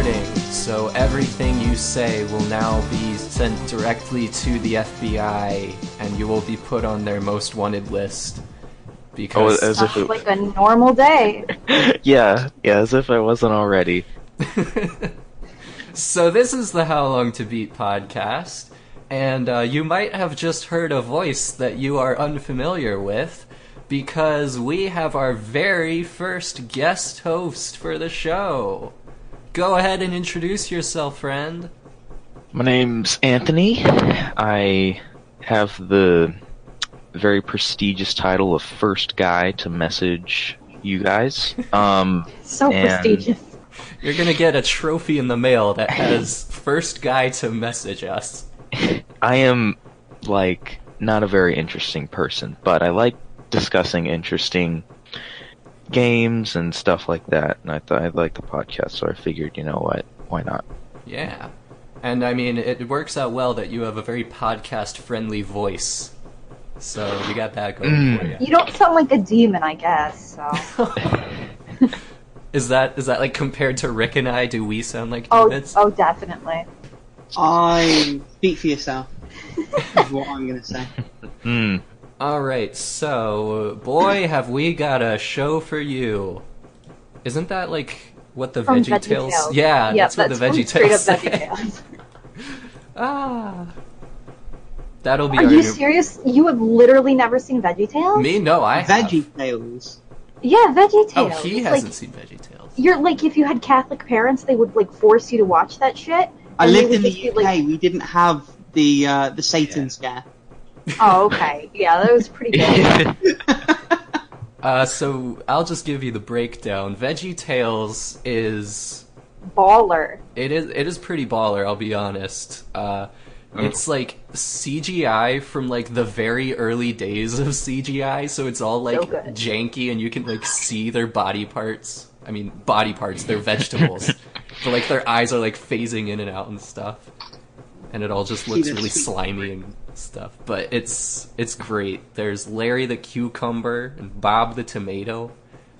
recording, so everything you say will now be sent directly to the FBI, and you will be put on their most wanted list. Because Oh, as if it, like a normal day. yeah, yeah, as if I wasn't already. so this is the How Long to Beat podcast, and uh, you might have just heard a voice that you are unfamiliar with, because we have our very first guest host for the show. Go ahead and introduce yourself, friend. My name's Anthony. I have the very prestigious title of first guy to message you guys. Um, So And- prestigious. You're gonna get a trophy in the mail that has first guy to message us. I am like not a very interesting person, but I like discussing interesting games and stuff like that. And I thought I'd like the podcast, so I figured, you know what, why not? Yeah. And I mean, it works out well that you have a very podcast friendly voice. So we got that going for you. You don't sound like a demon, I guess. So. Is that is that like compared to Rick and I? Do we sound like Oh, demons? oh, definitely. I speak for yourself. is what I'm gonna say. Hmm. All right, so boy, have we got a show for you. Isn't that like what the From Veggie Tales? VeggieTales. Yeah, Yep, that's what the Veggie Tales up say. VeggieTales. Ah, that'll be Are our you new- serious? You have literally never seen Veggie Tales? Me? No, I have. Veggie Tales. Yeah, VeggieTales. Oh, he It's hasn't like, seen Veggie Tales. You're like if you had Catholic parents, they would like force you to watch that shit. I lived in the just be UK. like- we didn't have the uh, the Satan Yeah. scare. Oh, okay. Yeah, that was pretty good. Uh, so I'll just give you the breakdown. Veggie Tales is Baller. it is it is pretty baller. I'll be honest. Uh, Oh. it's like CGI from like the very early days of CGI, so it's all like So janky, and you can like see their body parts. I mean, body parts. They're vegetables, but like their eyes are like phasing in and out and stuff, and it all just looks really slimy and stuff. But it's it's great. There's Larry the cucumber and Bob the tomato.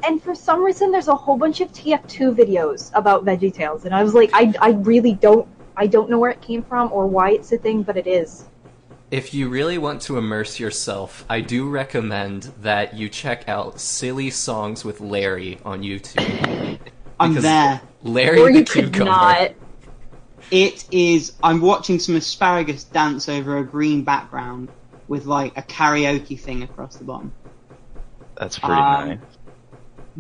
And for some reason, there's a whole bunch of TF2 videos about VeggieTales, and I was like, I, I really don't, I don't know where it came from or why it's a thing, but it is. If you really want to immerse yourself, I do recommend that you check out Silly Songs with Larry on YouTube. I'm there. Larry or the you could cucumber. not. It is. I'm watching some asparagus dance over a green background with like a karaoke thing across the bottom. That's pretty Um, nice.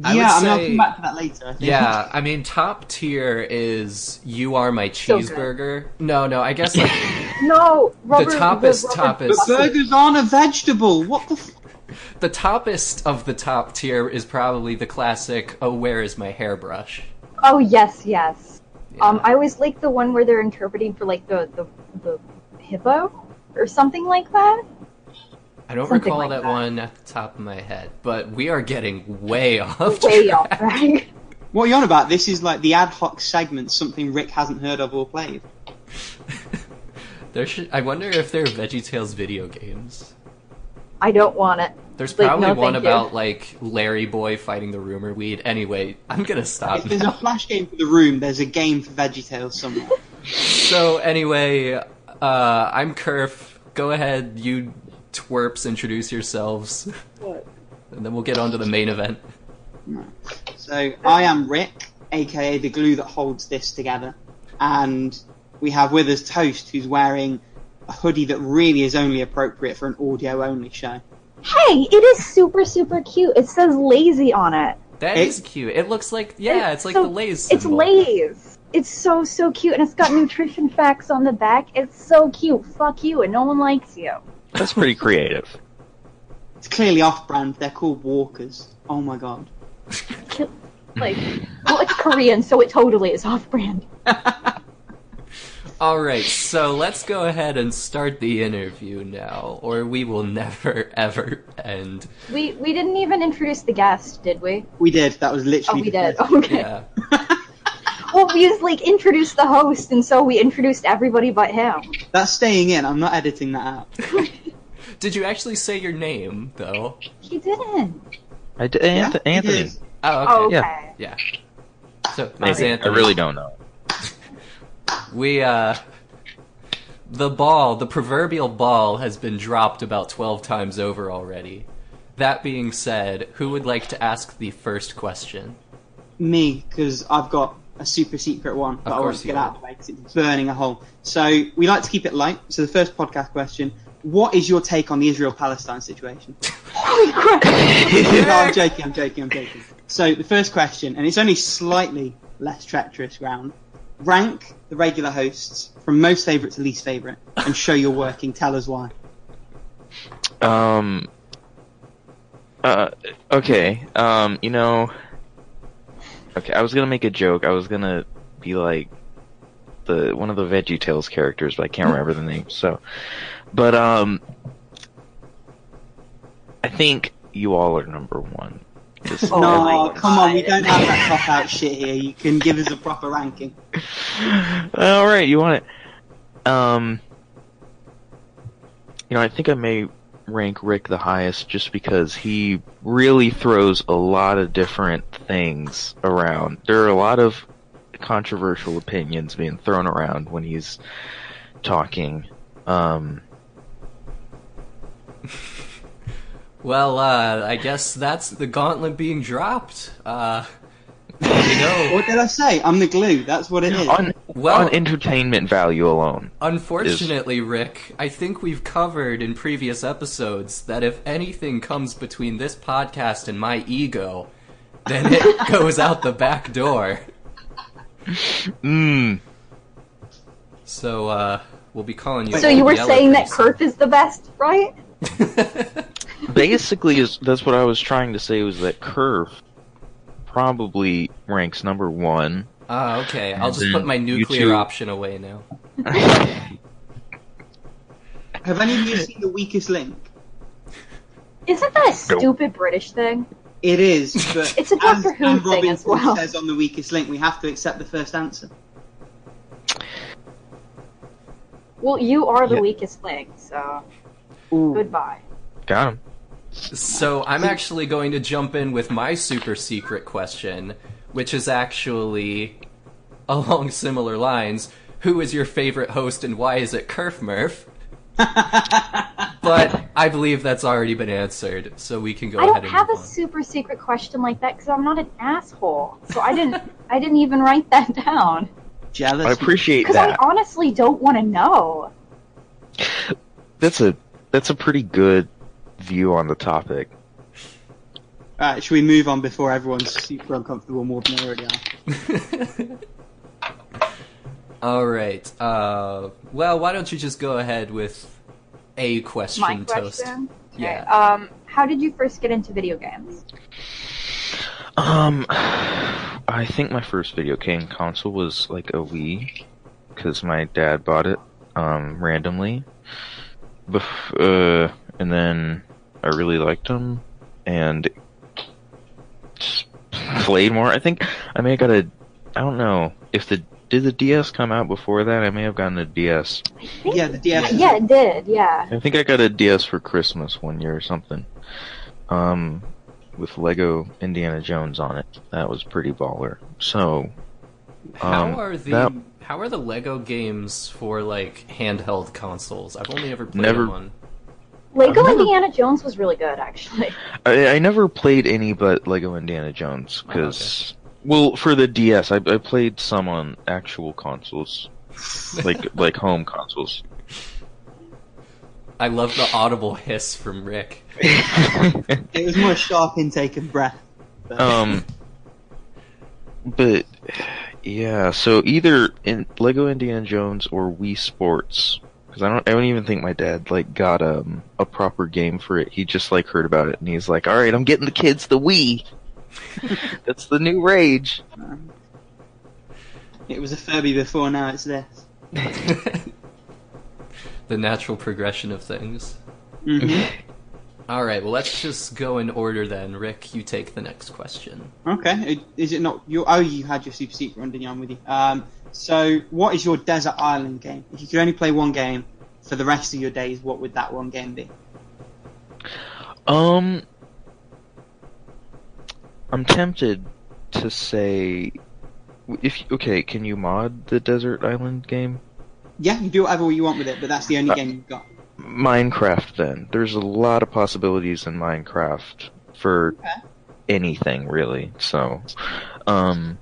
I yeah, would I mean, I'll come back to that later. I think. Yeah, I mean, top tier is You Are My So. Cheeseburger. no, no, I guess like No, the toppest- rubber toppest- But bucket. burgers aren't a vegetable. What the? F- the toppest of the top tier is probably the classic Oh, Where Is My Hairbrush? Oh yes, yes. Yeah. Um, I always like the one where they're interpreting for like the the, the hippo or something like that. I don't something recall like that, that. one at the top of my head, but we are getting way off Way track. off track. what are you on about? This is like the ad hoc segment, something Rick hasn't heard of or played. There should. I wonder if there are VeggieTales video games. I don't want it. There's Like, probably no, one thank you. about like Larry Boy fighting the rumor weed. Anyway, I'm gonna stop. If there's a flash game for the room, there's a game for VeggieTales somewhere. so anyway, uh, I'm Kerf. Go ahead, you twerps, introduce yourselves, What? and then we'll get on to the main event. So I am Rick, aka the glue that holds this together, and we have with us Toast, who's wearing a hoodie that really is only appropriate for an audio-only show. Hey, it is super super cute. It says lazy on it. That It- is cute. It looks like yeah, it's, like so- the Lay's. It's symbol. Lay's. It's so so cute, and it's got nutrition facts on the back. It's so cute. Fuck you, and no one likes you. That's pretty creative. It's clearly off-brand. They're called Walkers. Oh my god. Like, well, it's Korean, so it totally is off-brand. All right, so let's go ahead and start the interview now, or we will never ever end. We we didn't even introduce the guest, did we? We did. That was Oh, literally. we the did. first- Okay. Yeah. Well, we just like introduced the host, and so we introduced everybody but him. That's staying in. I'm not editing that out. Did you actually say your name though? He didn't. I d- Yeah, Anthony. Oh, oh, okay. Oh, okay. Yeah. Yeah. So, Maybe. I really don't know. We, uh, the ball, the proverbial ball, has been dropped about 12 times over already. That being said, who would like to ask the first question? Me, because I've got a super secret one that Of I want course to you get do. out of the way because it's burning a hole. So we like to keep it light. So the first podcast question: What is your take on the Israel-Palestine situation? Holy crap! no, I'm joking. I'm joking. I'm joking. So the first question, and it's only slightly less treacherous ground. Rank the regular hosts from most favourite to least favourite, and show your working. Tell us why. Um. Uh. Okay. Um. You know. Okay. I was gonna make a joke. I was gonna be like the one of the Veggie Tales characters, but I can't remember the name. So, but um, I think you all are number one. Just Oh no, come on, we don't have that cop out shit here. You can give us a proper ranking. All right, you want it? Um, you know, I think I may rank Rick the highest just because he really throws a lot of different things around. There are a lot of controversial opinions being thrown around when he's talking. Um, Well, uh, I guess that's the gauntlet being dropped. Uh, you know, What did I say? I'm the glue. That's what it is. on Well- on entertainment value alone. unfortunately, Rick, I think we've covered in previous episodes that if anything comes between this podcast and my ego, then it goes out the back door. Mm. So, uh, we'll be calling you. So you were Yellow saying that pretty Kerf is the best, right? soon. Basically, is that's what I was trying to say was that Kerf probably ranks number one. Ah, okay. I'll just put my nuclear two- option away now. Have any of you seen The Weakest Link? Isn't that a stupid British thing? It is, but It's a as Doctor Who Anne thing Robinson as well. says on The Weakest Link, we have to accept the first answer. Well, you are the Yeah. weakest link, so Ooh. goodbye. Got him. So I'm actually going to jump in with my super secret question, which is actually along similar lines. Who is your favorite host and why is it Kerf Murph? But I believe that's already been answered, so we can go I ahead don't and have a on. super secret question like that because I'm not an asshole. So I didn't. I didn't even write that down Jealous. I appreciate that. because I honestly don't want to know. That's a that's a pretty good view on the topic. Alright, should we move on before everyone's super uncomfortable more than they already are? All right. Uh, well, why don't you just go ahead with a question, My Toast? question. Okay, Yeah. Um, how did you first get into video games? Um, I think my first video game console was like a Wii, because my dad bought it um randomly. Bef- uh, and then I really liked them, and just played more. I think I may have got a. I don't know if the did the DS come out before that. I may have gotten a DS. Yeah, the DS. Yeah, it did. Yeah. I think I got a DS for Christmas one year or something. Um, with Lego Indiana Jones on it. That was pretty baller. So, How um, are the that- how are the Lego games for like handheld consoles? I've only ever played Never- one. Lego never- Indiana Jones was really good, actually. I, I never played any but Lego Indiana Jones because, well, for the DS, I, I played some on actual consoles, like like home consoles. I love the audible hiss from Rick. It was more sharp intake of breath. But- um, but yeah, so either in Lego Indiana Jones or Wii Sports, because I don't, I don't even think my dad like got um a proper game for it. He just like heard about it and he's like, "All right, I'm getting the kids the Wii. That's the new rage." it was a Furby before, now it's this. the natural progression of things. hmm All right, well, let's just go in order then. Rick, you take the next question. Okay, is it not your? Oh, you had your super secret one, didn't you? I'm with you. Um, so what is your desert island game? If you could only play one game for the rest of your days, what would that one game be? Um, I'm tempted to say if okay, can you mod the Desert Island game? Yeah, you do whatever you want with it, but that's the only Uh, game you've got. Minecraft then. There's a lot of possibilities in Minecraft for Okay. anything really. So, um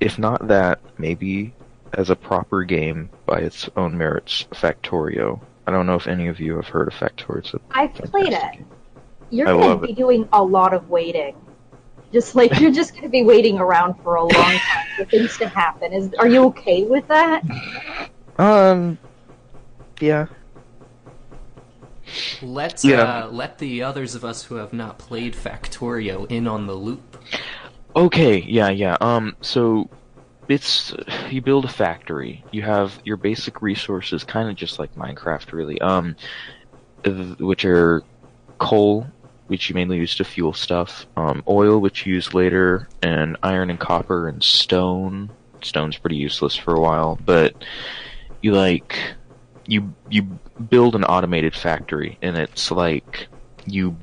if not that, maybe as a proper game by its own merits, Factorio. I don't know if any of you have heard of Factorio. It's a I've played it. You're gonna be it. doing a lot of waiting. Just like you're just gonna be waiting around for a long time for things to happen. Is are you okay with that? Um yeah. Let's Yeah. uh, let the others of us who have not played Factorio in on the loop. Okay, yeah, yeah. Um, so it's you build a factory. You have your basic resources, kind of just like Minecraft, really. Um, which are coal, which you mainly use to fuel stuff. Um, oil, which you use later, and iron and copper and stone. Stone's pretty useless for a while, but you like you you build an automated factory, and it's like you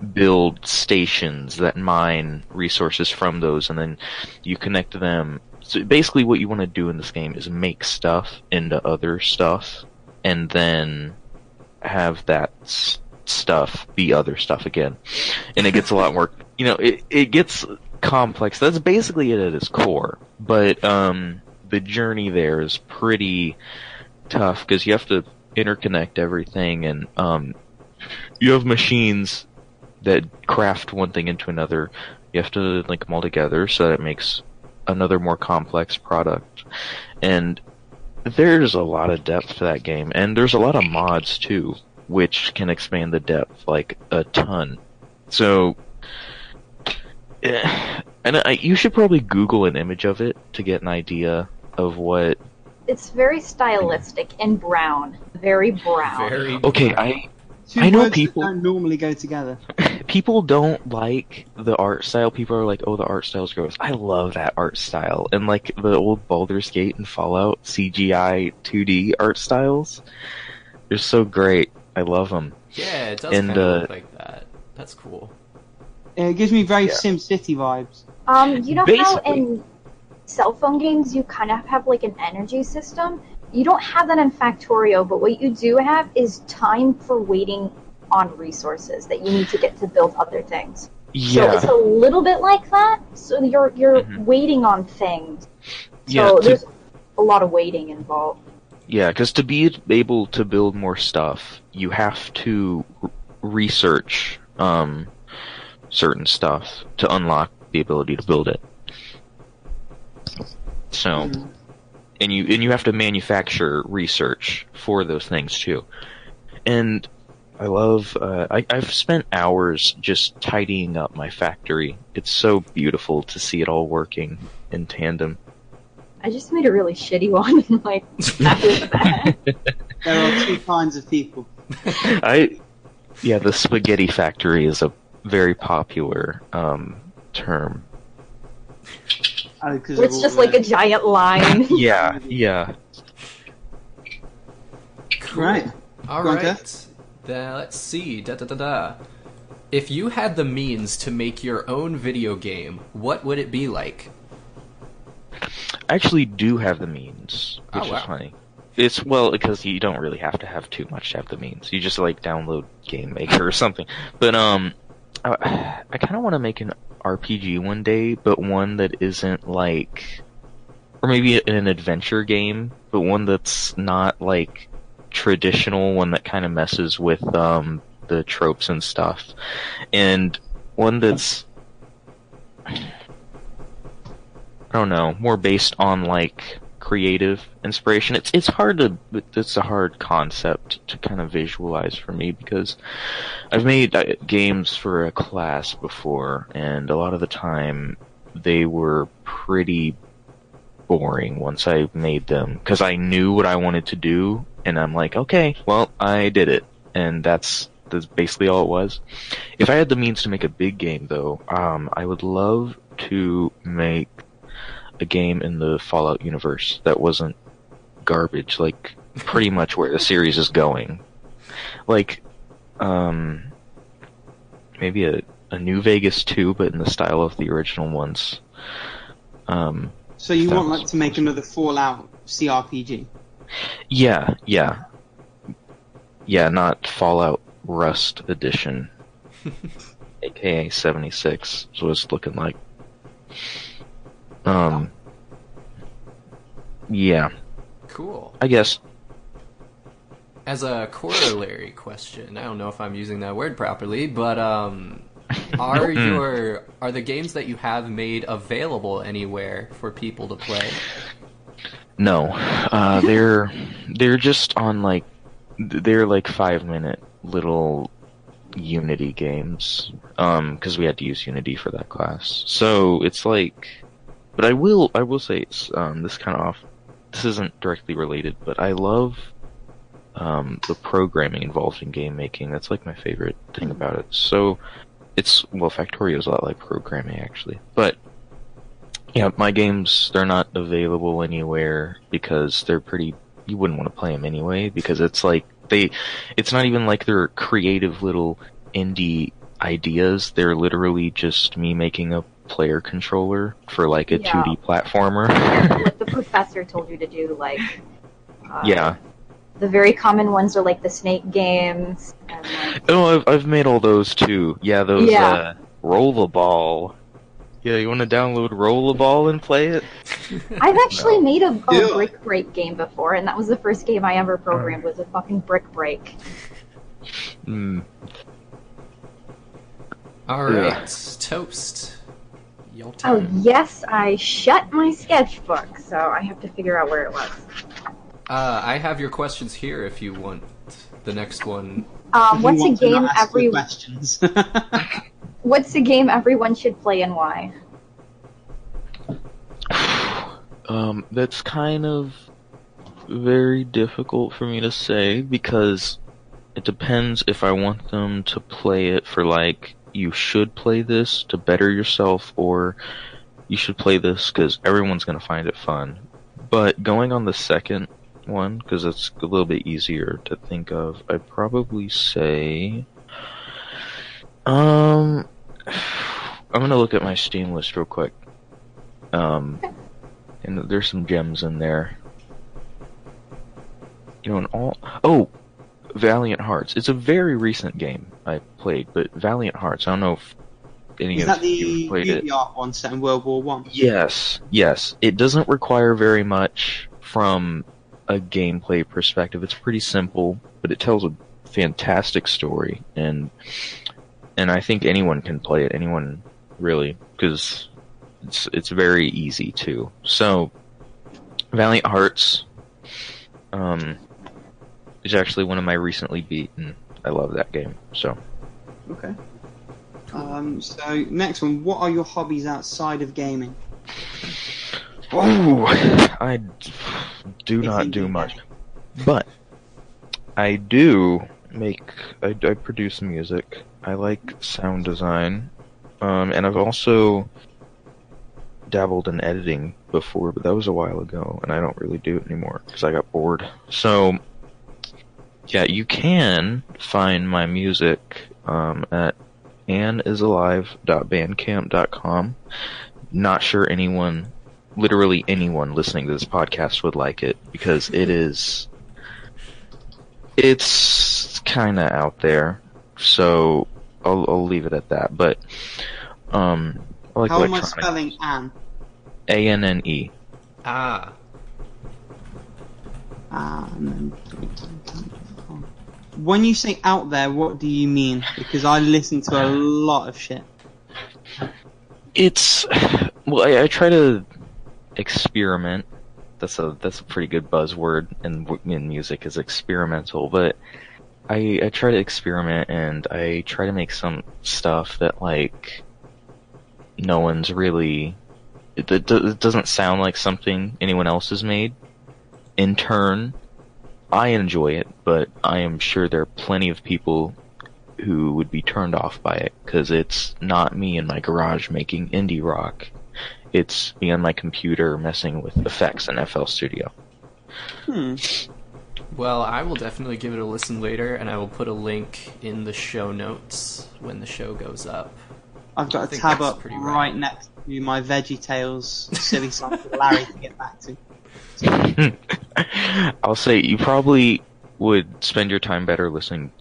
build stations that mine resources from those, and then you connect them. So basically, what you want to do in this game is make stuff into other stuff, and then have that s- stuff be other stuff again. And it gets a lot more, you know, it it gets complex. That's basically it at its core. But um, the journey there is pretty tough because you have to interconnect everything, and um, you have machines that craft one thing into another. You have to link them all together so that it makes another more complex product. And there's a lot of depth to that game, and there's a lot of mods too, which can expand the depth like a ton. So, eh, and I, you should probably Google an image of it to get an idea of what. It's very stylistic and brown. Very brown. Very Okay, I Two I know words that people- don't normally go together. people don't like the art style. People are like, "Oh, the art style's gross." I love that art style, and like the old Baldur's Gate and Fallout CGI 2D art styles. They're so great. I love them. yeah, it does And, kind of uh, look like that. That's cool. It gives me very Yeah. Sim City vibes. Um, you know how in cell phone games you kind of have like an energy system? You don't have that in Factorio, but what you do have is time for waiting on resources that you need to get to build other things. So Yeah, it's a little bit like that. So you're you're Mhm. waiting on things. So yeah, to, there's a lot of waiting involved. yeah. Because to be able to build more stuff, you have to r- research um, certain stuff to unlock the ability to build it. So. Mm. And you and you have to manufacture research for those things too. And I love. Uh, I, I've spent hours just tidying up my factory. It's so beautiful to see it all working in tandem. I just made a really shitty one. like happy that. There are two kinds of people. I, yeah, the spaghetti factory is a very popular um, term. Oh, 'cause Where of it's just like a giant line. Yeah, yeah. Cool. Right. All Go right. Then let's see. Da da da da. If you had the means to make your own video game, what would it be like? I actually do have the means, Oh, which wow. is funny. It's well because you don't really have to have too much to have the means. You just like download Game Maker or something. But um, I, I kind of want to make an RPG one day, but one that isn't like, or maybe an adventure game, but one that's not like traditional. One that kind of messes with um the tropes and stuff, and one that's I don't know, more based on like creative inspiration. It's it's hard to it's a hard concept to kind of visualize for me because I've made uh, games for a class before and a lot of the time they were pretty boring once I made them because I knew what I wanted to do and I'm like, okay, well, I did it and that's that's basically all it was. If I had the means to make a big game though, um, I would love to make a game in the Fallout universe that wasn't garbage, like pretty much where the series is going. Like, um, maybe a, a New Vegas 2, but in the style of the original ones. Um, So you want like to make another Fallout CRPG? yeah, yeah, yeah. Not Fallout Rust Edition, aka seventy six. Is what it's looking like. Um, yeah, Cool. I guess. As a corollary question, I don't know if I'm using that word properly, but um, are your are the games that you have made available anywhere for people to play? No, uh, they're they're just on like they're like five minute little Unity games. Um, because we had to use Unity for that class. So it's like, but I will I will say it's um this kind of off. This isn't directly related, but I love um the programming involved in game making. That's like my favorite thing about it. So it's well, Factorio is a lot like programming actually, but yeah, my games they're not available anywhere because they're pretty. You wouldn't want to play them anyway because it's like they. It's not even like they're creative little indie ideas. They're literally just me making a player controller for like a Yeah. 2D platformer. what the professor told you to do, like. Uh, yeah. The very common ones are like the snake games. And, like, Oh, I've I've made all those too. Yeah, those Yeah. uh, ball. Yeah, you want to download roll the ball and play it? I've actually No. made a, a Yeah. brick break game before, and that was the first game I ever programmed. Was a fucking brick break. Hmm. All right, Yeah. toast. Your Oh yes, I shut my sketchbook, so I have to figure out where it was. Uh, I have your questions here if you want the next one. Um, what's a game not ask the every questions? What's a game everyone should play and why? Um, that's kind of very difficult for me to say because it depends if I want them to play it for like you should play this to better yourself or you should play this because everyone's gonna find it fun. But going on the second one because it's a little bit easier to think of, I'd probably say, um, I'm gonna look at my Steam list real quick. Um, and there's some gems in there. You know, and all. Oh, Valiant Hearts. It's a very recent game I played, but Valiant Hearts. I don't know if any Is of that you the played it. one set in World War One? Yes, yes. It doesn't require very much from a gameplay perspective. It's pretty simple, but it tells a fantastic story, and and I think anyone can play it. Anyone really, because it's it's very easy too. So, Valiant Hearts, um, is actually one of my recently beaten. I love that game. So, Okay. Um, so next one, what are your hobbies outside of gaming? oh, I do not do much. But I do make I, I produce music. I like sound design, um, and I've also dabbled in editing before, but that was a while ago, and I don't really do it anymore because I got bored. So, yeah, you can find my music um, at annisalive.bandcamp.com. Not sure anyone, literally anyone listening to this podcast would like it because it is it's kind of out there, so I'll, I'll leave it at that. But um, I like How am I spelling Anne? A N N E. Ah, Ah, and then- When you say out there, what do you mean? Because I listen to a lot of shit. It's well, I, I try to experiment. That's a that's a pretty good buzzword in in music is experimental. But I I try to experiment and I try to make some stuff that like no one's really it, it, it doesn't sound like something anyone else has made. In turn, I enjoy it, but I am sure there are plenty of people who would be turned off by it because it's not me in my garage making indie rock. It's me on my computer messing with effects in FL Studio. Hmm. well, I will definitely give it a listen later, and I will put a link in the show notes when the show goes up. I've got a think tab up right right. next do my Veggie Tales silly song for Larry to get back to. I'll say you probably would spend your time better listening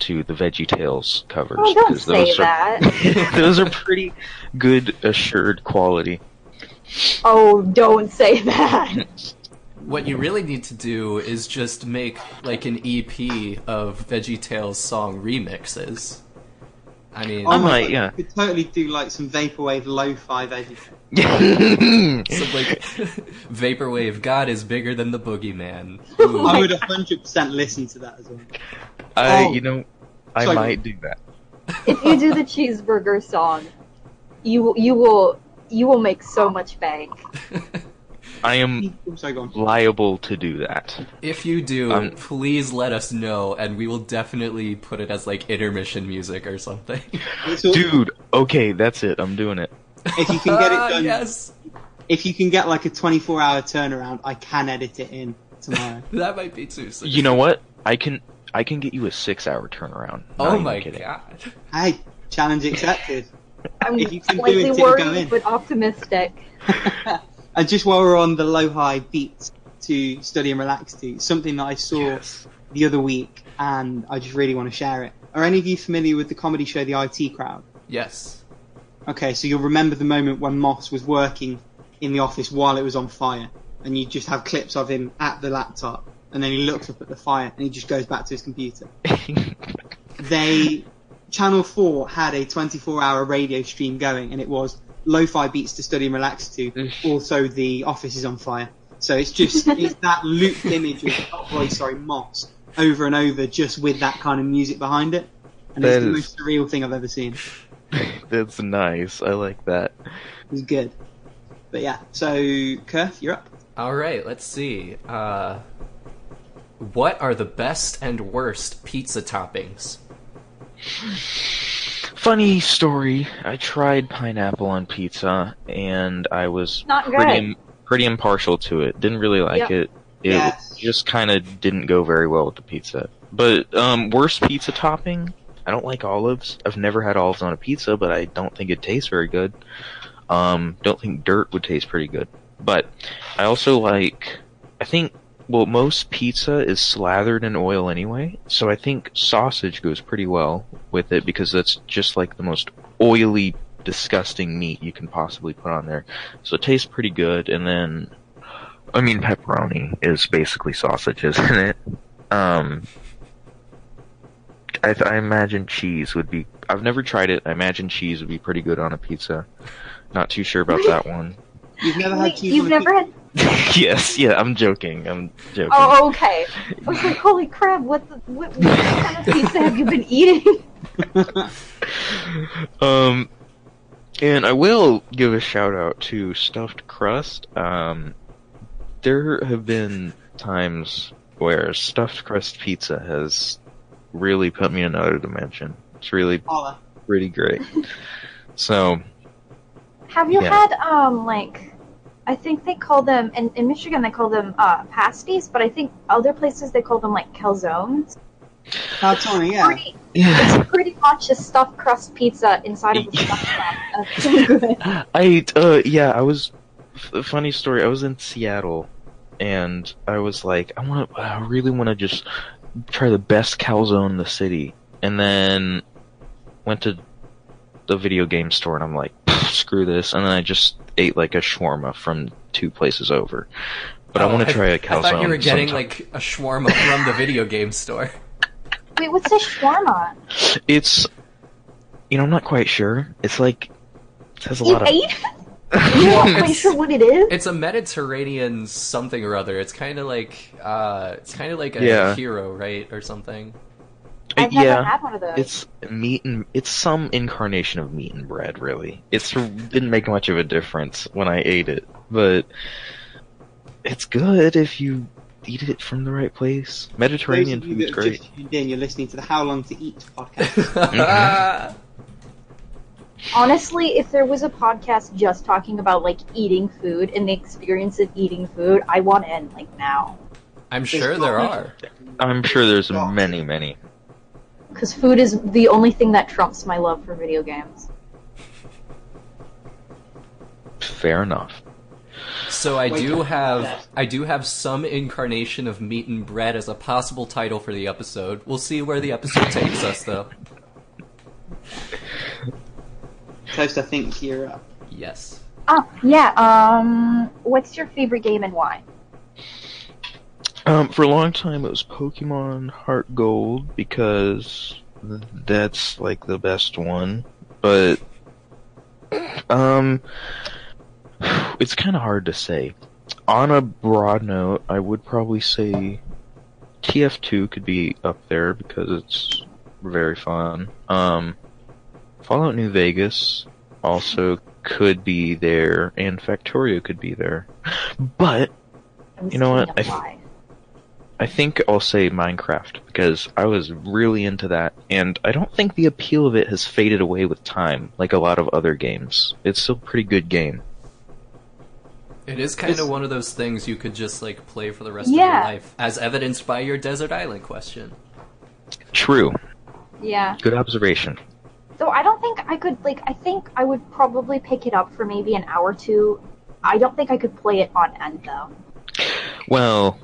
to the Veggie Tales covers Oh, don't because say those are that. those are pretty good assured quality. Oh, don't say that. What you really need to do is just make like an EP of VeggieTales song remixes. I mean, I Oh my might, God, yeah. You could totally do like some vaporwave lo-fi Veggie Tales. some like vaporwave. God is bigger than the boogeyman. Oh Ooh. I would 100% listen to that as well. I, Oh. you know, I Sorry. might do that. if you do the cheeseburger song, you will- you will you will make so much bank. I am I'm sorry, go on. liable to do that. if you do, Um, please let us know, and we will definitely put it as like intermission music or something. Dude, okay, that's it. I'm doing it. if you can get it Ah, done, yes, if you can get like a 24-hour turnaround, I can edit it in tomorrow. that might be too soon. You know what? I can I can get you a six hour turnaround. Not Oh even my kidding. god. hey, challenge accepted. I'm If you can do slightly it, it'll go worried in. but optimistic. And just while we're on the lo-fi beats to study and relax to, something that I saw Yes. the other week, and I just really want to share it. Are any of you familiar with the comedy show The IT Crowd? Yes. Okay, so you'll remember the moment when Moss was working in the office while it was on fire, and you just have clips of him at the laptop, and then he looks up at the fire, and he just goes back to his computer. They, Channel 4 had a 24-hour radio stream going, and it was lo-fi beats to study and relax to. Also, the office is on fire. So it's just it's that looped image of oh, boy, sorry, Moss over and over, just with that kind of music behind it, and That it's the is- most surreal thing I've ever seen. That's nice. I like that. It's good. But yeah, so Kerf, you're up. All right. Let's see. Uh, what are the best and worst pizza toppings? Funny story. I tried pineapple on pizza, and I was Not pretty im- pretty impartial to it. Didn't really like Yep. it. It Yes. just kind of didn't go very well with the pizza. But um, worst pizza topping. I don't like olives. I've never had olives on a pizza, but I don't think it tastes very good. Um, don't think dirt would taste pretty good. But I also like. I think well, most pizza is slathered in oil anyway, so I think sausage goes pretty well with it because that's just like the most oily, disgusting meat you can possibly put on there. So it tastes pretty good, and then, I mean, pepperoni is basically sausage, isn't it? Um, I, I imagine cheese would be. I've never tried it. I imagine cheese would be pretty good on a pizza. Not too sure about that one. You've never had Wait, cheese you've on a never had? yes, yeah, I'm joking. I'm joking. Oh, okay. I was like, holy crap! What the what, what kind of pizza have you been eating? Um, and I will give a shout out to stuffed crust. Um, there have been times where stuffed crust pizza has really put me in another dimension. It's really Holla. pretty great. So Have you Yeah. had um like? I think they call them in, in Michigan they call them uh, pasties, but I think other places they call them like calzones. Now, Tony, yeah. Pretty, yeah, it's pretty much a stuffed crust pizza inside of a stuffed crust. That's so good. I uh yeah I was f- funny story. I was in Seattle, and I was like, I want to, I really want to just try the best calzone in the city, and then went to the video game store, and I'm like, screw this, and then I just ate like a shawarma from two places over. But I Oh, want to try a calzone. I thought you were getting sometime. like a shawarma from the video game store. Wait, what's a shawarma? It's, you know, I'm not quite sure. It's like it has a You lot of. ate? it? You're not quite sure what it is. It's a Mediterranean something or other. It's kind of like uh, it's kind of like a Yeah. hero, right, or something. I've never yeah. had one of those. It's meat and it's some incarnation of meat and bread, really. It's didn't make much of a difference when I ate it, but it's good if you eat it from the right place. Mediterranean Those of you food's great. just tuned you're listening to the How Long to Eat podcast. Mm-hmm. Honestly, if there was a podcast just talking about like eating food and the experience of eating food, I want in like now. I'm sure there are. I'm sure there's many, many. Because food is the only thing that trumps my love for video games. Fair enough. So I Wait, do yeah. have I do have some incarnation of meat and bread as a possible title for the episode. We'll see where the episode takes us, though. Toast, I think you're up. Yes. Oh, yeah. Um, what's your favorite game and why? Um, for a long time, it was Pokemon Heart Gold because that's like the best one. But um, it's kind of hard to say. On a broad note, I would probably say TF2 could be up there because it's very fun. Um, Fallout New Vegas also could be there, and Factorio could be there. But You know what? I-. I think I'll say Minecraft because I was really into that, and I don't think the appeal of it has faded away with time, like a lot of other games. It's still a pretty good game. It is kind of one of those things you could just like play for the rest of your life, as evidenced by your desert island question. True. Yeah. Good observation. So I don't think I could like. I think I would probably pick it up for maybe an hour or two. I don't think I could play it on end though. Well,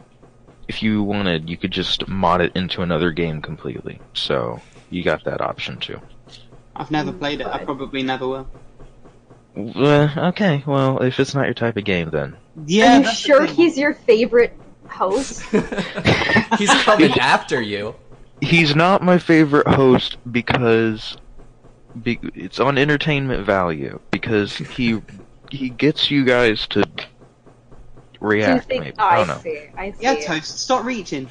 if you wanted, you could just mod it into another game completely. So you got that option too. I've never played it. I probably never will. Uh, okay, well, if it's not your type of game, then Yeah. Are you sure he's your favorite host? He's coming after you. he's not my favorite host because be, it's on entertainment value because he he gets you guys to Do you react. think? maybe Oh, I I, don't know. see. I see. Yeah, Toast. Stop reaching.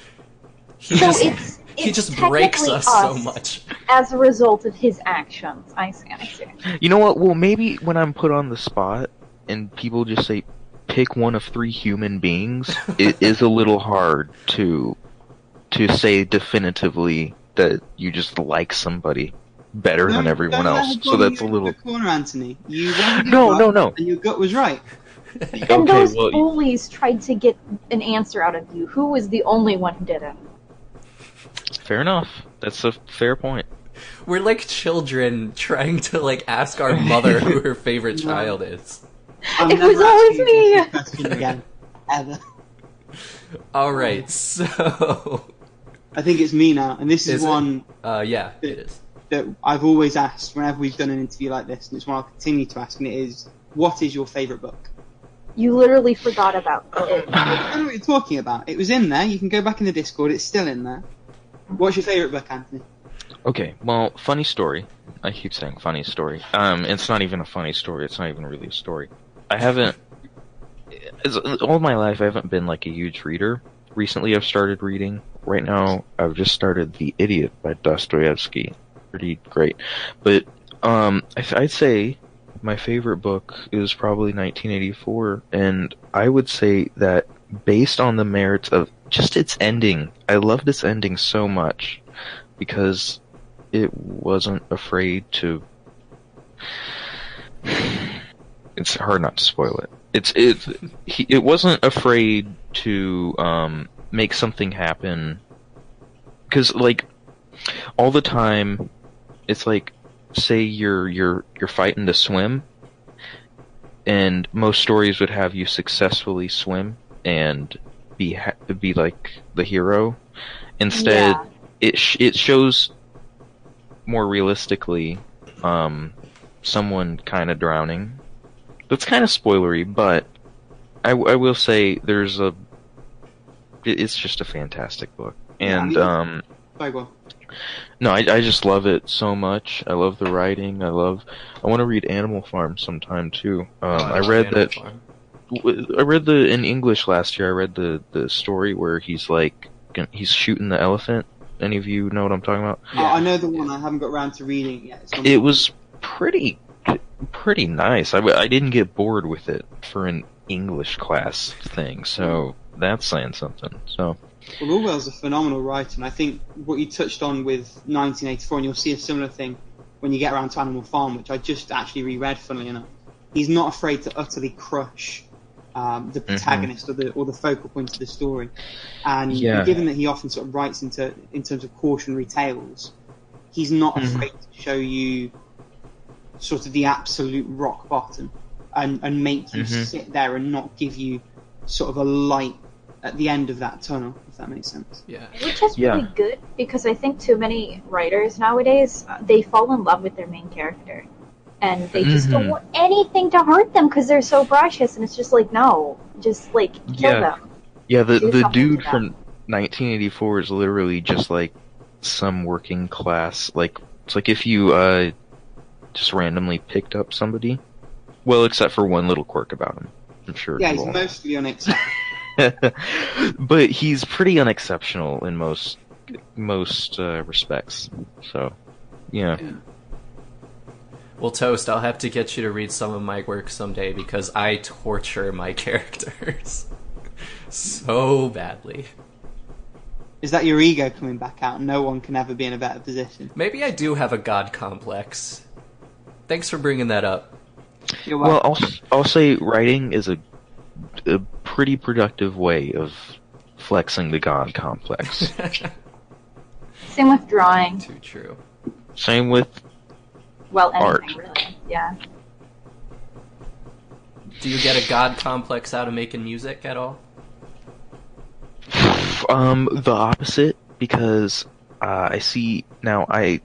He So just it's, he it's just breaks technically us so much. as a result of his actions. I see. I see. You know what? Well, maybe when I'm put on the spot and people just say pick one of three human beings, it is a little hard to to say definitively that you just like somebody better than everyone else. So that's a little. corner, Anthony. You wanted No, no, no. And your gut was right. And Okay, those well, you- bullies tried to get an answer out of you. Who was the only one who didn't? Fair enough. That's a fair point. We're like children trying to like ask our mother who her favorite No. child is. I'm It was always me. again, ever. All right, so I think it's me now, and this is, Is it? one uh, yeah, it is. that I've always asked whenever we've done an interview like this, and it's one I'll continue to ask, and it is, what is your favourite book? You literally forgot about it. I know what you're talking about. It was in there. You can go back in the Discord. It's still in there. What's your favourite book, Anthony? Okay, well, funny story. I keep saying funny story. Um, it's not even a funny story. It's not even really a story. I haven't. It's, all my life, I haven't been like a huge reader. Recently, I've started reading. Right now, I've just started *The Idiot* by Dostoevsky. Pretty great, but um, I I'd say my favorite book is probably 1984, and I would say that based on the merits of just its ending, I loved its ending so much because it wasn't afraid to. It's hard not to spoil it. It's it. He, it wasn't afraid to um, make something happen because, like, all the time, it's like, say you're you're you're fighting to swim, and most stories would have you successfully swim and be ha- be like the hero. Instead, Yeah. it sh- it shows more realistically um, someone kind of drowning. That's kind of spoilery, but I, w- I will say there's a. It's just a fantastic book, Yeah, I and mean- um, Sorry, go on. No, I, I just love it so much. I love the writing. I love. I want to read Animal Farm sometime too. Um, Oh, I love read Animal that. Farm. w- I read the in English last year. I read the the story where he's like he's shooting the elephant. Any of you know what I'm talking about? Oh, I know the one. I haven't got around to reading it yet. It was pretty pretty nice. I, w- I didn't get bored with it for an English class thing, so that's saying something. So Well, Orwell's a phenomenal writer, and I think what you touched on with 1984, and you'll see a similar thing when you get around to Animal Farm, which I just actually reread, funnily enough. He's not afraid to utterly crush um, the protagonist or the or the focal point of the story, and Yeah. given that he often sort of writes into in terms of cautionary tales, he's not Mhm. afraid to show you sort of the absolute rock bottom and, and make you Mhm. sit there and not give you sort of a light at the end of that tunnel, if that makes sense. Yeah. Which is Yeah. really good because I think too many writers nowadays uh, they fall in love with their main character, and they just don't Mhm. want anything to hurt them because they're so precious. And it's just like no, just like kill Yeah. them. Yeah, the Do the dude from 1984 is literally just like some working class. Like it's like if you uh just randomly picked up somebody. Well, except for one little quirk about him. I'm sure. Yeah, you he's all- mostly unacceptable. but he's pretty unexceptional in most most uh, respects. So, yeah. Well, Toast, I'll have to get you to read some of my work someday because I torture my characters so badly. Is that your ego coming back out? No one can ever be in a better position. Maybe I do have a god complex. Thanks for bringing that up. You're Well. I'll I'll say writing is a a pretty productive way of flexing the god complex. Same with drawing. Too true. Same with Well, anything Art. really. Yeah. Do you get a god complex out of making music at all? Um, the opposite because uh, I see now. I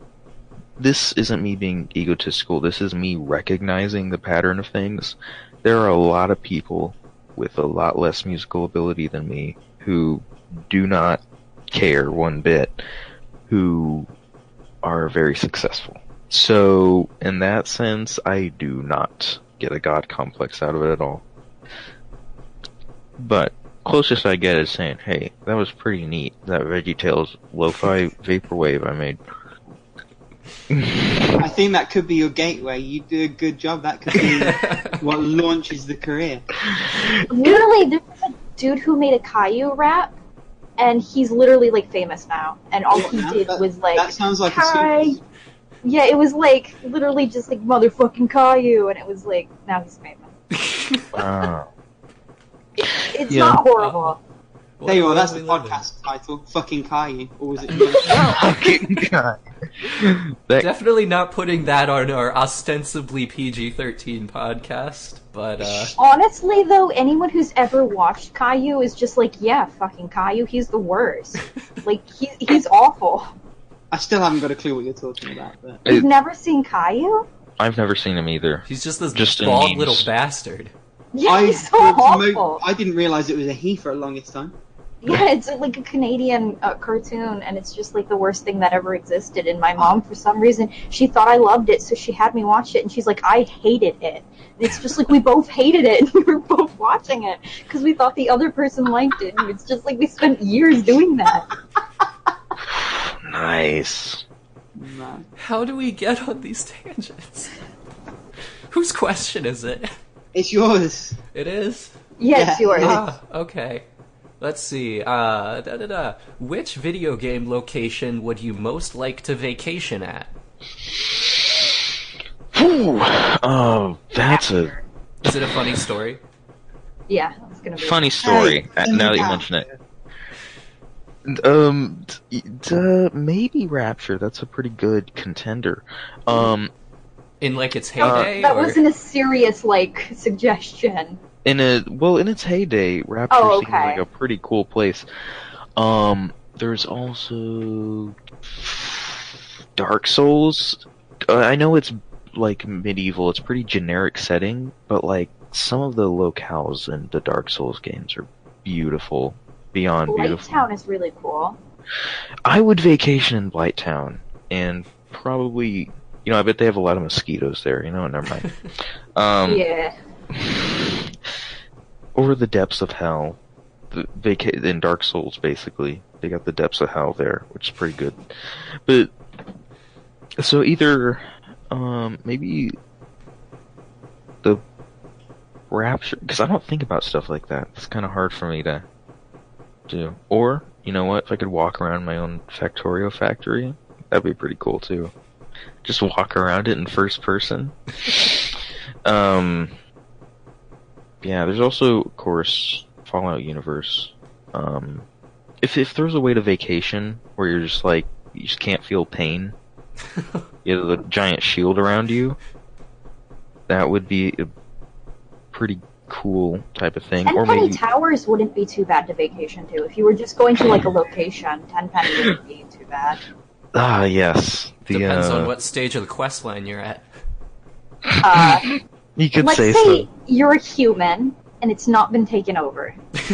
this isn't me being egotistical. This is me recognizing the pattern of things. There are a lot of people with a lot less musical ability than me who do not care one bit, who are very successful. So, in that sense, I do not get a god complex out of it at all. But closest I get is saying, "Hey, that was pretty neat. That VeggieTales lo-fi vaporwave I made." I think that could be your gateway. You do a good job. That could be what launches the career. Literally, there was a dude who made a Caillou rap, and he's literally like famous now. And all What he now? did That- was like, that sounds like a super- yeah, it was like literally just like motherfucking Caillou, and it was like now he's famous. It's Yeah. not horrible. There you are. That's the What world we live in? podcast title. Fucking Caillou. Or was it? Fucking God. That Definitely not putting that on our ostensibly PG-13 podcast, but uh, Honestly, though, anyone who's ever watched Caillou is just like, yeah, fucking Caillou, he's the worst. like he, he's awful. I still haven't got a clue what you're talking about. But You've never seen Caillou? I've never seen him either. he's just this Just bald little bastard. Yeah, I, he's so for mo- awful. I didn't realize it was a he for the longest time. Yeah, it's like a Canadian uh, cartoon, and it's just like the worst thing that ever existed. And my mom, for some reason, she thought I loved it, so she had me watch it, and she's like, I hated it. And it's just like we both hated it, and we were both watching it because we thought the other person liked it. And it's just like we spent years doing that. Nice. How do we get on these tangents? Whose question is it? It's yours. It is. Yes, Yeah. yours. Ah, okay. Let's see. Uh, da da da. Which video game location would you most like to vacation at? Whew. Oh, that's a Is it a funny story? Yeah, it's gonna be funny story. Hey, uh, now that you mention it. Um, d- d- maybe Rapture. That's a pretty good contender. Um, In like its Uh, heyday? That or... wasn't a serious like suggestion. In a well, in its heyday, Rapture Oh, seems okay. like a pretty cool place. Um, there's also Dark Souls. Uh, I know it's like medieval. It's pretty generic setting, but like some of the locales in the Dark Souls games are beautiful, beyond beautiful. Town is really cool. I would vacation in Blighttown, and probably, you know, I bet they have a lot of mosquitoes there. You know, never mind. Um, yeah. Or the depths of hell. In Dark Souls, basically, they got the depths of hell there, which is pretty good. But so either, um, maybe the Rapture, because I don't think about stuff like that. It's kind of hard for me to do. Or you know what? If I could walk around my own Factorio factory, that'd be pretty cool too. Just walk around it in first person. um. Yeah, there's also, of course, Fallout Universe. Um, if if there's a way to vacation where you're just like you just can't feel pain, you have the giant shield around you, that would be a pretty cool type of thing. Ten or penny maybe towers wouldn't be too bad to vacation to. If you were just going to like a location, Tenpenny wouldn't be too bad. ah yes, the Depends uh, on what stage of the quest line you're at. Uh, you could let's say say you're a human and it's not been taken over.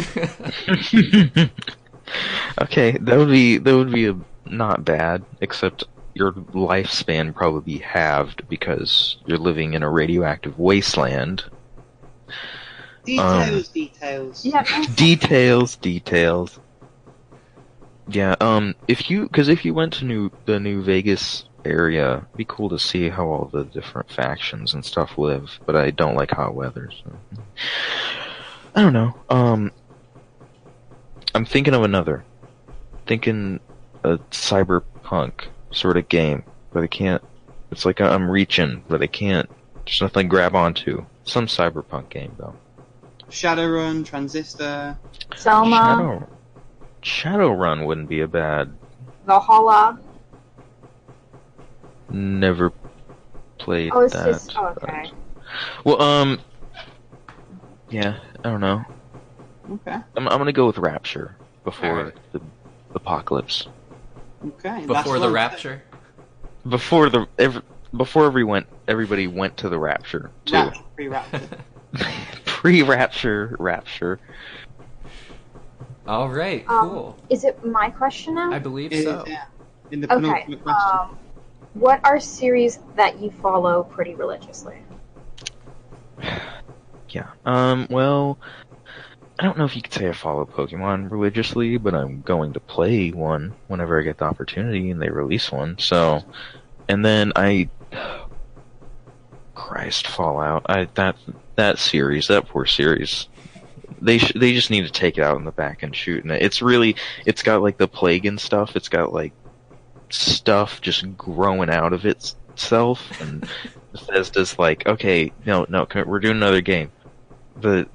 okay, that would be that would be a, not bad, except your lifespan probably be halved because you're living in a radioactive wasteland. Details, details. Yeah, details, details. Yeah, um, if you, because if you went to new the New Vegas area, it'd be cool to see how all the different factions and stuff live. But I don't like hot weather, so I don't know. Um, I'm thinking of another. Thinking a cyberpunk sort of game, but I can't. It's like I'm reaching, but I can't. There's nothing to grab onto. Some cyberpunk game though. Shadowrun, Transistor. Selma, Shadow Shadowrun wouldn't be a bad. Valhalla. Never played Oh, it's that. just oh, okay. Well, um, yeah, I don't know. Okay, I'm I'm gonna go with Rapture before Alright. the apocalypse. okay. Before the one. rapture. Before the every, before everyone everybody went to the Rapture too. Rapture, pre-rapture. Pre-Rapture, Rapture. All right, Um, cool. Is it my question now? I believe It is, so. yeah. In the Okay. penultimate question. Um, what are series that you follow pretty religiously? Yeah. Um. Well, I don't know if you could say I follow Pokemon religiously, but I'm going to play one whenever I get the opportunity and they release one. So, and then I, Christ, Fallout. I that that series, that poor series. They sh- they just need to take it out in the back and shoot. And it's really it's got like the plague and stuff. It's got like stuff just growing out of itself and Bethesda's like, okay, no, no, we're doing another game. The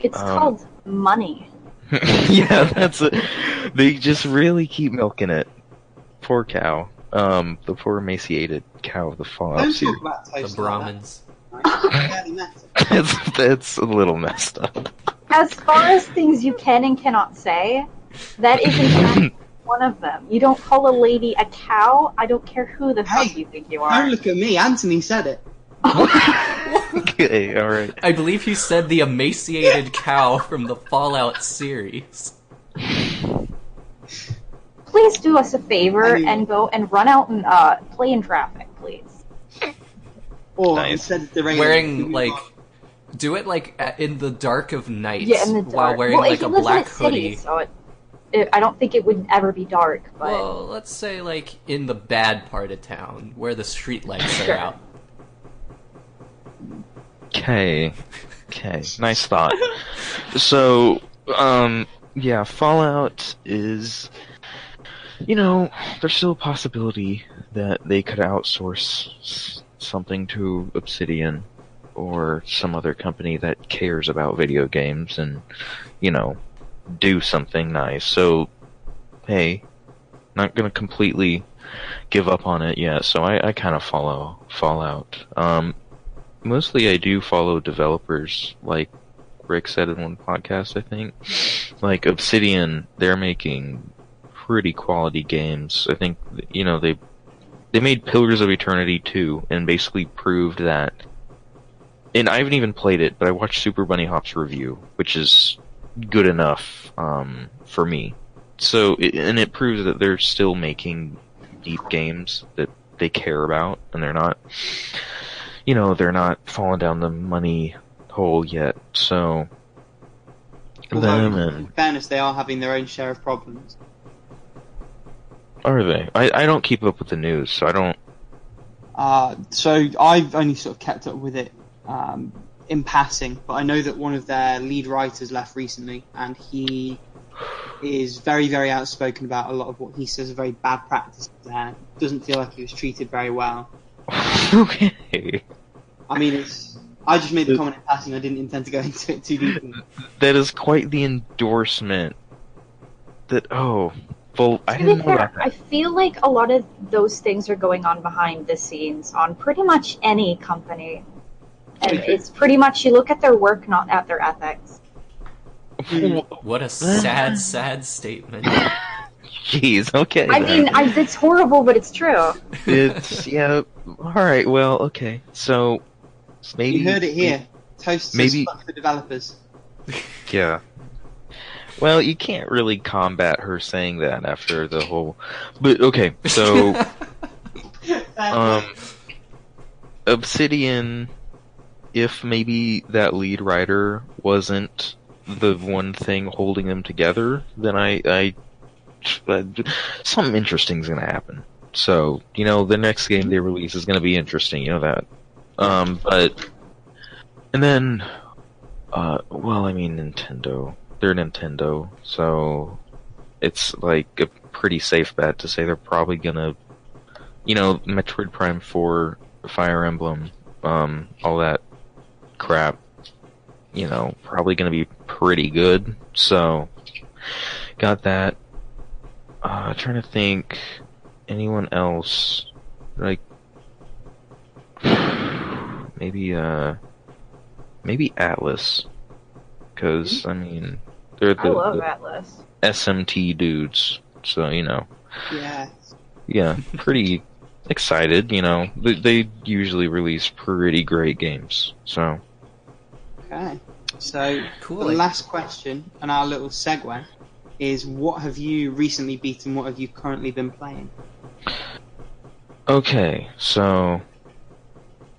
It's Um, called money. yeah, that's it. They just really keep milking it. Poor cow. Um, the poor emaciated cow of the Fallout Don't series. The toast like that. Brahmins. Right? Barely met it. It's it's a little messed up. As far as things you can and cannot say, that is in fact one of them. You don't call a lady a cow. I don't care who the fuck you think you Don't are. look at me. Anthony said it. okay, all right. I believe he said the emaciated cow from the Fallout series. Please do us a favor I mean- and go and run out and uh, play in traffic, please. Or Nice. the rain, Wearing like, do it like in the dark of night. Yeah, in the dark. while wearing well, like a black in a city, hoodie. so it, it, I don't think it would ever be dark. But Well, let's say like in the bad part of town where the streetlights are Sure. out. Okay. Okay. Nice thought. So, um, yeah, Fallout is, you know, there's still a possibility that they could outsource something to Obsidian or some other company that cares about video games and, you know, do something nice. So, hey, not gonna completely give up on it yet. So I, I kind of follow Fallout. Um, mostly I do follow developers, like Rick said in one podcast, I think. Like Obsidian, they're making pretty quality games. I think, you know, they, they made Pillars of Eternity 2 and basically proved that, and I haven't even played it, but I watched Super Bunnyhop's review, which is good enough, um, for me. So, and it proves that they're still making deep games that they care about, and they're not, you know, they're not falling down the money hole yet. So, them Although, and in fairness, they are having their own share of problems. are they? I I don't keep up with the news, so I don't. Uh, so I've only sort of kept up with it um, in passing, but I know that one of their lead writers left recently, and he is very, very outspoken about a lot of what he says are very bad practices there. Doesn't feel like he was treated very well. okay, I mean, it's. I just made the comment in passing. I didn't intend to go into it too deeply. that is quite the endorsement. That oh, well, I didn't know fair, about I feel like a lot of those things are going on behind the scenes on pretty much any company. And it's pretty much you look at their work, not at their ethics. What a sad, sad statement. Jeez, okay. I then. mean, I, it's horrible, but it's true. it's yeah. All right. Well, okay. So maybe You heard it here. Toast Maybe- maybe fuck the developers. Yeah. Well, you can't really combat her saying that after the whole. But okay, so um, Obsidian, if maybe that lead writer wasn't the one thing holding them together, then I, I, uh, something interesting is gonna happen. So you know, the next game they release is gonna be interesting. You know that. Um, but and then, uh, well, I mean Nintendo. They're Nintendo, so it's like a pretty safe bet to say they're probably gonna, you know, Metroid Prime Four, Fire Emblem, um, all that crap. You know, probably gonna be pretty good. So, got that. Uh, trying to think, anyone else like maybe uh maybe Atlus because I mean they're the, love the Atlus. SMT dudes, so you know Yeah. yeah, pretty excited. You know they, they usually release pretty great games, so Okay. So Cool. the last question and our little segue is what have you recently beaten? What have you currently been playing? Okay, so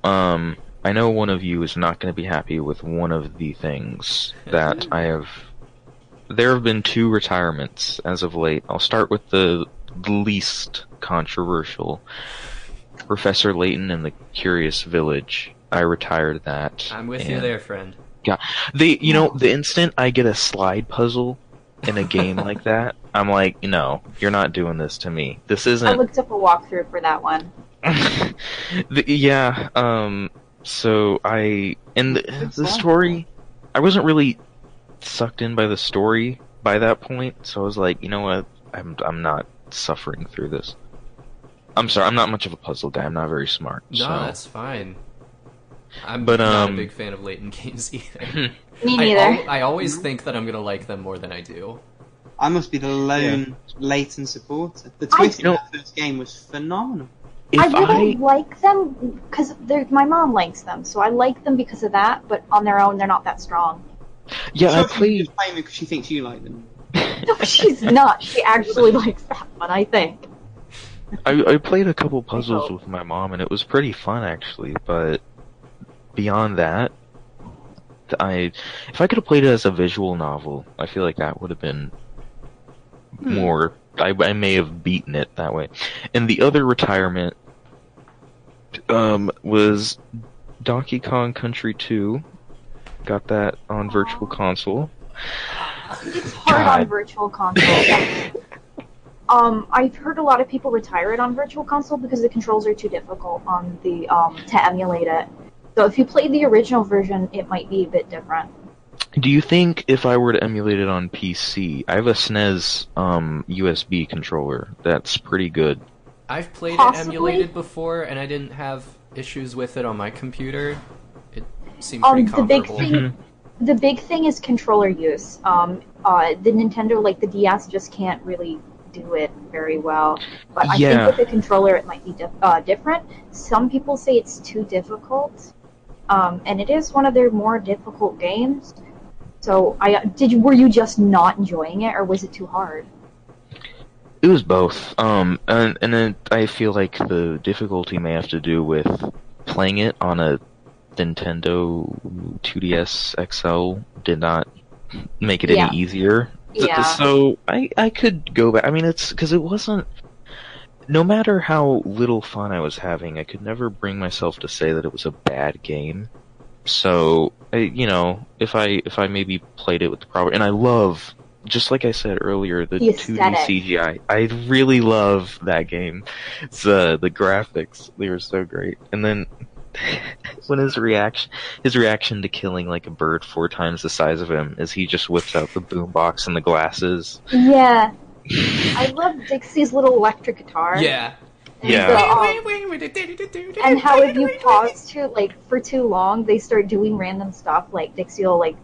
um I know one of you is not going to be happy with one of the things that I have there have been two retirements as of late. I'll start with the least controversial. Professor Layton and the Curious Village. I retired that. I'm with you there, friend. Yeah. The you know the instant I get a slide puzzle in a game like that, I'm like, no, you're not doing this to me. This isn't I looked up a walkthrough for that one. the, yeah, um, so I and the, the story, I wasn't really sucked in by the story by that point, so I was like, you know what, I'm I'm not suffering through this. I'm sorry, I'm not much of a puzzle guy. I'm not very smart. No, so. that's fine. I'm But, not a um, big fan of Layton games either. Me I, neither. al- I always think that I'm gonna like them more than I do. I must be the lone Layton supporter. The twist You in that first game was phenomenal. if I really like them because my mom likes them, so I like them because of that. But on their own, they're not that strong. yeah, I Sure, she's played. playing because she thinks you like them. No, she's not. She actually likes that one. I think. I, I played a couple puzzles with my mom, and it was pretty fun actually. But beyond that, I if I could have played it as a visual novel, I feel like that would have been Hmm. more. I, I may have beaten it that way. And the other retirement um, was Donkey Kong Country 2. Got that on Virtual Console. It's hard on virtual console. um, I've heard a lot of people retire it on virtual console because the controls are too difficult on the um to emulate it. So if you played the original version, it might be a bit different. Do you think if I were to emulate it on PC, I have a SNES um, USB controller that's pretty good. I've played Possibly. it emulated before, and I didn't have issues with it on my computer. It seemed Um, pretty the big thing, the big thing is controller use. Um, uh, the Nintendo, like the DS, just can't really do it very well. But I Yeah. think with the controller, it might be dif- uh, different. Some people say it's too difficult, um, and it is one of their more difficult games. So, I did. You, were you just not enjoying it, or was it too hard? It was both. Um, and and then I feel like the difficulty may have to do with playing it on a Nintendo 2DS XL did not make it Yeah. any easier. So- Yeah. So I I could go back. I mean, it's because it wasn't. No matter how little fun I was having, I could never bring myself to say that it was a bad game. So I, you know, if I if I maybe played it with the proper, and I love, just like I said earlier, the, The 2D. CGI. I really love that game. It's uh, the graphics; they were so great. And then when his reaction, his reaction to killing like a bird four times the size of him, is he just whips out the boombox and the glasses. Yeah, I love Dixie's little electric guitar. Yeah, Yeah. The, um, and how if you pause too, like for too long, they start doing random stuff. Like Dixie will like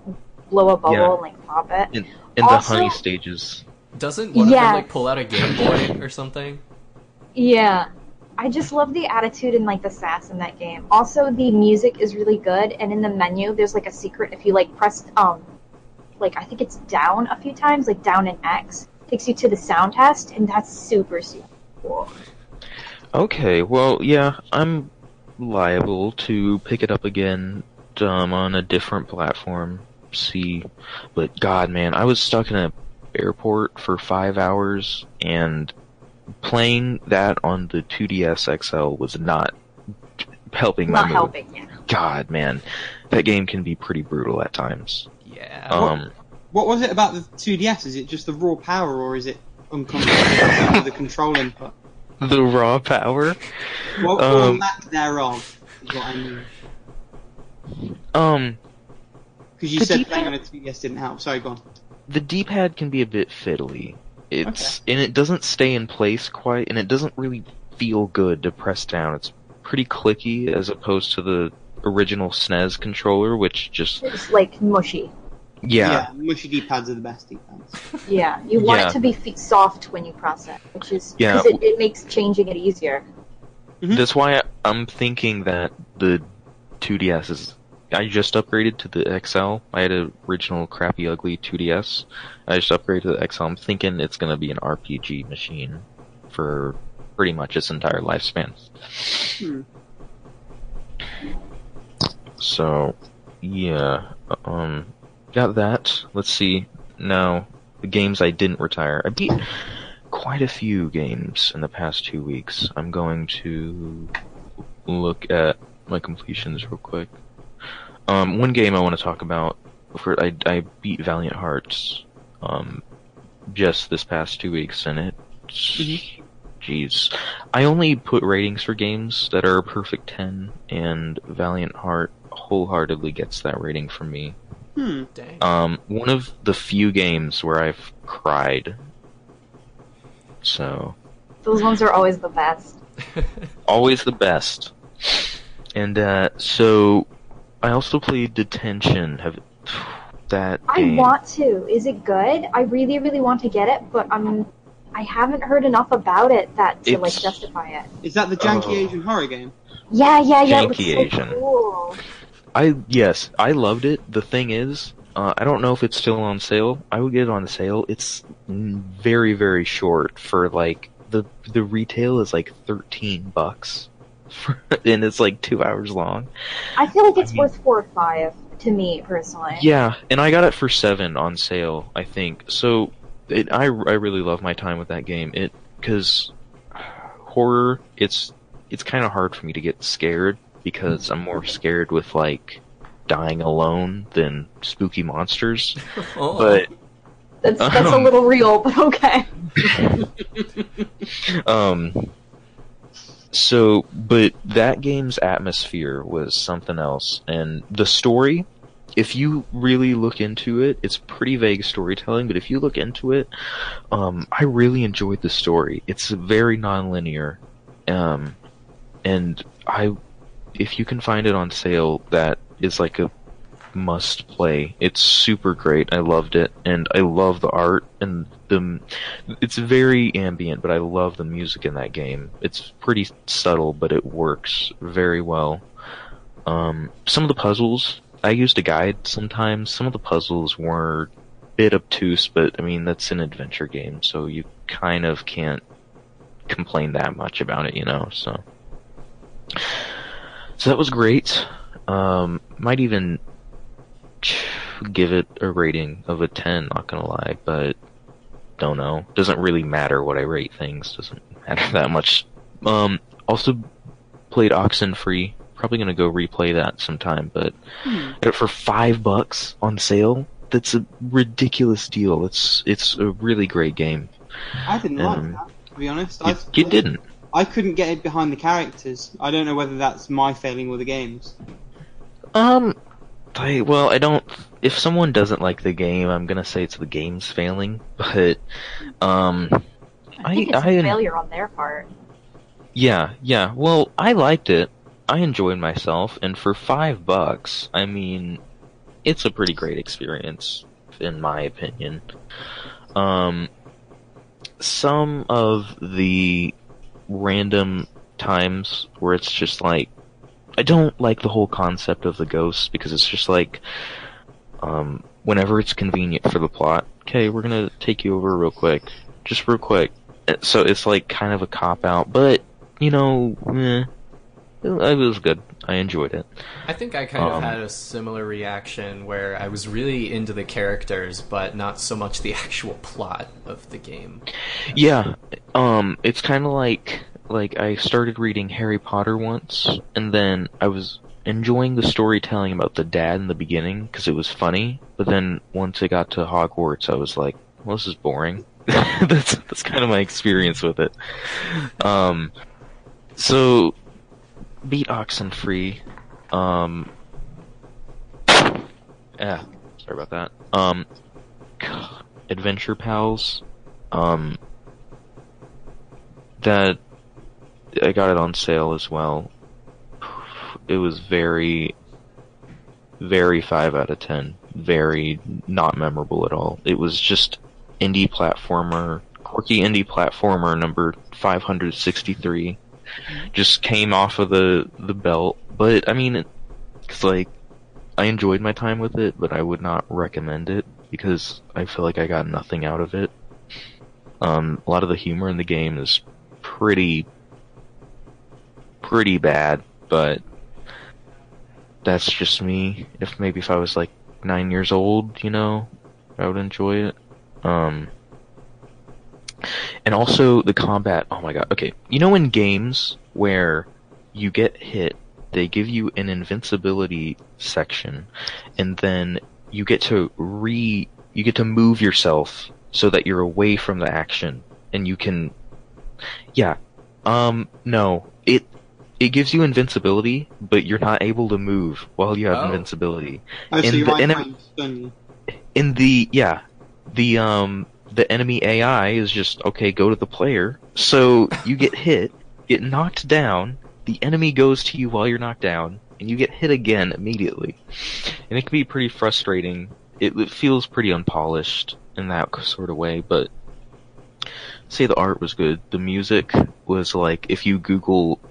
blow a bubble Yeah. and like pop it. In, in Also- the honey stages. Doesn't one of them like pull out a Game Boy or something? Yeah. I just love the attitude and like the sass in that game. Also, the music is really good, and in the menu, there's like a secret. If you like press, um, like I think it's down a few times, like down and X, takes you to the sound test, and that's super super cool. Okay, well, yeah, I'm liable to pick it up again um, on a different platform. See, but God, man, I was stuck in an airport for five hours, and playing that on the 2DS XL was not helping my Not mood. helping, yeah. God, man, that game can be pretty brutal at times. Yeah. Um, What was it about the 2DS? Is it just the raw power, or is it uncomfortable with the control input? the raw power. What Um, lack thereof is what I mean. Um, Because you said D-pad- playing on a 2DS didn't help. Sorry, go on. the D-pad can be a bit fiddly. It's and it doesn't stay in place quite, and it doesn't really feel good to press down. It's pretty clicky as opposed to the original SNES controller, which just It's like mushy. Yeah, mushy D-pads are the best D-pads. Yeah, you want Yeah. it to be fe- soft when you press it, which is Yeah. because it, it makes changing it easier. Mhm. that's why I'm thinking that the 2DS is. I just upgraded to the XL. I had an original crappy, ugly 2DS. I just upgraded to the XL. I'm thinking it's gonna be an RPG machine for pretty much its entire lifespan. Hmm. So, yeah, um, got that. Let's see. Now, the games I didn't retire. I beat quite a few games in the past two weeks. I'm going to look at my completions real quick. Um, one game I want to talk about. For I, I beat Valiant Hearts, um, just this past two weeks, and it. Jeez, I only put ratings for games that are a perfect ten, and Valiant Heart wholeheartedly gets that rating from me. Hmm. Dang. Um, one of the few games where I've cried. So, Those ones are always the best. always the best. And uh, so, I also played Detention. Have that I game? want to. Is it good? I really, really want to get it, but I'm. I haven't heard enough about it that to like justify it. Is that the janky Oh. Asian horror game? Yeah, yeah, yeah. It looks Janky so Asian. cool. I yes, I loved it. The thing is, uh, I don't know if it's still on sale. I would get it on sale. It's very very short for like the the retail is like thirteen bucks, for, and it's like two hours long. I feel like it's I mean- worth four or five to me personally. Yeah, and I got it for seven on sale. I think so. It, I I really love my time with that game. It because horror. It's it's kind of hard for me to get scared because I'm more scared with like dying alone than spooky monsters. oh. But That's that's a Um, little real, but okay. um so but that game's atmosphere was something else and the story if you really look into it it's pretty vague storytelling but if you look into it um i really enjoyed the story it's very non-linear um and i if you can find it on sale that is like a must play it's super great i loved it and i love the art and the it's very ambient, but I love the music in that game. It's pretty subtle, but it works very well. Um, some of the puzzles, I used a guide sometimes. Some of the puzzles were a bit obtuse, but I mean, that's an adventure game, so you kind of can't complain that much about it, you know, so. So that was great. Um, might even give it a rating of a 10, not gonna lie, but don't know. Doesn't really matter what I rate things. Doesn't matter that much. Um, also played Oxenfree. Probably gonna go replay that sometime, but Hmm. got it for five bucks on sale. That's a ridiculous deal. It's it's a really great game. I didn't like Um, that, to be honest. You, I, you didn't. I couldn't get it behind the characters. I don't know whether that's my failing or the game's. Um, I well, I don't. If someone doesn't like the game, I'm gonna say it's the game's failing. But um, I think I- it's I- a failure on their part. Yeah, yeah. Well, I liked it. I enjoyed myself, and for five bucks, I mean, it's a pretty great experience, in my opinion. Um, some of the random times where it's just like, I don't like the whole concept of the ghosts because it's just like, um, whenever it's convenient for the plot, okay, we're gonna take you over real quick, just real quick. So it's like kind of a cop out, but you know, eh, it was good. I enjoyed it. I think I kind of Um, had a similar reaction where I was really into the characters, but not so much the actual plot of the game. Yeah, um, it's kind of like like I started reading Harry Potter once, and then I was enjoying the storytelling about the dad in the beginning because it was funny. But then once it got to Hogwarts, I was like, "Well, this is boring." that's that's kind of my experience with it. Um, so beat Oxenfree. Um, yeah, sorry about that. Um, Adventure Pals. Um, that I got it on sale as well. It was very, very five out of ten. Very not memorable at all. It was just indie platformer, quirky indie platformer number five hundred sixty three. Just came off of the the belt, but I mean, it's like I enjoyed my time with it, but I would not recommend it because I feel like I got nothing out of it. Um, a lot of the humor in the game is pretty, pretty bad, but that's just me. If maybe if I was like nine years old, you know, I would enjoy it. Um, and also the combat. Oh my god. Okay, you know in games where you get hit, they give you an invincibility section, and then you get to re you get to move yourself so that you're away from the action and you can yeah um no it it gives you invincibility but you're not able to move while you have Oh. invincibility so In you're the right enemy- behind in the yeah the um the enemy AI is just okay go to the player. So you get hit get knocked down the enemy goes to you while you're knocked down and you get hit again immediately. And it can be pretty frustrating. It, it feels pretty unpolished in that sort of way but say the art was good. The music was like if you google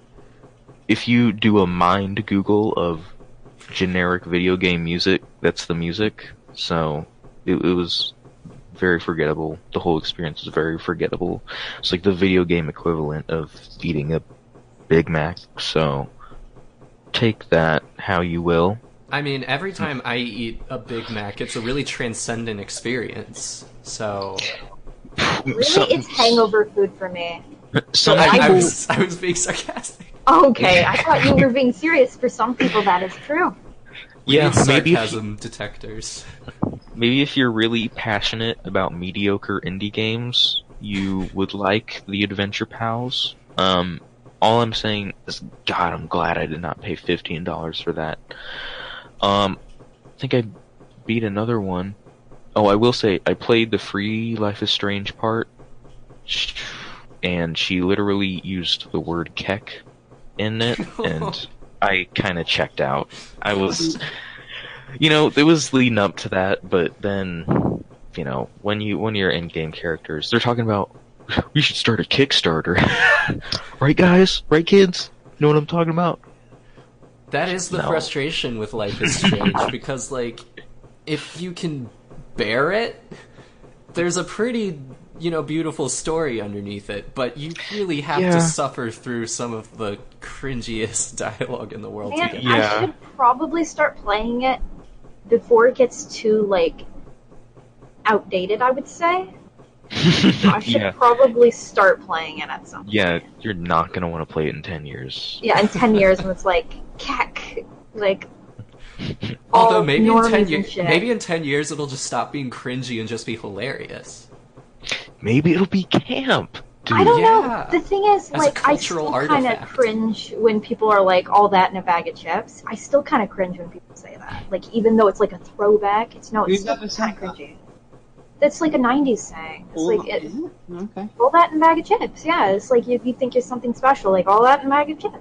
if you do a mind google of generic video game music that's the music. So it, it was very forgettable. The whole experience was very forgettable. It's like the video game equivalent of eating a Big Mac. So take that how you will. I mean, every time I eat a Big Mac, it's a really transcendent experience. So, Really, Some- it's hangover food for me. Some I, I was I was being sarcastic. Okay, I thought you were being serious. For some people, that is true. Yeah, Need maybe sarcasm detectors. maybe if you're really passionate about mediocre indie games, you would like the Adventure Pals. Um, all I'm saying is, God, I'm glad I did not pay fifteen dollars for that. Um, I think I beat another one. Oh, I will say I played the free Life is Strange part, and she literally used the word "keck" in it, and I kind of checked out. I was, you know, it was leading up to that, but then, you know, when you when you're in-game characters, they're talking about we should start a Kickstarter, right, guys? Right, kids? You know what I'm talking about? That is the No. frustration with Life is Strange because, like, if you can bear it, there's a pretty, you know, beautiful story underneath it, but you really have Yeah. to suffer through some of the cringiest dialogue in the world to Man, get Yeah. I should probably start playing it before it gets too like outdated. I would say I should yeah, probably start playing it at some. point. yeah. You're not gonna want to play it in ten years. Yeah, in ten years when it's like cack, like. Although maybe in ten and years, maybe in ten years it'll just stop being cringy and just be hilarious. Maybe it'll be camp. Dude. I don't Yeah. know. The thing is, As like, I still kind of cringe when people are like, "All that in a bag of chips." I still kind of cringe when people say that. Like, even though it's like a throwback, it's no, it's still kind of cringy. that's like a '90s saying. It's All like it, is it? Okay. all that in a bag of chips. Yeah, it's like if you think you're something special, like all that in a bag of chips.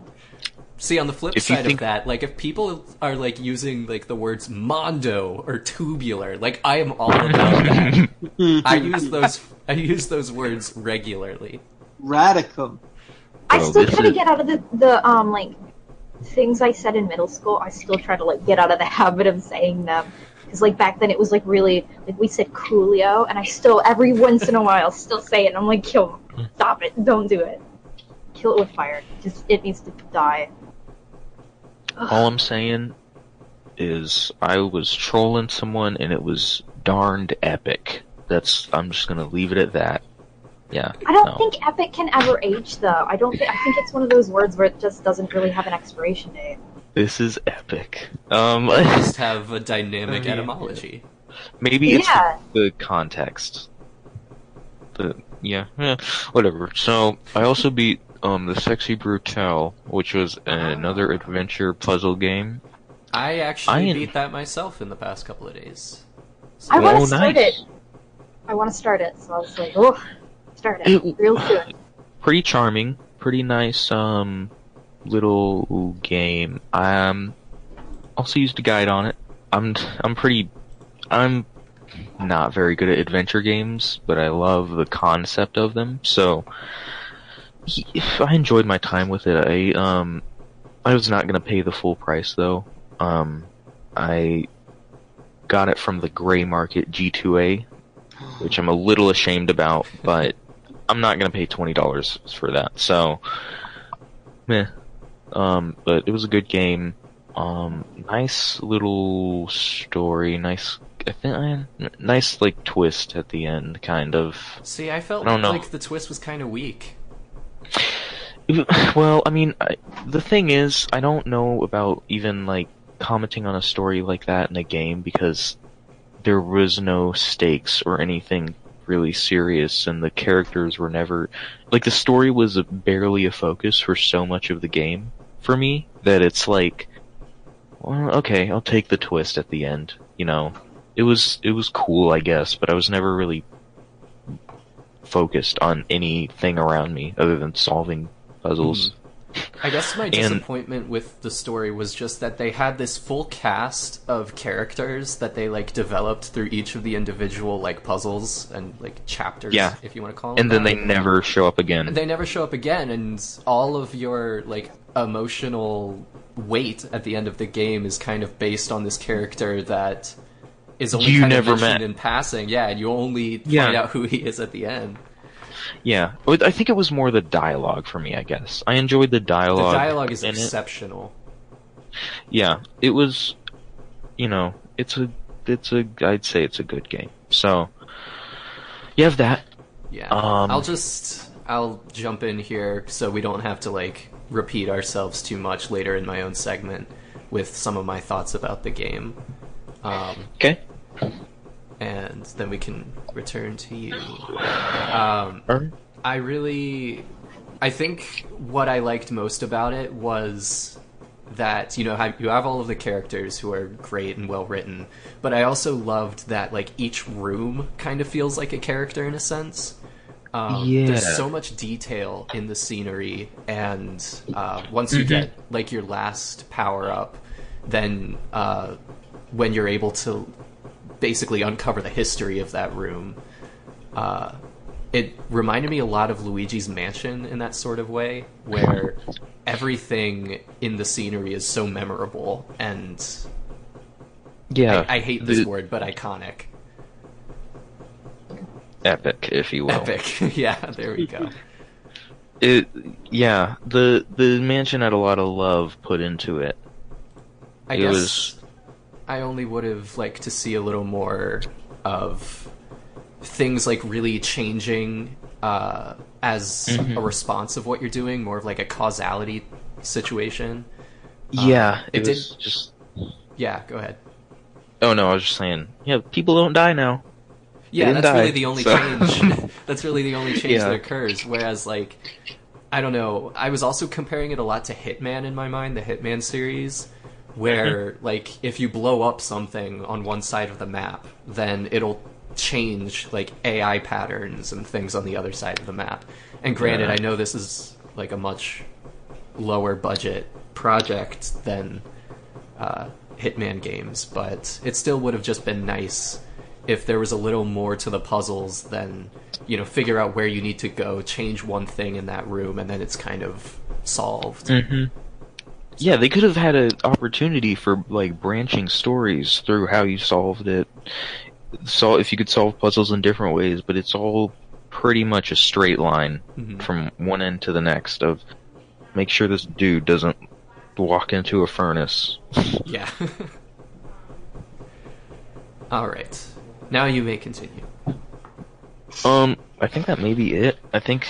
See, on the flip If side think- of that, like if people are like using like the words mondo or tubular, like I am all about that. I use those. I use those words regularly. Radical. I Well, still this try to get out of the the um like things I said in middle school. I still try to like get out of the habit of saying them because like back then it was like really like we said Coolio, and I still every once in a while still say it. And I'm like, kill, stop it, don't do it, kill it with fire. Just it needs to die. All I'm saying is I was trolling someone and it was darned epic. That's I'm just gonna leave it at that. Yeah. I don't no. think epic can ever age though. I don't think I think it's one of those words where it just doesn't really have an expiration date. this is epic. Um, Just have a dynamic I mean, etymology. maybe it's Yeah. the context. The yeah, eh, whatever. So I also beat um the Sexy Brutale, which was another adventure puzzle game. I actually I- beat that myself in the past couple of days. I want to Oh, start nice. it. I want to start it, so I was like, oh, start it It- real soon. pretty charming, pretty nice um little game. I um also used a guide on it. I'm I'm pretty I'm not very good at adventure games, but I love the concept of them. So he- I enjoyed my time with it. I um I was not going to pay the full price though. Um I got it from the gray market G2A, which I'm a little ashamed about, but I'm not gonna pay twenty dollars for that. So, meh. Um, but it was a good game. Um, nice little story. Nice, I think, eh, nice like twist at the end, kind of. See, I felt I like the twist was kind of weak. Well, I mean, I, the thing is, I don't know about even like commenting on a story like that in a game because there was no stakes or anything really serious, and the characters were never like the story was barely a focus for so much of the game for me that it's like, well, okay, I'll take the twist at the end. You know, it was it was cool, I guess, but I was never really focused on anything around me other than solving puzzles. Mm-hmm. I guess my disappointment with the story was just that they had this full cast of characters that they like developed through each of the individual like puzzles and like chapters, Yeah. if you want to call them. And then they never show up again. they never show up again, and all of your like emotional weight at the end of the game is kind of based on this character that is only You never met. in passing. Yeah, and you only find out who he is at the end. Yeah, I think it was more the dialogue for me. I guess I enjoyed the dialogue. The dialogue. is in it. exceptional. Yeah, it was. You know, it's a, it's a. I'd say it's a good game. So, you have that. Yeah. Um, I'll just I'll jump in here so we don't have to like repeat ourselves too much later in my own segment with some of my thoughts about the game. Um, Okay. and then we can return to you. Um. I really, I think what I liked most about it was that you know you have all of the characters who are great and well written, but I also loved that like each room kind of feels like a character in a sense. Um, Yeah. There's so much detail in the scenery, and uh, once you get like your last power up, then uh, when you're able to basically uncover the history of that room, uh, it reminded me a lot of Luigi's Mansion in that sort of way, where everything in the scenery is so memorable and Yeah. I, I hate this the- word, but iconic. Epic, if you will. Epic. yeah, there we go. It. Yeah. The the mansion had a lot of love put into it. I It guess was- I only would have liked to see a little more of things like really changing uh, as Mm-hmm. a response of what you're doing, more of like a causality situation. Yeah. it it, did- just. Yeah, go ahead. Oh no, I was just saying. Yeah, people don't die now. Yeah, that's really the only so- change. that's really the only change Yeah. that occurs. Whereas, like, I don't know. I was also comparing it a lot to Hitman in my mind, the Hitman series, where Mm-hmm. like if you blow up something on one side of the map, then it'll change like AI patterns and things on the other side of the map. And granted, Yeah. I know this is like a much lower budget project than uh, Hitman games, but it still would have just been nice if there was a little more to the puzzles than you know figure out where you need to go, change one thing in that room, and then it's kind of solved. hmm Yeah, they could have had an opportunity for like branching stories through how you solved it. So if you could solve puzzles in different ways, but it's all pretty much a straight line Mhm. from one end to the next. Of make sure this dude doesn't walk into a furnace. Yeah. All right. Now you may continue. Um, I think that may be it. I think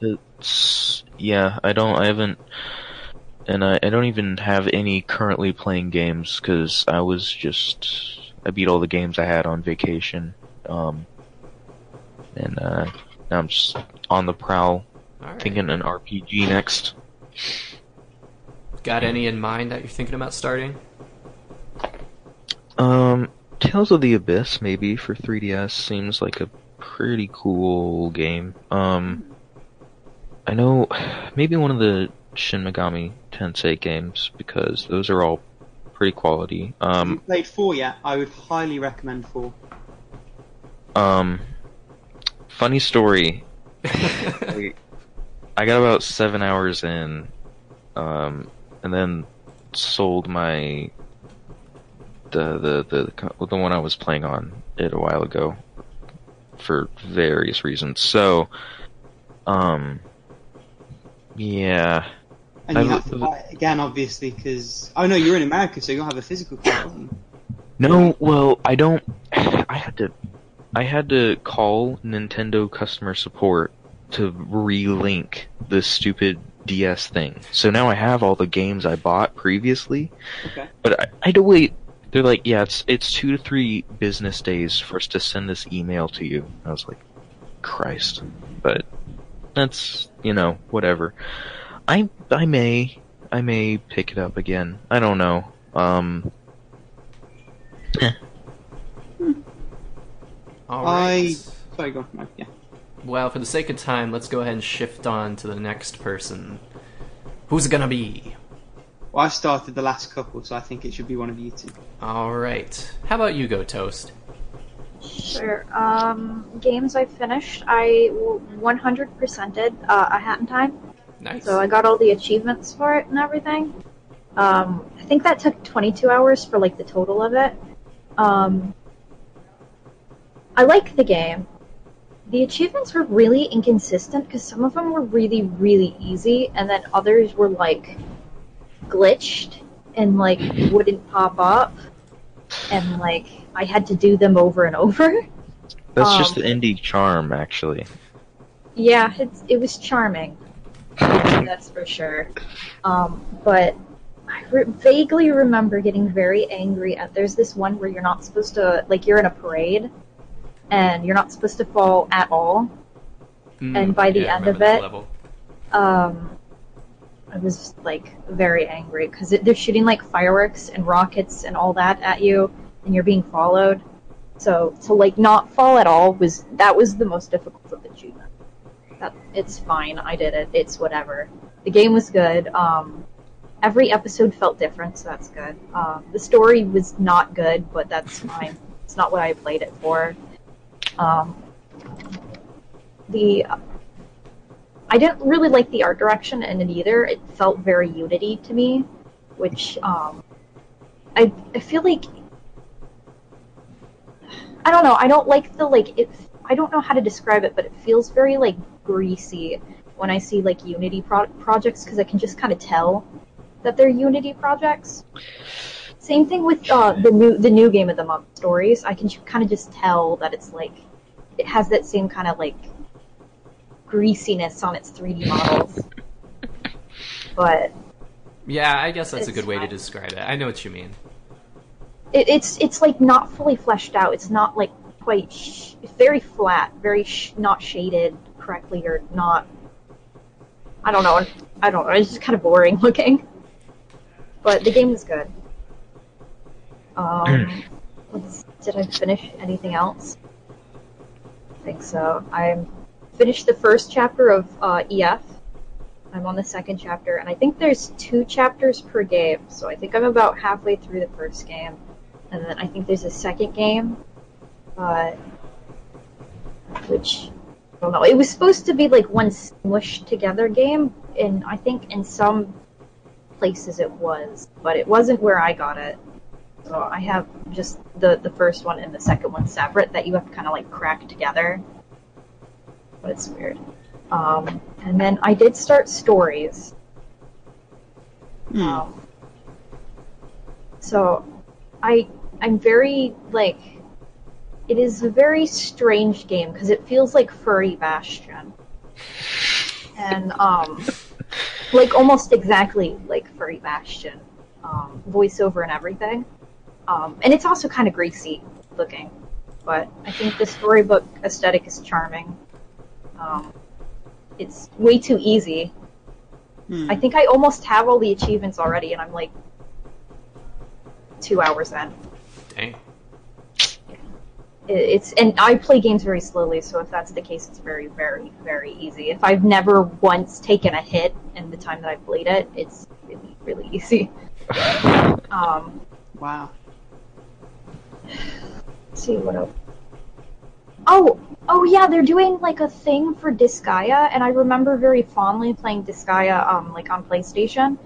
it's yeah. I don't. I haven't, and I, I don't even have any currently playing games because I was just I beat all the games I had on vacation. Um, and uh, now I'm just on the prowl, right. thinking an RPG next. Got any in mind that you're thinking about starting? Um, Tales of the Abyss maybe for 3DS seems like a pretty cool game. Um, I know maybe one of the Shin Megami Tensei games because those are all pretty quality. Um, played four yet? I would highly recommend four. um, funny story. I, I got about seven hours in, um, and then sold my the the the the, the one I was playing on it a while ago for various reasons. So, um, yeah, And you have to buy it again, obviously, because oh no, you're in America, so you'll have a physical copy. no, well, I don't. I had to, I had to call Nintendo customer support to relink the stupid DS thing. So now I have all the games I bought previously. Okay. But I, I had to wait. They're like, yeah, it's it's two to three business days for us to send this email to you. I was like, Christ. But that's you know whatever. I I may I may pick it up again. I don't know. Um. All I sorry, go. No, yeah. Well, for the sake of time, let's go ahead and shift on to the next person. Who's it gonna be? Well, I've started the last couple, so I think it should be one of you two. All right. How about you go, Toast? Sure. Um, games I finished, I 100%ed uh, a Hat in Time, Nice. so I got all the achievements for it and everything. Um, I think that took 22 hours for like the total of it. Um, I like the game. The achievements were really inconsistent because some of them were really, really easy, and then others were like glitched and like wouldn't pop up, and like I had to do them over and over. That's just the Um, indie charm, actually. Yeah, it's, it was charming. That's for sure. Um, but I re- vaguely remember getting very angry at. There's this one where you're not supposed to, like, you're in a parade, and you're not supposed to fall at all. Mm, and by the yeah, end of it- level. Um, I was like very angry because they're shooting like fireworks and rockets and all that at you, and you're being followed. So to like not fall at all was that was the most difficult of the achievement. It's fine, I did it. It's whatever. The game was good. Um, every episode felt different, so that's good. Um, the story was not good, but that's fine. It's not what I played it for. Um, the I didn't really like the art direction in it either. It felt very Unity to me, which um, I I feel like I don't know. I don't like the like it. I don't know how to describe it, but it feels very like greasy when I see like Unity pro- projects because I can just kind of tell that they're Unity projects. Same thing with uh, the new the new game of the month stories. I can kind of just tell that it's like it has that same kind of like greasiness on its 3D models. but Yeah, I guess that's a good way to describe it. I know what you mean. it, it's it's like not fully fleshed out. It's not like quite. Sh- it's very flat, very sh- not shaded correctly, or not. I don't know. I don't know. It's just kind of boring looking. But the game is good. Um, did I finish anything else? I think so. I'm finished the first chapter of uh, EF. I'm on the second chapter, and I think there's two chapters per game. So I think I'm about halfway through the first game, and then I think there's a second game, uh, which I don't know. It was supposed to be like one smushed together game, and I think in some places it was, but it wasn't where I got it. So I have just the the first one and the second one separate that you have to kind of like crack together. But it's weird. Um, and then I did start stories. Hmm. Um, so I I'm very like it is a very strange game because it feels like Furry Bastion. And um like almost exactly like Furry Bastion. Um, voiceover and everything. Um, and it's also kind of greasy looking. But I think the storybook aesthetic is charming. Um, it's way too easy. Hmm. I think I almost have all the achievements already, and I'm like two hours in. Dang. It- It's and I play games very slowly, so if that's the case, it's very, very, very easy. If I've never once taken a hit in the time that I've played it, it's really, really easy. Um, Wow. let's see what else. Oh, oh yeah, they're doing like a thing for Disgaea, and I remember very fondly playing Disgaea, um, like on PlayStation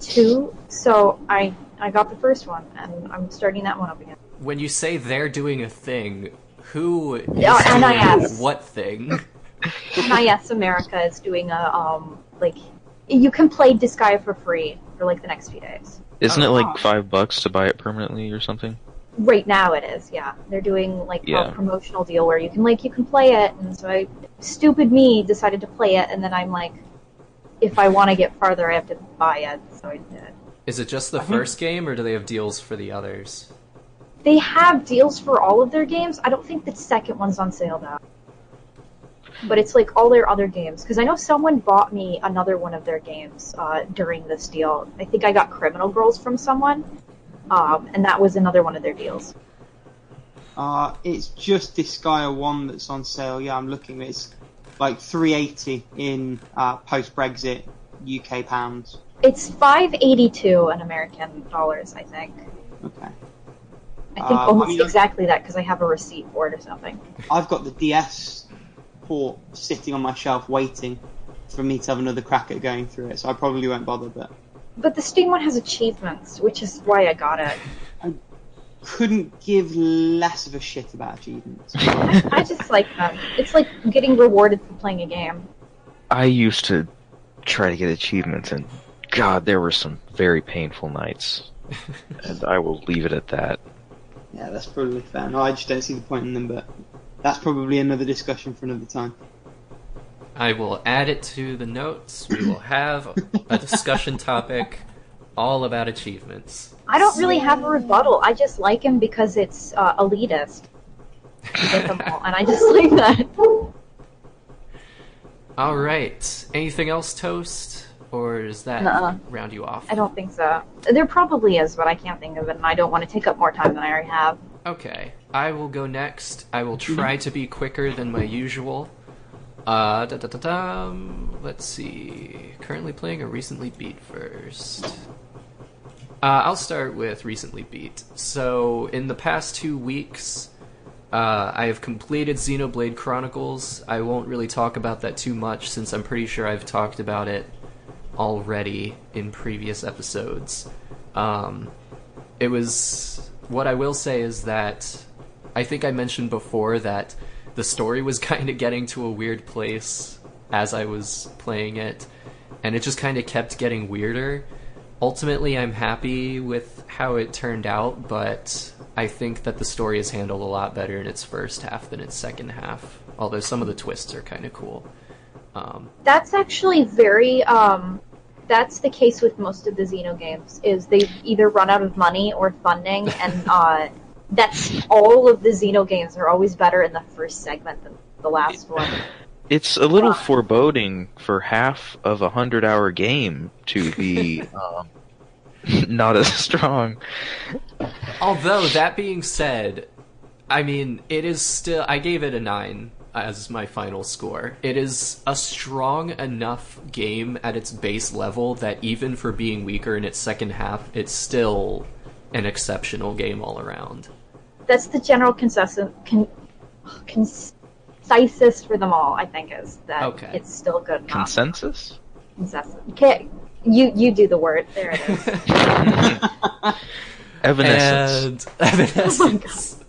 Two. So I I got the first one, and I'm starting that one up again. When you say they're doing a thing, who is Yeah, doing NIS. what thing? NIS America is doing a um like you can play Disgaea for free for like the next few days. Isn't it Oh. like five bucks to buy it permanently or something? Right now it is, yeah. They're doing like Yeah. a promotional deal where you can like you can play it, and so I, stupid me, decided to play it, and then I'm like, if I want to get farther, I have to buy it, so I did. Is it just the I think- first game, or do they have deals for the others? They have deals for all of their games. I don't think the second one's on sale though. But it's like all their other games because I know someone bought me another one of their games uh, during this deal. I think I got Criminal Girls from someone, um, and that was another one of their deals. Uh, it's just Disgaea 1 that's on sale. Yeah, I'm looking. It's like 380 in uh, post Brexit UK pounds. It's five eighty two in American dollars, I think. Okay. I think um, I almost mean, I- exactly that because I have a receipt for it or something. I've got the DS port sitting on my shelf waiting for me to have another crack at going through it, so I probably won't bother, but But the Steam one has achievements, which is why I got it. I couldn't give less of a shit about achievements. I, I just like them. It's like getting rewarded for playing a game. I used to try to get achievements, and God, there were some very painful nights. and I will leave it at that. Yeah, that's probably fair. No, I just don't see the point in them, but that's probably another discussion for another time. I will add it to the notes. We will have a discussion topic all about achievements. I don't really have a rebuttal. I just like him because it's uh, elitist. to get them all, and I just like that. All right. Anything else, Toast? Or does that Nuh-uh. round you off? I don't think so. There probably is, but I can't think of it, and I don't want to take up more time than I already have. Okay, I will go next. I will try to be quicker than my usual. Uh, da da da dum. Let's see. Currently playing or recently beat first. Uh, I'll start with recently beat. So, in the past two weeks, uh, I have completed Xenoblade Chronicles. I won't really talk about that too much since I'm pretty sure I've talked about it already in previous episodes. Um, it was what I will say is that I think I mentioned before that the story was kind of getting to a weird place as I was playing it, and it just kind of kept getting weirder. Ultimately, I'm happy with how it turned out, but I think that the story is handled a lot better in its first half than its second half. Although some of the twists are kind of cool. Um, That's actually very. Um, that's the case with most of the Xeno games. Is they've either run out of money or funding, and uh, that's all of the Xeno games are always better in the first segment than the last one. It's a little foreboding for half of a hundred hour game to be um, not as strong. Although that being said, I mean, it is still. I gave it a nine as my final score. It is a strong enough game at its base level that even for being weaker in its second half, it's still an exceptional game all around. That's the general consensus. Con, concisus for them all, I think, is that Okay. it's still good enough. Consensus? Consensus. Okay, you you do the word. There it is. Evanescence. and Evanescence. Oh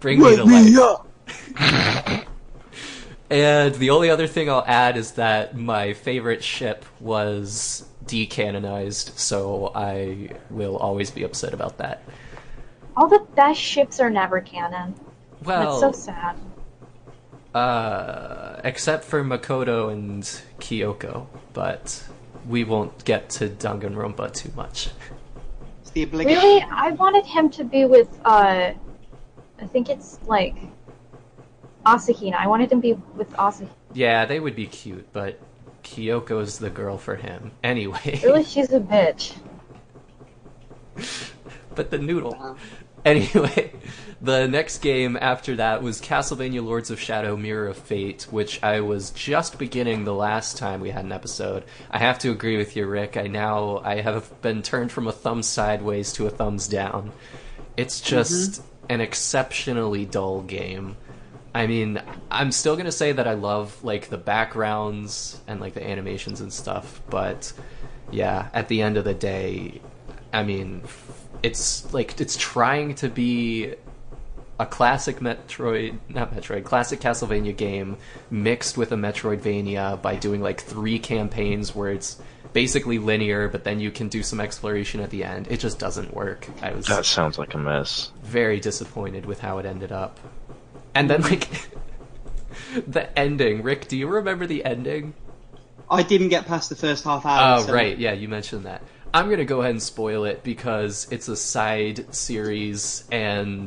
Bring me to life. And the only other thing I'll add is that my favorite ship was decanonized, so I will always be upset about that. all the best ships are never canon. Well, That's so sad. uh, except for Makoto and Kyoko, but we won't get to Danganronpa too much. It's the obligatory. Really, I wanted him to be with. uh I think it's like Asahina. I wanted him to be with Asahina. Yeah, they would be cute, but Kyoko's the girl for him. Anyway, Really, she's a bitch. but the noodle. Wow. Anyway, the next game after that was Castlevania Lords of Shadow Mirror of Fate, which I was just beginning the last time we had an episode. I have to agree with you, Rick. I now I have been turned from a thumb sideways to a thumbs down. It's just mm-hmm. an exceptionally dull game. I mean, I'm still gonna say that I love like the backgrounds and like the animations and stuff, but yeah, at the end of the day, I mean, it's like it's trying to be a classic Metroid, not Metroid, classic Castlevania game mixed with a Metroidvania by doing like three campaigns where it's basically linear, but then you can do some exploration at the end. It just doesn't work. I was That sounds like a mess. very disappointed with how it ended up. And then like the ending, Rick, do you remember the ending? I didn't get past the first half hour. Oh, so- right. Yeah, you mentioned that. I'm going to go ahead and spoil it because it's a side series and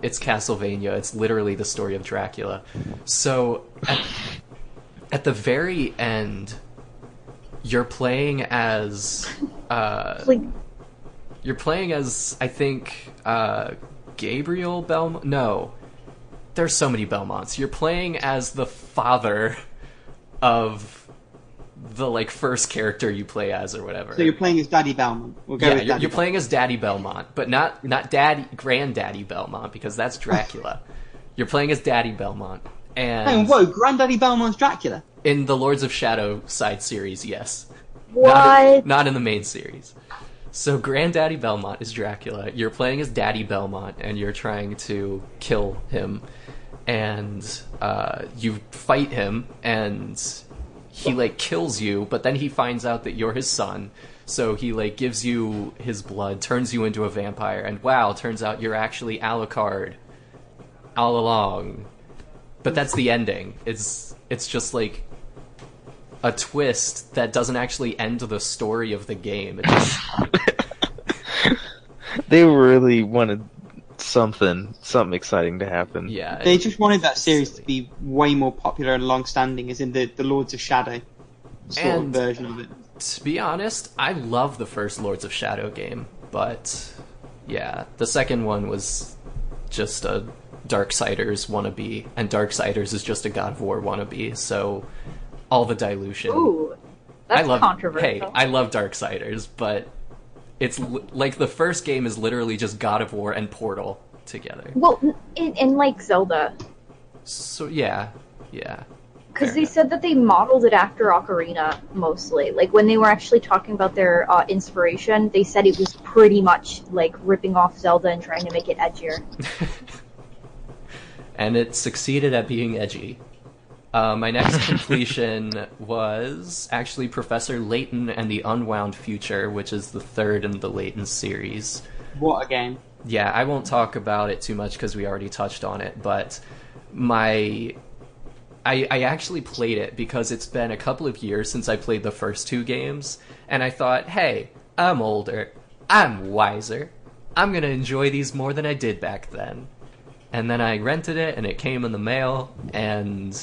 it's Castlevania. It's literally the story of Dracula. So, at, at the very end, you're playing as. Uh, Like, you're playing as, I think, uh, Gabriel Belmont. No. There's so many Belmonts. You're playing as the father of the like first character you play as or whatever. So you're playing as Daddy Belmont. We'll go yeah, with you're, Daddy you're playing as Daddy Belmont, but not not Daddy Granddaddy Belmont because that's Dracula. you're playing as Daddy Belmont, and Belmont. Hey, whoa, Granddaddy Belmont's Dracula. in the Lords of Shadow side series, yes. what? Not, not in the main series. So Granddaddy Belmont is Dracula. You're playing as Daddy Belmont, and you're trying to kill him. And uh, you fight him, and he like kills you. But then he finds out that you're his son, so he like gives you his blood, turns you into a vampire. And wow, turns out you're actually Alucard all along. But that's the ending. It's it's just like a twist that doesn't actually end the story of the game. It just, They really wanted something, something exciting to happen. yeah, They just wanted that series silly. to be way more popular and long-standing, as in the, the Lords of Shadow sort And- of version of it. to be honest, I love the first Lords of Shadow game, but yeah, the second one was just a Darksiders wannabe, and Darksiders is just a God of War wannabe. So all the dilution. Ooh, that's I love. controversial. Hey, I love Darksiders, but it's li- like the first game is literally just God of War and Portal together. well, in, in like Zelda, So yeah, yeah. because they enough. said that they modeled it after Ocarina mostly. Like when they were actually talking about their uh, inspiration, they said it was pretty much like ripping off Zelda and trying to make it edgier. and it succeeded at being edgy. Uh, my next completion was actually Professor Layton and the Unwound Future, which is the third in the Layton series. What a game. Yeah, I won't talk about it too much because we already touched on it, but my. I, I actually played it because it's been a couple of years since I played the first two games, and I thought, hey, I'm older, I'm wiser, I'm gonna enjoy these more than I did back then. And then I rented it, and it came in the mail, and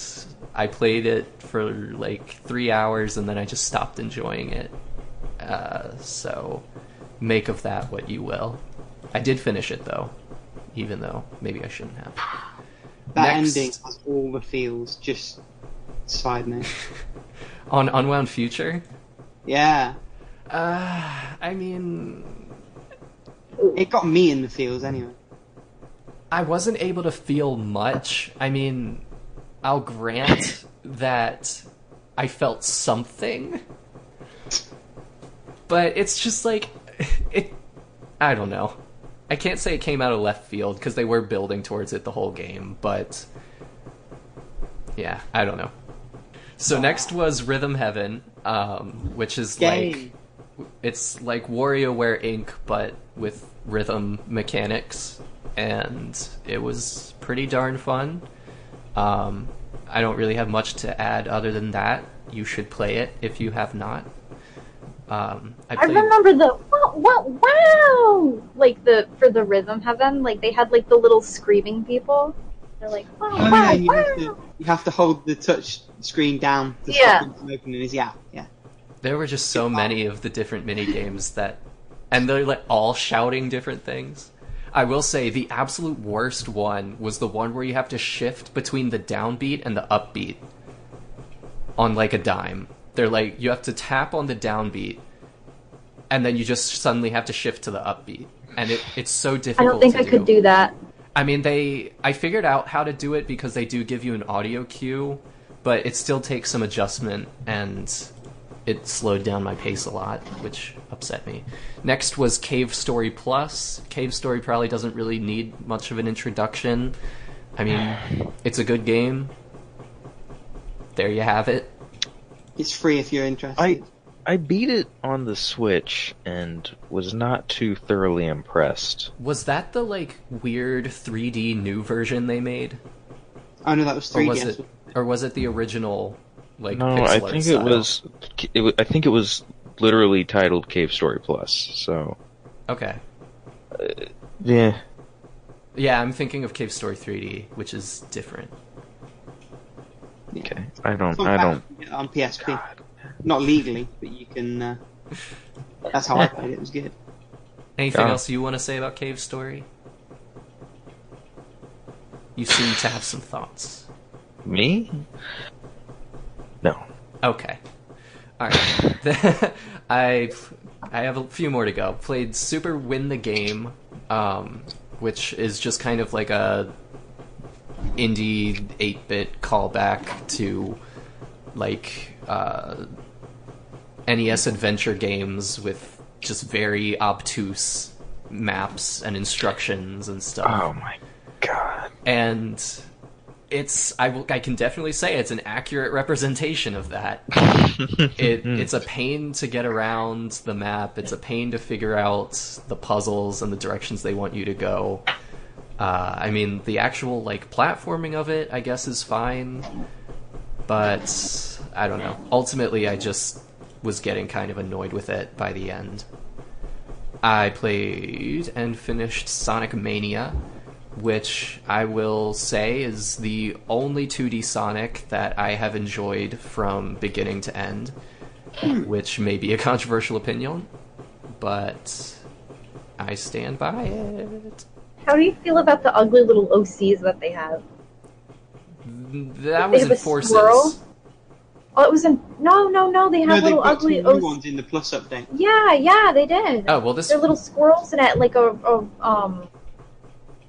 I played it for like three hours, and then I just stopped enjoying it. Uh, so, make of that what you will. I did finish it though. even though maybe I shouldn't have. That Next. ending has all the feels. Just side note. On Unwound Future, Yeah, uh, I mean, it got me in the feels anyway. I wasn't able to feel much. I mean, I'll grant that I felt something. But it's just like it I don't know. I can't say it came out of left field because they were building towards it the whole game, but yeah, I don't know. So next was Rhythm Heaven, um, which is like it's like WarioWare Inc. but with rhythm mechanics, and it was pretty darn fun. Um, I don't really have much to add other than that. You should play it if you have not. Um, I I remember the wow, wow, wow, like the for the rhythm heaven, like they had like the little screaming people. They're like wow, Oh, wow, yeah, you, wow. have to, you have to hold the touch screen down to Yeah. stop them from opening his yeah, yeah. There were just so many of the different mini games that, and they're like all shouting different things. I will say the absolute worst one was the one where you have to shift between the downbeat and the upbeat on like a dime. They're like you have to tap on the downbeat, and then you just suddenly have to shift to the upbeat, and it, it's so difficult. I don't think I could do that. I mean, they. I figured out how to do it because they do give you an audio cue, but it still takes some adjustment, and it slowed down my pace a lot, which upset me. Next was Cave Story Plus. Cave Story probably doesn't really need much of an introduction. I mean, it's a good game. There you have it. It's free if you're interested. I I beat it on the Switch and was not too thoroughly impressed. Was that the like weird 3D new version they made, oh no, that was or 3DS. was it, or was it the original? Like no, pixel I art think style? it was. It, wa- I think it was literally titled Cave Story Plus. So Okay. yeah, Yeah, I'm thinking of Cave Story 3D, which is different. Okay. I don't. Fun I don't. you can get it on PSP. Not legally, but you can. Uh, that's how I played it. It was good. Anything Yeah. else you want to say about Cave Story? You seem to have some thoughts. Me? No. Okay. Alright. I I have a few more to go. Played Super Win the Game, um, which is just kind of like a indie 8-bit callback to like uh, NES adventure games with just very obtuse maps and instructions and stuff Oh my god. and it's I, I can definitely say it's an accurate representation of that. It it's a pain to get around the map. It's a pain to figure out the puzzles and the directions they want you to go. Uh, I mean, the actual like platforming of it, I guess, is fine, but I don't know. Ultimately, I just was getting kind of annoyed with it by the end. I played and finished Sonic Mania, which I will say is the only 2D Sonic that I have enjoyed from beginning to end, which may be a controversial opinion, but I stand by it. How do you feel about the ugly little OCs that they have? That They was have in a Forces. squirrel? Oh, it was in. No, no, no. They have No, they've little ugly new OCs. ones in the Plus update. Yeah, yeah, they did. Oh well, this They're little squirrels and at like a, a um,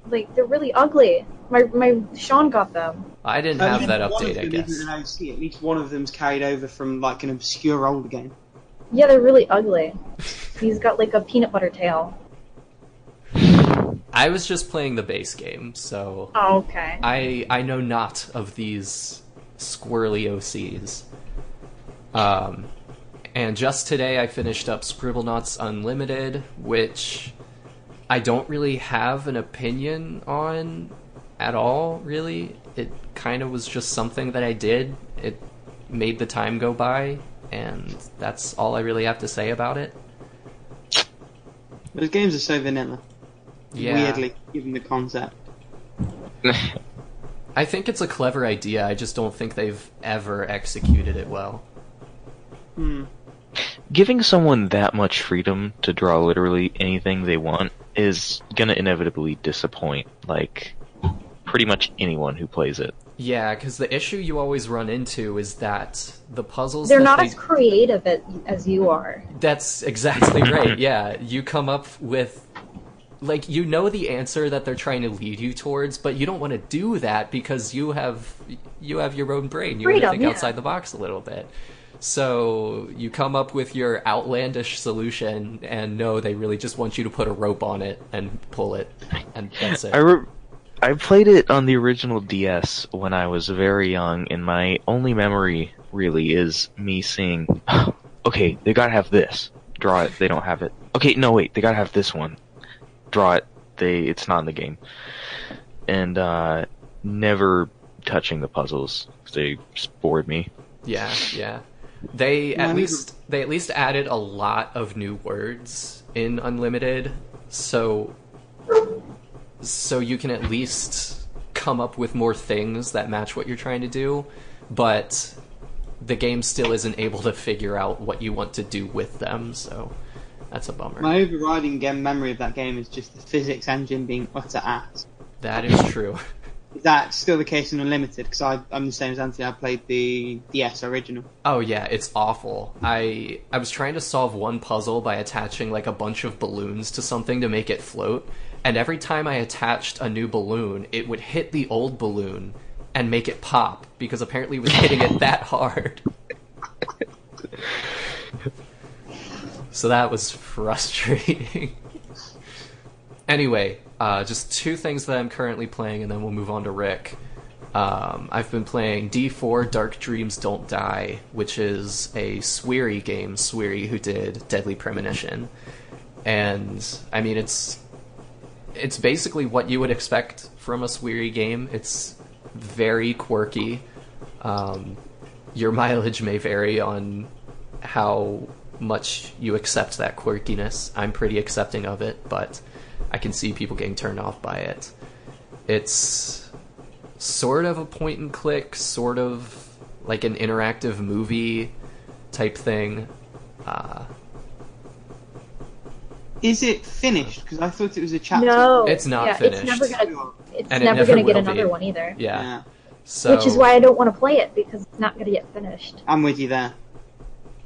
like they're really ugly. My my Sean got them. I didn't have that one update. I them guess. isn't an At least one of them's carried over from like an obscure old game. Yeah, they're really ugly. He's got like a peanut butter tail. I was just playing the base game, so Oh, okay. I I know not of these squirrely OCs. Um, and just today I finished up Scribblenauts Unlimited, which I don't really have an opinion on at all. Really, it kind of was just something that I did. It made the time go by, and that's all I really have to say about it. Those games are so vanilla. Yeah. Weirdly, given the concept. I think it's a clever idea. I just don't think they've ever executed it well. Hmm. Giving someone that much freedom to draw literally anything they want is gonna inevitably disappoint like pretty much anyone who plays it. Yeah, because the issue you always run into is that the puzzles They're not they- as creative as, as you are. That's exactly right. Yeah, you come up with like you know the answer that they're trying to lead you towards, but you don't want to do that because you have you have your own brain. You want to think yeah. outside the box a little bit. So you come up with your outlandish solution and no, they really just want you to put a rope on it and pull it, and that's it. I re- I played it on the original DS when I was very young, and my only memory really is me seeing, okay, they gotta have this. Draw it. They don't have it. Okay, no wait, they gotta have this one. Draw it. They it's not in the game. And uh, never touching the puzzles 'cause they bored me. Yeah, yeah. They at need least they at least added a lot of new words in Unlimited, so so you can at least come up with more things that match what you're trying to do, but the game still isn't able to figure out what you want to do with them, so that's a bummer. My overriding game memory of that game is just the physics engine being utter ass. That is true. Is that still the case in Unlimited? Because I'm the same as Anthony. I played the DS original. Oh yeah, it's awful. I I was trying to solve one puzzle by attaching like a bunch of balloons to something to make it float, and every time I attached a new balloon, it would hit the old balloon and make it pop because apparently it was hitting it that hard. so that was frustrating. anyway, uh, just two things that I'm currently playing, and then we'll move on to Rick. Um, I've been playing D4 Dark Dreams Don't Die, which is a Swery game, Swery who did Deadly Premonition. And I mean it's it's basically what you would expect from a Swery game. It's very quirky. Um, your mileage may vary on how much you accept that quirkiness. I'm pretty accepting of it, but I can see people getting turned off by it. It's sort of a point and click, sort of like an interactive movie type thing. Uh, Is it finished? Because I thought it was a chapter. No, It's not yeah, finished. It's never gonna. It's never, never gonna get will be. another one either. yeah. Yeah, So Which is why I don't want to play it because it's not gonna get finished. I'm with you there.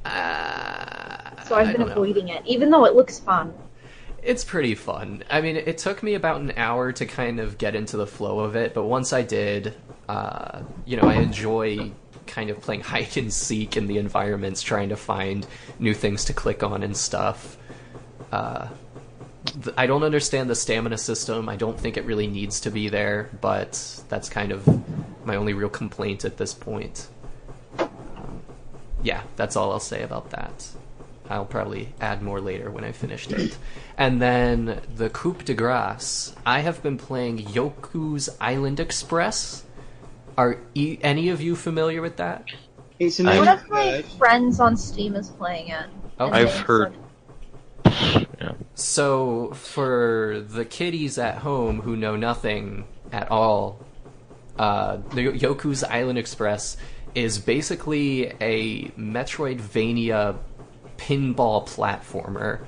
Uh, So I've I been don't know. avoiding it, even though it looks fun. It's pretty fun. I mean, it took me about an hour to kind of get into the flow of it, but once I did, uh, you know, I enjoy kind of playing hide and seek in the environments, trying to find new things to click on and stuff. Uh, I don't understand the stamina system. I don't think it really needs to be there, but that's kind of my only real complaint at this point. Um, yeah, that's all I'll say about that. I'll probably add more later when I finished it. And then the Coupe de Grace. I have been playing Yoku's Island Express. Are e- any of you familiar with that? It's an One of my friends on Steam is playing it. Oh, I've heard- Yeah. So, for the kiddies at home who know nothing at all, uh, the Yoku's Island Express is basically a Metroidvania pinball platformer.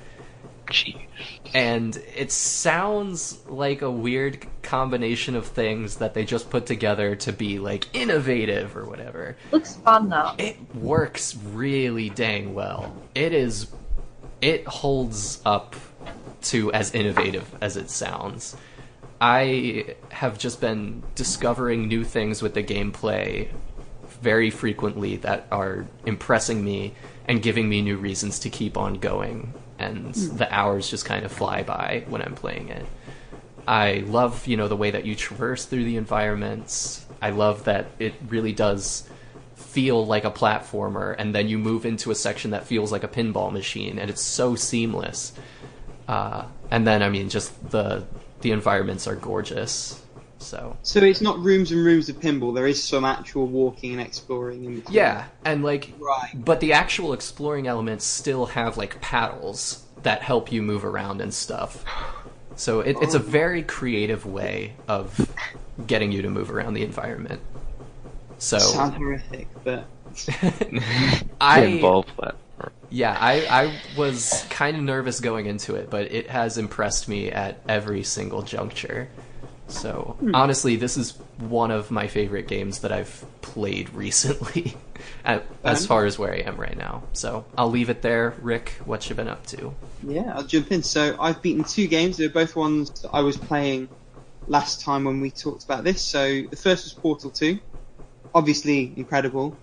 Jeez. and it sounds like a weird combination of things that they just put together to be like innovative or whatever. Looks fun though. It works really dang well. It is it holds up to as innovative as it sounds. I have just been discovering new things with the gameplay very frequently that are impressing me and giving me new reasons to keep on going. And the hours just kind of fly by when I'm playing it. I love, you know, the way that you traverse through the environments. I love that it really does feel like a platformer, and then you move into a section that feels like a pinball machine, and it's so seamless. Uh, and then, I mean, just the the environments are gorgeous. So So it's not rooms and rooms of pinball. There is some actual walking and exploring. In between. yeah, and like Right. But the actual exploring elements still have like paddles that help you move around and stuff. So it, it's a very creative way of getting you to move around the environment. So Sounds horrific, but I Pinball platform. Yeah, I, I was kind of nervous going into it, but it has impressed me at every single juncture. So hmm. honestly, this is one of my favorite games that I've played recently, at, as far as where I am right now. So I'll leave it there. Rick, what you been up to? Yeah, I'll jump in. So I've beaten two games. They're both ones that I was playing last time when we talked about this. So the first was Portal 2. Obviously incredible.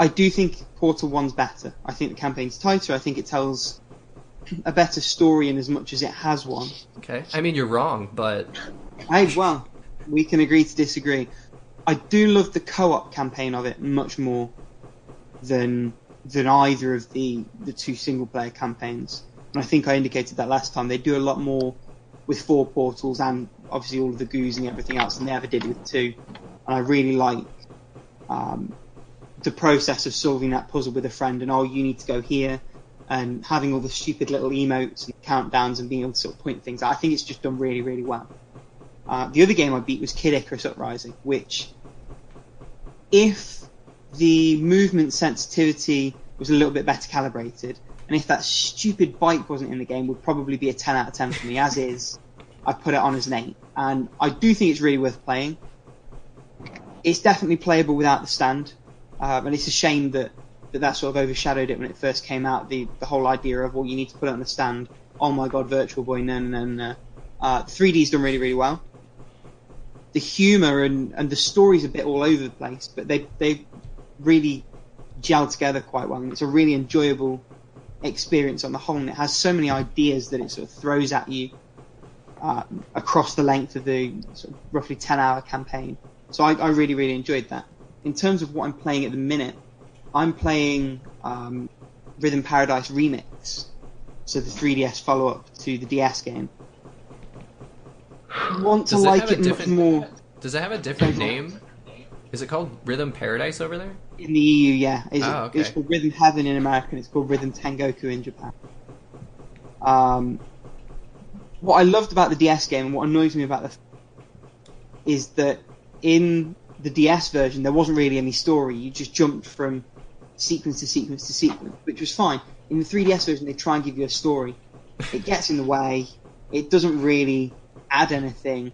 I do think Portal 1's better. I think the campaign's tighter. I think it tells a better story in as much as it has one. Okay, I mean you're wrong, but Hey, well, we can agree to disagree. I do love the co-op campaign of it much more than than either of the the two single player campaigns. And I think I indicated that last time. They do a lot more with four portals and obviously all of the goos and everything else than they ever did with two. And I really like um, the process of solving that puzzle with a friend and oh you need to go here and having all the stupid little emotes and countdowns and being able to sort of point things out. I think it's just done really, really well. Uh, the other game I beat was Kid Icarus Uprising, which, if the movement sensitivity was a little bit better calibrated, and if that stupid bike wasn't in the game, would probably be a 10 out of 10 for me. As is, I put it on as an 8. And I do think it's really worth playing. It's definitely playable without the stand, um, and it's a shame that, that that sort of overshadowed it when it first came out. The the whole idea of well, you need to put it on the stand. Oh my god, Virtual Boy, no, no, no, no. Uh, 3D's done really, really well. The humour and, and the story's a bit all over the place, but they they really gel together quite well, and it's a really enjoyable experience on the whole. And it has so many ideas that it sort of throws at you uh, across the length of the sort of roughly 10 hour campaign. So I, I really, really enjoyed that. In terms of what I'm playing at the minute, I'm playing um, Rhythm Paradise Remix, so the 3DS follow up to the DS game. Want to Does it like it much more does it have a different name? Is it called Rhythm Paradise over there? in the EU, yeah. It's, Oh, okay. it's called Rhythm Heaven in America, and it's called Rhythm Tengoku in Japan. Um, what I loved about the DS game and what annoys me about the is that in the DS version there wasn't really any story. You just jumped from sequence to sequence to sequence, which was fine. In the 3DS version, they try and give you a story. It gets in the way. It doesn't really add anything.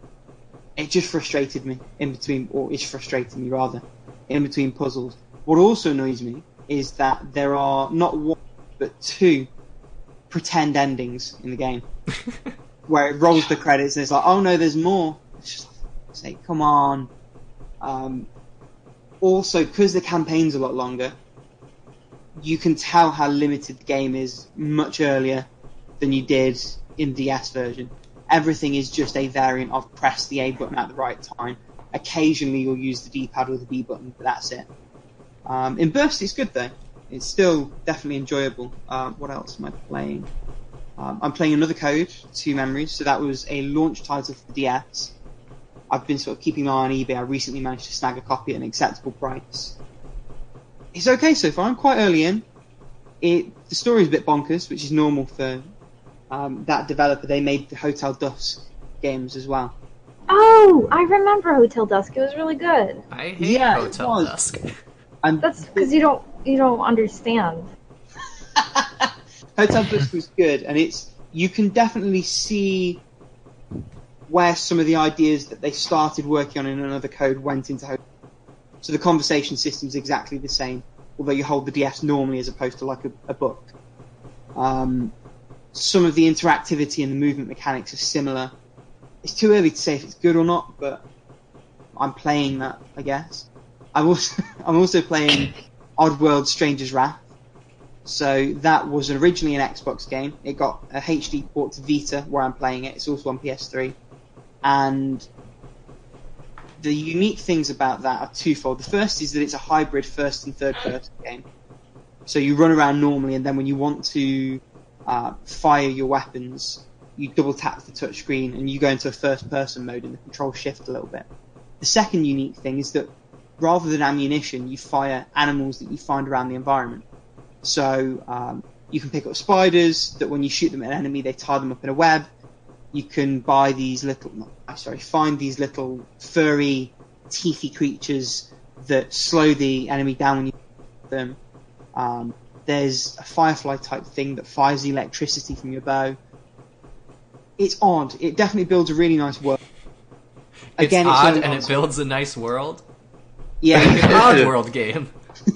It just frustrated me in between, or it's frustrating me rather, in between puzzles. What also annoys me is that there are not one but two pretend endings in the game, where it rolls the credits and it's like, oh no, there's more. It's just like, say, come on. Um, also, because the campaign's a lot longer, you can tell how limited the game is much earlier than you did in the DS version. Everything is just a variant of press the A button at the right time. Occasionally you'll use the D-pad or the B button, but that's it. Um, in Burst it's good though. It's still definitely enjoyable. Um, what else am I playing? Um, I'm playing another code, Two Memories, so that was a launch title for the DS. I've been sort of keeping my eye on eBay. I recently managed to snag a copy at an acceptable price. It's okay so far. I'm quite early in. It the story's a bit bonkers, which is normal for um, that developer. They made the Hotel Dusk games as well. Oh, I remember Hotel Dusk. It was really good. I hate Yeah, Hotel. Dusk. And That's because you don't you don't understand. Hotel Dusk was good, and it's you can definitely see where some of the ideas that they started working on in another code went into Hotel. So the conversation system's exactly the same, although you hold the DS normally as opposed to like a, a book. Um, some of the interactivity and the movement mechanics are similar. It's too early to say if it's good or not, but I'm playing that, I guess. I'm also I'm also playing Oddworld Stranger's Wrath. So that was originally an Xbox game. It got a HD port to Vita, where I'm playing it. It's also on PS3, and the unique things about that are twofold. The first is that it's a hybrid first and third person game. So you run around normally, and then when you want to uh, fire your weapons, you double tap the touchscreen and you go into a first person mode, and the controls shift a little bit. The second unique thing is that rather than ammunition, you fire animals that you find around the environment. So um, you can pick up spiders that when you shoot them at an enemy, they tie them up in a web. You can buy these little, no, sorry, find these little furry, teethy creatures that slow the enemy down when you them. Um, There's a firefly type thing that fires the electricity from your bow. It's odd. It definitely builds a really nice world. It's Again, it's odd and it builds a nice world. Yeah, Like an odd world game.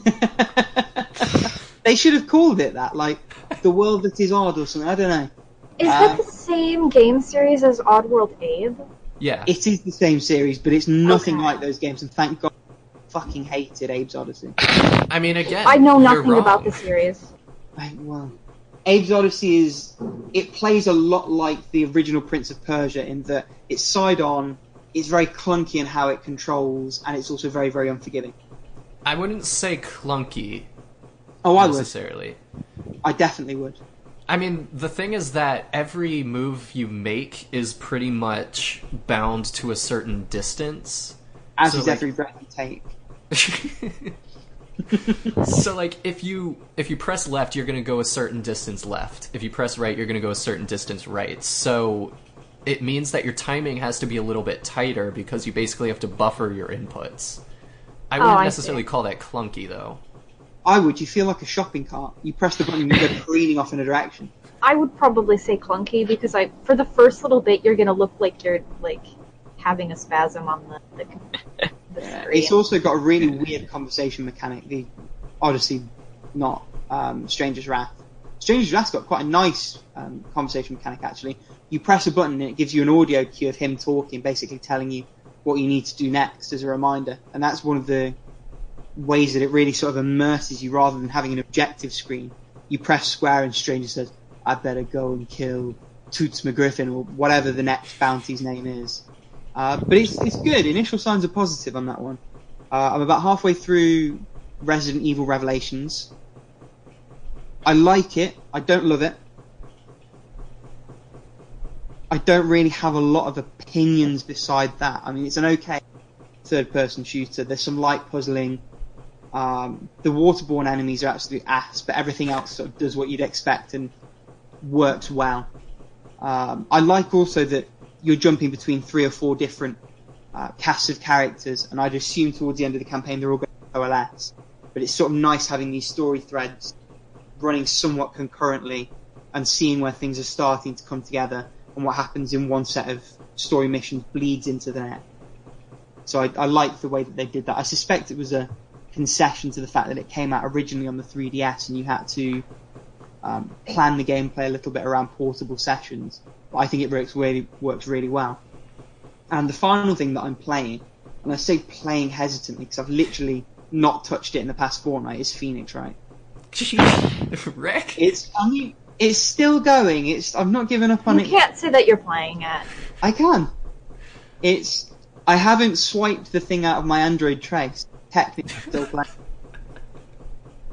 they should have called it that, like the world that is odd or something. I don't know. Is Uh, that the same game series as Oddworld Abe? Yeah. It is the same series, but it's nothing Okay. like those games. And thank God, I fucking hated Abe's Odyssey. I mean, again, I know you're nothing about the series. Right, well, Abe's Odyssey is it plays a lot like the original Prince of Persia in that it's side on, it's very clunky in how it controls, and it's also very very unforgiving. I wouldn't say clunky Oh, I would. necessarily. I definitely would. I mean, the thing is that every move you make is pretty much bound to a certain distance. As So, is like- every breath you take. so like if you if you press left you're going to go a certain distance left if you press right you're going to go a certain distance right so it means that your timing has to be a little bit tighter because you basically have to buffer your inputs i oh, wouldn't Oh, I necessarily see. call that clunky though I would. You feel like a shopping cart. You press the button and you go careening off in a direction. I would probably say clunky because I, for the first little bit, you're gonna look like you're like having a spasm on the the, the screen. It's also got a really weird conversation mechanic. The Odyssey, not um, Stranger's Wrath. Stranger's Wrath's got quite a nice um, conversation mechanic actually. You press a button and it gives you an audio cue of him talking, basically telling you what you need to do next as a reminder. And that's one of the ways that it really sort of immerses you rather than having an objective screen. You press square and Stranger says, I better go and kill Toots McGriffin or whatever the next bounty's name is. Uh, but it's, it's good. Initial signs are positive on that one. Uh, I'm about halfway through Resident Evil Revelations. I like it. I don't love it. I don't really have a lot of opinions beside that. I mean, it's an okay third-person shooter. There's some light puzzling. Um, the waterborne enemies are absolute ass, but everything else sort of does what you'd expect and works well. Um, I like also that you're jumping between three or four different uh, casts of characters, and I'd assume towards the end of the campaign they're all going to coalesce. But it's sort of nice having these story threads running somewhat concurrently and seeing where things are starting to come together and what happens in one set of story missions bleeds into the next. So I, I like the way that they did that. I suspect it was a concession to the fact that it came out originally on the 3DS and you had to um, plan the gameplay a little bit around portable sessions. But I think it works really works really well. And the final thing that I'm playing, and I say playing hesitantly because I've literally not touched it in the past fortnight, is Phoenix Wright. Jeez, rick It's I mean it's still going. It's I've not given up on you it. You can't say that you're playing it. I can. It's I haven't swiped the thing out of my Android trace. Technically still playing.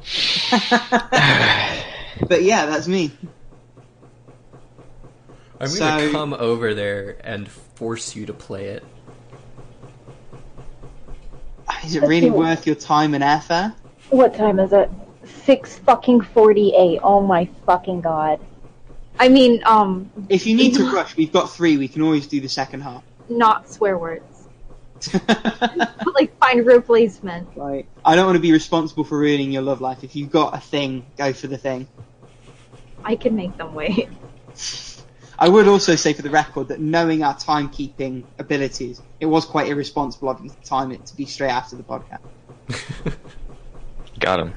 but yeah, that's me. I'm So- gonna come over there and force you to play it Is it really worth your time and effort? What time is it? Six fucking forty-eight. Oh my fucking god. I mean, um, If you need to rush, we've got three. We can always do the second half. not swear words. like find replacement. Right. I don't want to be responsible for ruining your love life. If you've got a thing, go for the thing. I can make them wait. I would also say for the record that knowing our timekeeping abilities, it was quite irresponsible of you to time it to be straight after the podcast. Got him.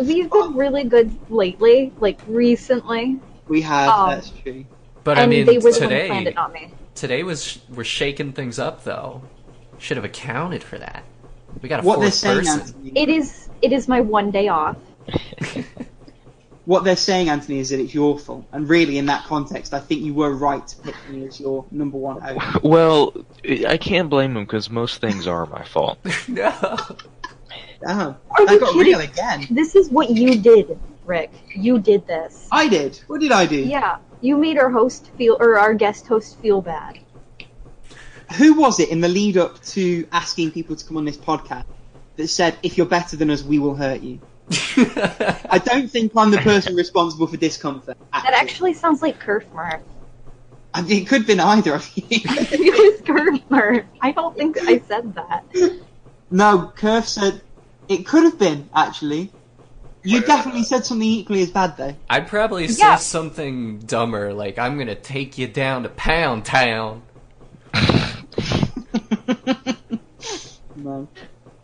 We've been really good lately, like recently, we have, Oh. that's true. but i mean they were the ones today it, not me. today was we're shaking things up though should have accounted for that we got a What they're fourth person Anthony, It is. It is my one day off. what they're saying, Anthony, is that it's your fault. And really, in that context, I think you were right to pick me as your number one host. Well, I can't blame him because most things are my fault. no oh. Damn, Are I got kidding? real again. This is what you did, Rick. You did this. I did. What did I do? Yeah, you made our host feel, or our guest host feel bad. Who was it in the lead up to asking people to come on this podcast that said, if you're better than us, we will hurt you? I don't think I'm the person responsible for discomfort. That actually sounds like Kerfmer. I mean, it could have been either of you. it was Kerfmer. I don't think I said that. no, Kerf said, It could have been actually. You definitely said something equally as bad though. I'd probably say Yeah. something dumber, like I'm gonna take you down to Pound Town. No.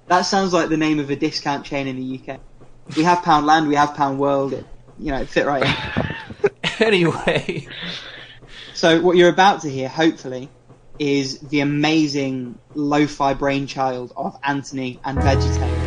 That sounds like the name of a discount chain in the UK. We have Poundland, we have Pound World. It, you know, it fit right in. anyway, So what you're about to hear, hopefully, is the amazing lo-fi brainchild of Anthony and VeggieTales.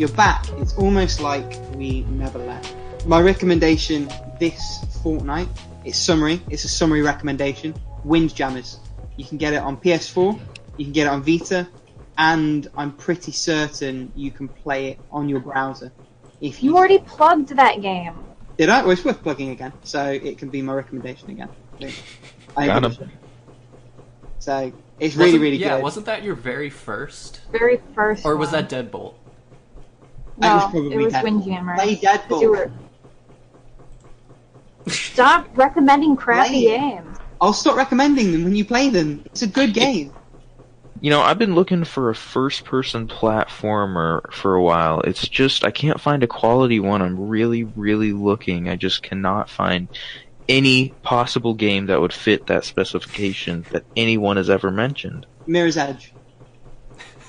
You're back. It's almost like we never left. My recommendation this fortnight. It's summary. It's a summary recommendation. Windjammers. You can get it on PS4. You can get it on Vita, and I'm pretty certain you can play it on your browser. If you, You already plugged that game. did, I well, it's worth plugging again, so it can be my recommendation again. I Got think- him. So it's really, Wasn't- really yeah, good. wasn't that your very first, Very first. or was one. that Deadbolt? No, It was probably it was Deadbolt. Windjammer. Play 'Cause Deadbolt. you were- Stop recommending crappy Play games. I'll stop recommending them when you play them. It's a good game. You know, I've been looking for a first person platformer for a while. It's just, I can't find a quality one. I'm really, really looking. I just cannot find any possible game that would fit that specification that anyone has ever mentioned. Mirror's Edge.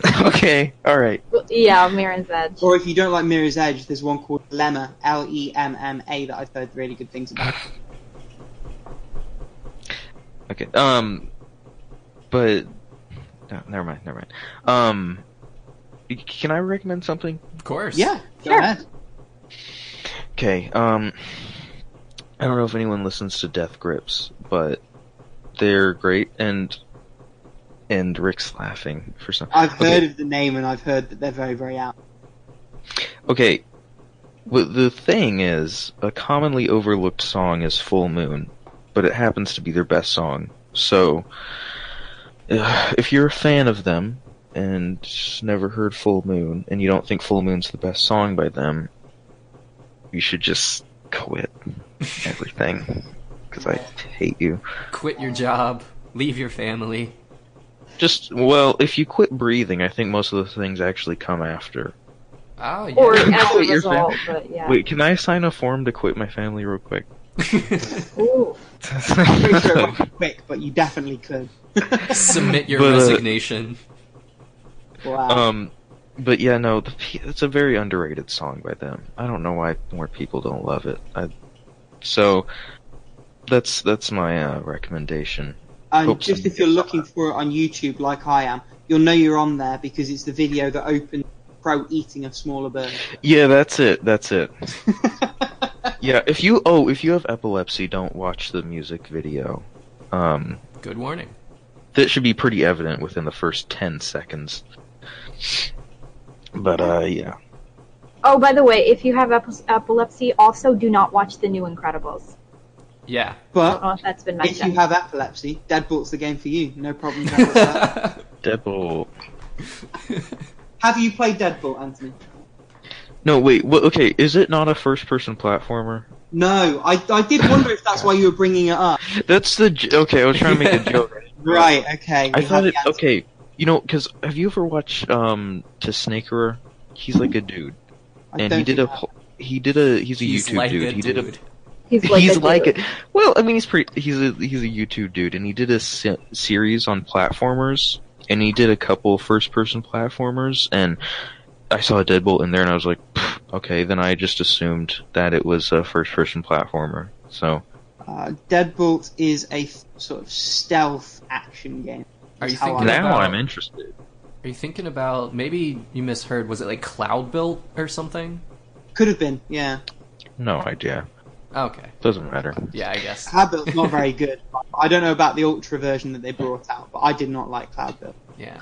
okay, alright. Well, Yeah, Mirror's Edge. Or if you don't like Mirror's Edge, there's one called Lemma, L E M M A, that I've heard really good things about. Okay, um, but, no, never mind, never mind. Um, can I recommend something? Of course. Yeah, go Sure. ahead. Okay, um, I don't know if anyone listens to Death Grips, but they're great, and and Rick's laughing for some. I've Okay. heard of the name and I've heard that they're very, very out. Okay, well, the thing is, a commonly overlooked song is "Full Moon," but it happens to be their best song. So, uh, if you're a fan of them and never heard "Full Moon" and you don't think "Full Moon's" the best song by them, you should just quit everything because I hate you. Quit your job. Leave your family. Just well, if you quit breathing, I think most of the things actually come after. Oh yeah. Or as a Quit your result, but yeah. Wait, can I sign a form to quit my family real quick? Ooh. Pretty sure it won't quick, but you definitely could. Submit your But, uh, resignation. wow. um, but yeah, no, the, it's a very underrated song by them. I don't know why more people don't love it. I, so that's that's my uh, recommendation. And Hope just if you're looking for it on YouTube, like I am, you'll know you're on there because it's the video that opened Pro eating a smaller bird. Yeah, that's it. That's it. Yeah, if you oh, if you have epilepsy, don't watch the music video. Um, Good warning. that should be pretty evident within the first ten seconds. But uh, yeah. Oh, by the way, if you have ep- epilepsy, also do not watch the new Incredibles. Yeah. But know if that's been if you have epilepsy, Deadbolt's the game for you. No problem there with that. Deadbolt. Have you played Deadbolt, Anthony? No, wait. Well, okay, is it not a first-person platformer? No, I, I did wonder if that's why you were bringing it up. That's the j- okay. I was trying to make a joke. Right, okay. I thought it the okay. You know, because have you ever watched um to Snakerer? He's like a dude, I and don't he did a think I whole- he did a he's a He's YouTube like dude. a He did a dude. He's like, he's a like dude. it. Well, I mean, he's pretty. He's a he's a YouTube dude, and he did a se- series on platformers, and he did a couple first person platformers, and I saw a Deadbolt in there, and I was like, okay. Then I just assumed that it was a first person platformer. So Uh, Deadbolt is a f- sort of stealth action game. Are you thinking now about- I'm interested. Are you thinking about maybe you misheard? Was it like Cloudbuilt or something? Could have been, yeah. No idea. Okay. Doesn't matter. Yeah, I guess. Cloudbuilt's not very good. I don't know about the Ultra version that they brought out, but I did not like Cloudbuilt. Yeah.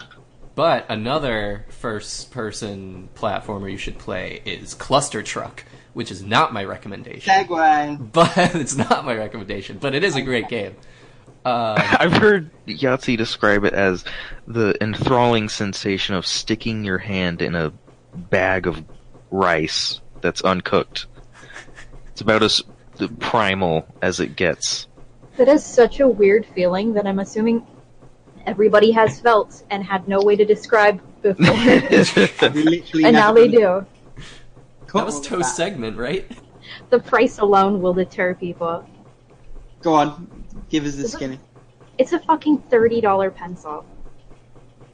But another first person platformer you should play is Clustertruck, which is not my recommendation. Segway. But it's not my recommendation, but it is a great game. Uh, I've heard Yahtzee describe it as the enthralling sensation of sticking your hand in a bag of rice that's uncooked. It's about as primal as it gets. That is such a weird feeling that I'm assuming everybody has felt and had no way to describe before. And now they do. that was Toast segment, right? The price alone will deter people. Go on, give us the Is it- skinny. It's a fucking thirty dollar pencil.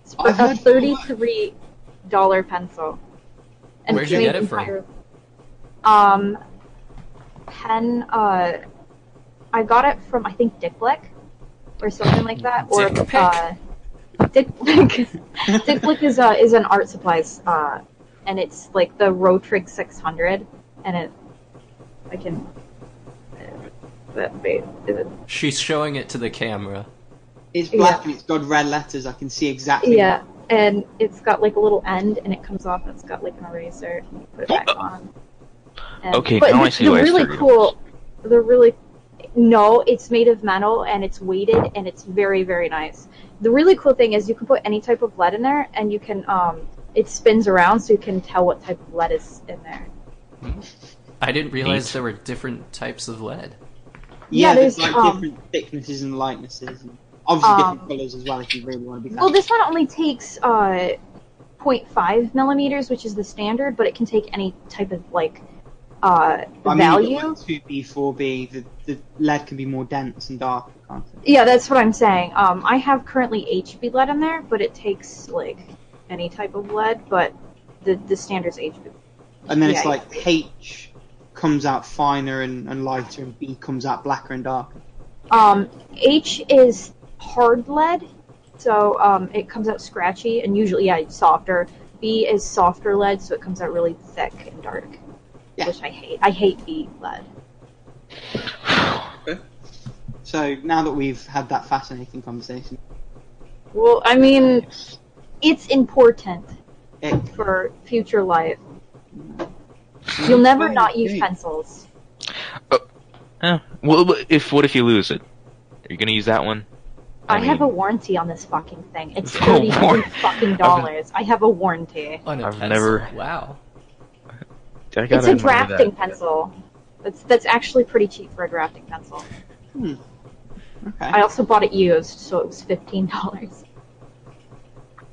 It's for I a thirty-three dollar pencil. And Where'd you get it from? entire- Um, pen. Uh, I got it from I think Dick Blick or something like that, or Dick uh, Dick Blick. Dick Blick is uh, is an art supplies, uh, and it's like the Rotring 600, and it I can. Uh, wait, is it She's showing it to the camera. It's black Yeah. and it's got red letters. I can see exactly. Yeah, and it's got like a little end, and it comes off, and it's got like an eraser. and You put it back on. And, Okay, but now I see the why it's really $30. cool. The really no, it's made of metal and it's weighted and it's very very nice. The really cool thing is you can put any type of lead in there, and you can um, it spins around so you can tell what type of lead is in there. I didn't realize Neat. there were different types of lead. Yeah, Yeah, there's, there's, like um, different thicknesses and lightnesses, and obviously Um, different colours as well. If you really want to be. Well, this one only takes uh, 0.5 millimeters, which is the standard, but it can take any type of like uh, I value. Two B, four B. The the lead can be more dense and darker. Yeah, that's what I'm saying. Um, I have currently HB lead in there, but it takes like any type of lead, but the the standard's HB. And then Yeah, it's like H comes out finer and, and lighter, and B comes out blacker and darker. Um, H is hard lead, so um, it comes out scratchy and usually yeah, softer. B is softer lead, so it comes out really thick and dark, Yeah. which I hate. I hate B lead. So now that we've had that fascinating conversation, Well, I mean, it's important it, for future life. You'll never not use great. pencils. Eh, well, if what if you lose it? Are you gonna use that one? I, have a warranty on this fucking thing. It's thirty war- fucking dollars. I have a warranty. On a I've pencil. never- Wow. I gotta It's a drafting that. pencil. That's that's actually pretty cheap for a drafting pencil. okay. I also bought it used, so it was fifteen dollars.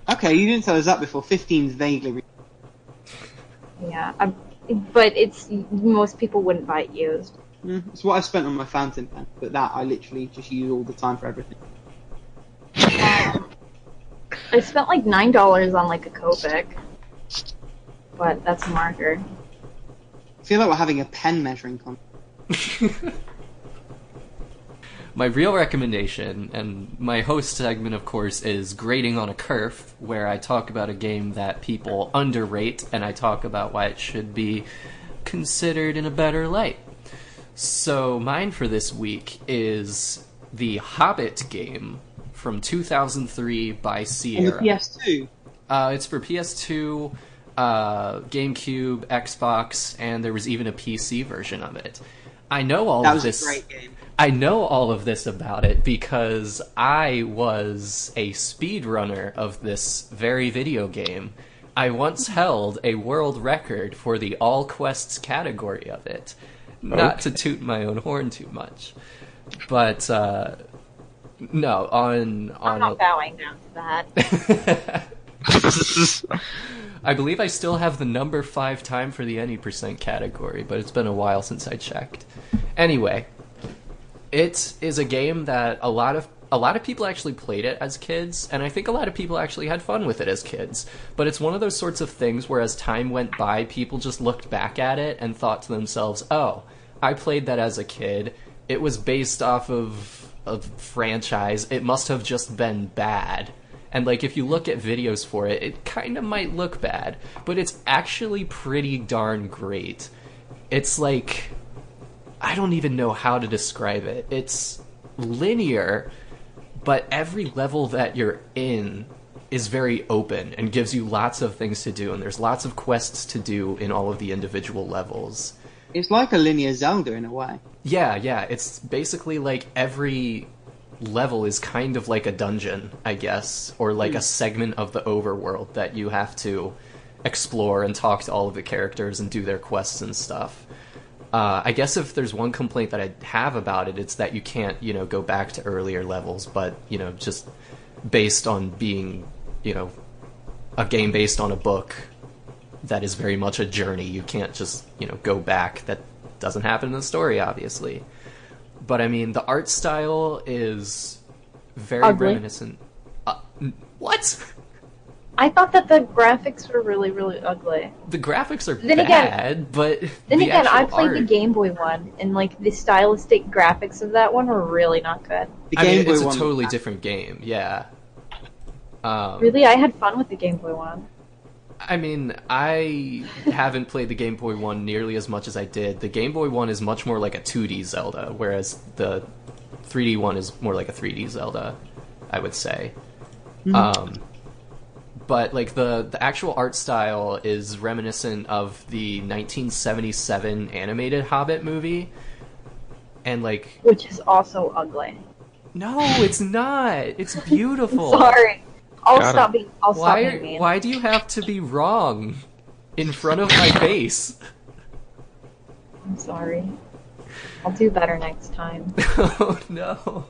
Okay, you didn't tell us that before. 15's vaguely. Re- Yeah, I'm, but it's most people wouldn't buy it used. Mm, it's what I spent on my fountain pen, but that I literally just use all the time for everything. Um, I spent like nine dollars on like a Copic, but that's a marker. I feel like we're having a pen measuring contest. my real recommendation, and my host segment, of course, is Grading on a Curve, where I talk about a game that people underrate and I talk about why it should be considered in a better light. So, mine for this week is the Hobbit game from 2003 by Sierra. PS2. Uh, it's for PS2, uh, GameCube, Xbox, and there was even a PC version of it. I know all That of was this. a great game. I know all of this about it because I was a speedrunner of this very video game. I once held a world record for the all quests category of it. Not to toot my own horn too much, but uh, no, on on. I'm on not bowing down to that. I believe I still have the number five time for the any percent category, but it's been a while since I checked. Anyway, it is a game that a lot of a lot of people actually played it as kids, and I think a lot of people actually had fun with it as kids. But it's one of those sorts of things where, as time went by, people just looked back at it and thought to themselves, "Oh, I played that as a kid. It was based off of a franchise. It must have just been bad." And like if you look at videos for it, it kind of might look bad, but it's actually pretty darn great. It's like I don't even know how to describe it. It's linear, but every level that you're in is very open and gives you lots of things to do and there's lots of quests to do in all of the individual levels. It's like a linear Zelda in a way. Yeah, yeah, it's basically like every level is kind of like a dungeon, I guess, or like a segment of the overworld that you have to explore and talk to all of the characters and do their quests and stuff. Uh, I guess if there's one complaint that I have about it, it's that you can't, you know, go back to earlier levels, but, you know, just based on being, you know, a game based on a book that is very much a journey. You can't just, you know, go back. That doesn't happen in the story, obviously. But I mean, the art style is very Ugly. reminiscent. Uh, what? I thought that the graphics were really, really ugly. The graphics are Then again- but Then the again, I actual played the Game Boy one, and like the stylistic graphics of that one were really not good. The I Game mean, Boy it's a totally different game. Yeah. Um, Really, I had fun with the Game Boy one. I mean, I haven't played the Game Boy one nearly as much as I did. The Game Boy one is much more like a 2D Zelda, whereas the 3D one is more like a 3D Zelda, I would say. Um, but like the the actual art style is reminiscent of the 1977 animated Hobbit movie, and like which is also ugly. no, it's not. It's beautiful. Sorry, I'll Got stop being. I'll stop being mean. Why do you have to be wrong in front of my face? I'm sorry. I'll do better next time. oh no.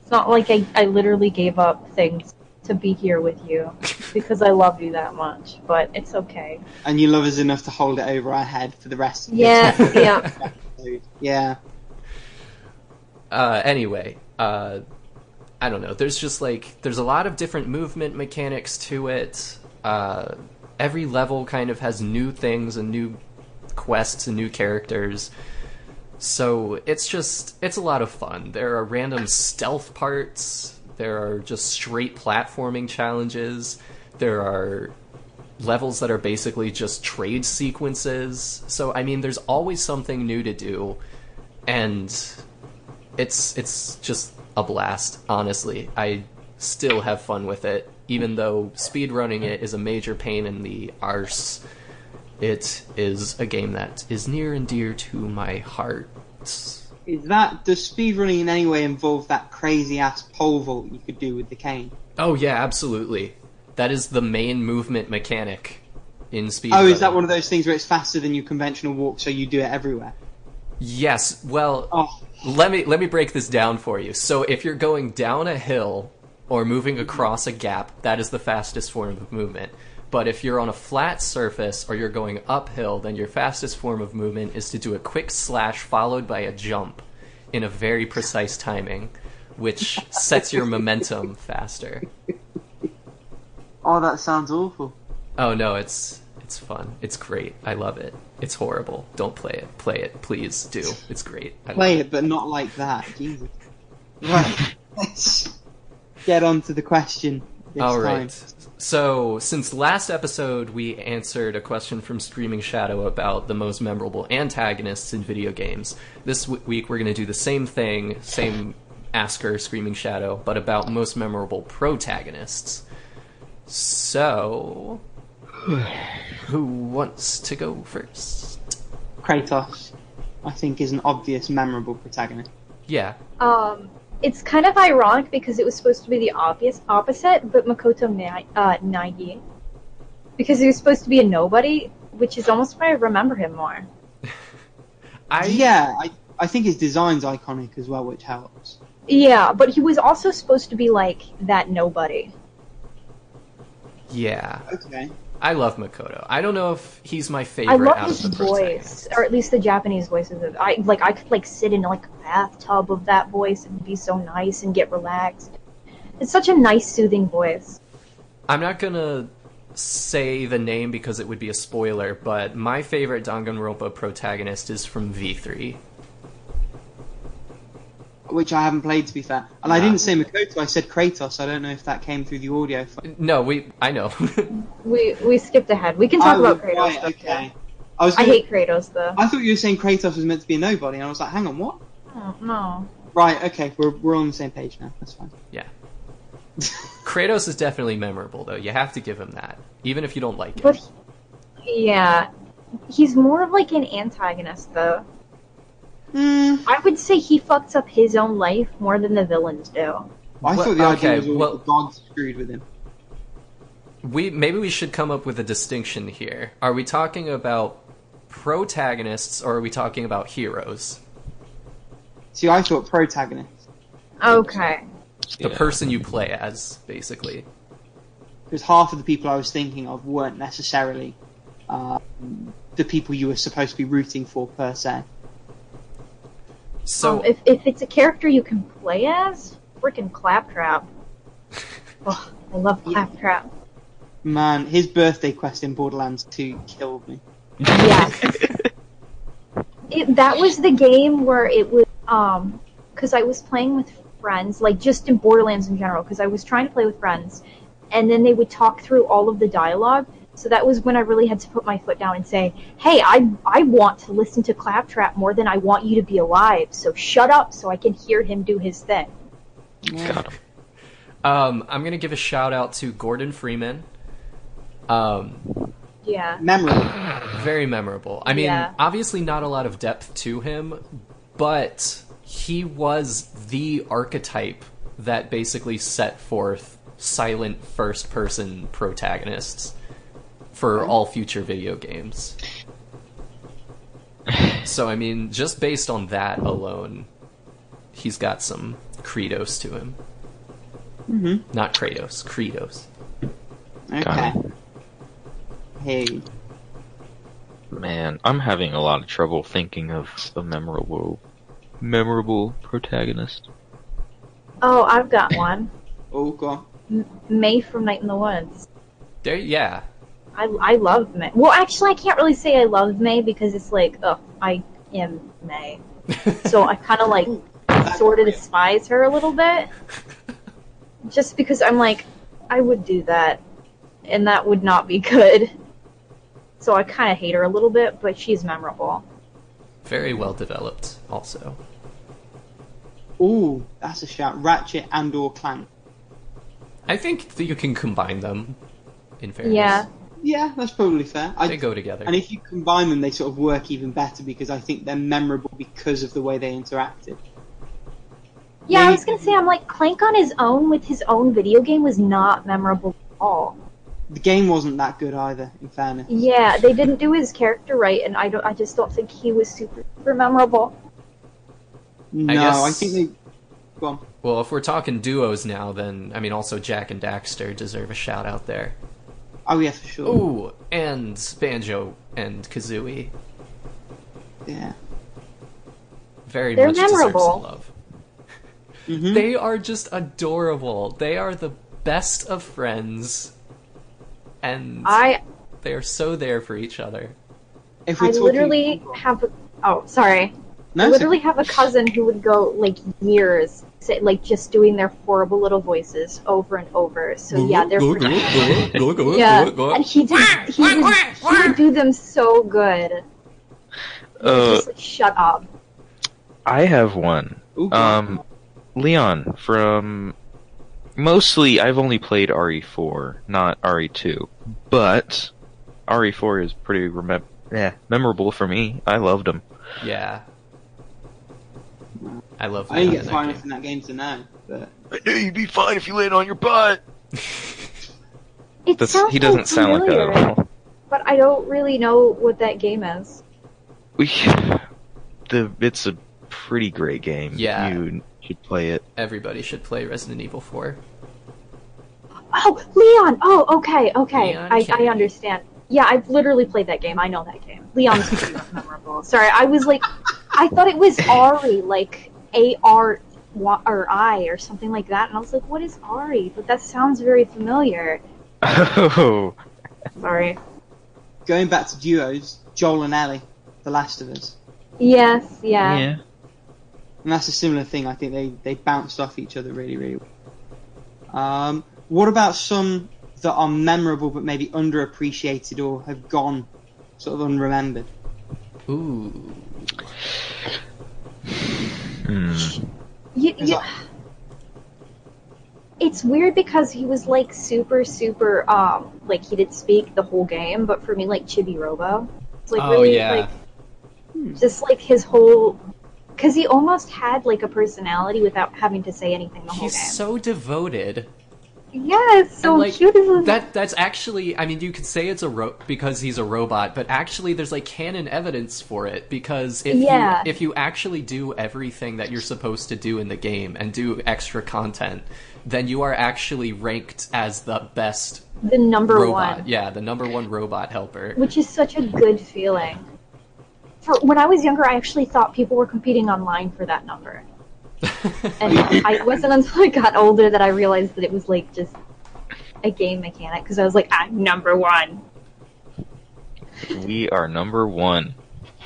It's not like I, I literally gave up things to be here with you because I love you that much, but it's okay. And you love us enough to hold it over our head for the rest of Yeah, this yeah. episode. Yeah. Uh, anyway, uh, I don't know. There's just like there's a lot of different movement mechanics to it. Uh, every level kind of has new things and new quests and new characters. So it's just it's a lot of fun. There are random stealth parts. There are just straight platforming challenges. There are levels that are basically just trade sequences. So I mean, there's always something new to do, and it's it's just a blast. Honestly, I still have fun with it, even though speedrunning it is a major pain in the arse. It is a game that is near and dear to my heart. Is that does speedrunning in any way involve that crazy ass pole vault you could do with the cane? Oh yeah, absolutely. That is the main movement mechanic in speed. Oh, is that one of those things where it's faster than your conventional walk, so you do it everywhere? Yes. Well, Oh, let me let me break this down for you. So if you're going down a hill or moving across a gap, that is the fastest form of movement. But if you're on a flat surface or you're going uphill, then your fastest form of movement is to do a quick slash followed by a jump in a very precise timing, which sets your momentum faster. oh, that sounds awful. Oh no, it's it's fun. It's great. I love it. It's horrible. Don't play it. Play it, please do. It's great. I Play love it, but not like that. Jesus. Right. Let's get on to the question. All time. So, since last episode we answered a question from Screaming Shadow about the most memorable antagonists in video games, this w- week we're going to do the same thing, same asker, Screaming Shadow, but about most memorable protagonists. So, who wants to go first? Kratos, I think, is an obvious, memorable protagonist. Yeah. Um, it's kind of ironic because it was supposed to be the obvious opposite, but Makoto Na- uh, Naegi, because he was supposed to be a nobody, which is almost why I remember him more. I yeah, I, I think his design's iconic as well, which helps. Yeah, but he was also supposed to be like that nobody. Yeah. Okay. I love Makoto. I don't know if he's my favorite. I love out his of the voice, or at least the Japanese voices of. I like I could like sit in like a bathtub of that voice and be so nice and get relaxed. It's such a nice, soothing voice. I'm not gonna say the name because it would be a spoiler, but my favorite Danganronpa protagonist is from V3. Which I haven't played, to be fair. And I Ah. didn't say Makoto, I said Kratos. I don't know if that came through the audio. No, we. I know. We we skipped ahead. We can talk Oh, about Kratos. right, though, okay. too. I was. Gonna, hate Kratos though. I thought you were saying Kratos was meant to be a nobody, and I was like, hang on, what? Oh, no. Right, okay, we're, we're on the same page now. That's fine. yeah. Kratos is definitely memorable, though. You have to give him that, even if you don't like him. But yeah, he's more of like an antagonist though. Mm, I would say he fucks up his own life more than the villains do. I Well, thought the okay, idea was all well- the gods screwed with him. We maybe we should come up with a distinction here. Are we talking about protagonists or are we talking about heroes? See, I thought protagonists. Okay. The Yeah. person you play as, basically. Because half of the people I was thinking of weren't necessarily um, the people you were supposed to be rooting for, per se. So um, if if it's a character you can play as, freaking Claptrap. oh, I love Claptrap. Man, his birthday quest in Borderlands 2 killed me. Yes. it, that was the game where it was um because I was playing with friends, like just in Borderlands in general, because I was trying to play with friends, and then they would talk through all of the dialogue. So that was when I really had to put my foot down and say, "Hey, I I want to listen to Claptrap more than I want you to be alive. So shut up, so I can hear him do his thing." Got him. um, I'm gonna give a shout out to Gordon Freeman. Um, Yeah. Memorable. very memorable. I mean, Yeah. obviously not a lot of depth to him, but he was the archetype that basically set forth silent first person protagonists for all future video games. So, I mean, just based on that alone, he's got some credos to him. hmm Not Kratos, credos. Okay. Hey. Man, I'm having a lot of trouble thinking of a memorable, memorable protagonist. Oh, I've got one. Oh, go on. M- May from Night in the Woods. There, yeah. I, I love May. Well, actually, I can't really say I love May because it's like, oh, I am May. So I kind of like sort of despise her a little bit. Just because I'm like, I would do that, and that would not be good. So I kind of hate her a little bit, but she's memorable. Very well developed, also. Ooh, that's a shout. Ratchet and or Clank. I think that you can combine them. In fairness, Yeah. Yeah, that's probably fair. I, they go together. and if you combine them, they sort of work even better because I think they're memorable because of the way they interacted. Yeah, I was gonna say, I'm like, Clank on his own with his own video game was not memorable at all. The game wasn't that good either, in fairness. Yeah, they didn't do his character right, and I don't. I just don't think he was super, super memorable. No, guess- I think they. Go on. well, if we're talking duos now, then I mean, also Jak and Daxter deserve a shout out there. Oh yeah, for sure. Ooh, and Banjo and Kazooie Yeah. very They're much memorable. some love. hmm They are just adorable. They are the best of friends, and I they are so there for each other. If I we're talking, literally have a. Oh, sorry. no, I it's literally have a cousin who would go like years say, like just doing their horrible little voices over and over. So yeah, they're yeah, and he did he, was, he would do them so good. Uh, just like, shut up. I have one. Ooh, Um, Leon from mostly I've only played RE4, not RE2, but RE4 is pretty remem- yeah, memorable for me. I loved him. Yeah. I love I didn't Leon get in far in that game to know, but I knew you'd be fine if you laid on your butt. It That's, sounds he doesn't so sound like that familiar, at all. But I don't really know what that game is. We, the it's a pretty great game. Yeah. you should play it. Everybody should play Resident Evil 4. Oh, Leon. Oh, okay, okay. Leon I, Kennedy. I understand. Yeah, I've literally played that game. I know that game. Leon's pretty memorable. Sorry, I was like, I thought it was Ari, like A R or I or something like that, and I was like, what is Ari? But that sounds very familiar. Oh, Sorry. going back to duos, Joel and Ellie, The Last of Us. Yes, yeah. yeah. And that's a similar thing. I think they, they bounced off each other really, really well. Um, what about some that are memorable but maybe underappreciated or have gone sort of unremembered? Ooh. Hmm. You, you, it's weird because he was like super, super, um, like he did speak the whole game, but for me, like Chibi Robo, it's like Oh, really, yeah. like, just like his whole, because he almost had like a personality without having to say anything the whole He's game. so devoted. Yeah, it's so And, like, cute. Isn't That that's actually I mean you could say it's a ro- because he's a robot, but actually there's like canon evidence for it because if Yeah. you if you actually do everything that you're supposed to do in the game and do extra content, then you are actually ranked as the best the number robot. one, Yeah, the number one robot helper. which is such a good feeling. For when I was younger, I actually thought people were competing online for that number. And I it wasn't until I got older that I realized that it was like just a game mechanic because I was like, I'm number one. We are number one.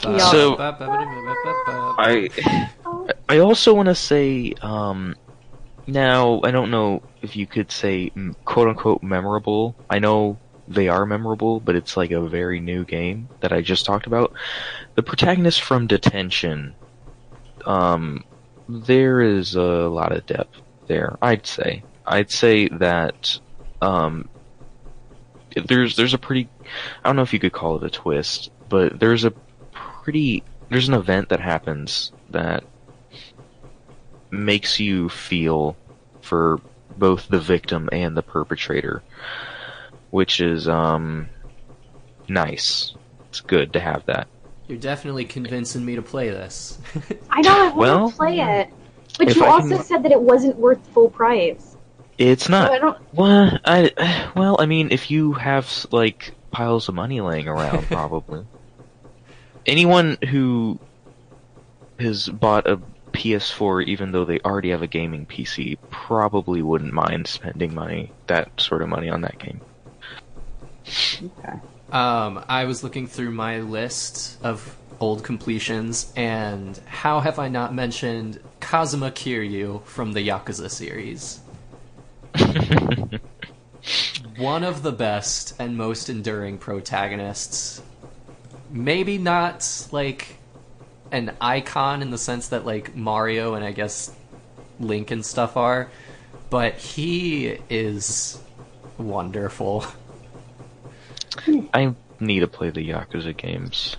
Yeah. So- I I I also want to say, um, now I don't know if you could say quote unquote memorable. I know they are memorable, but it's like a very new game that I just talked about. The protagonist from Detention, um, there is a lot of depth there. I'd say. I'd say that, um, there's there's a pretty I don't know if you could call it a twist, but there's a pretty there's an event that happens that makes you feel for both the victim and the perpetrator, which is um nice. It's good to have that. You're definitely convincing me to play this. I know I want to play it, but you I also can- said that it wasn't worth full price. It's So not I don't. well, I well, I mean, if you have like piles of money laying around, probably anyone who has bought a PS4, even though they already have a gaming PC, probably wouldn't mind spending money that sort of money on that game. Okay. Um, I was looking through my list of old completions, and how have I not mentioned Kazuma Kiryu from the Yakuza series? One of the best and most enduring protagonists. Maybe not like an icon in the sense that like Mario and I guess Link and stuff are, but he is wonderful. I need to play the Yakuza games.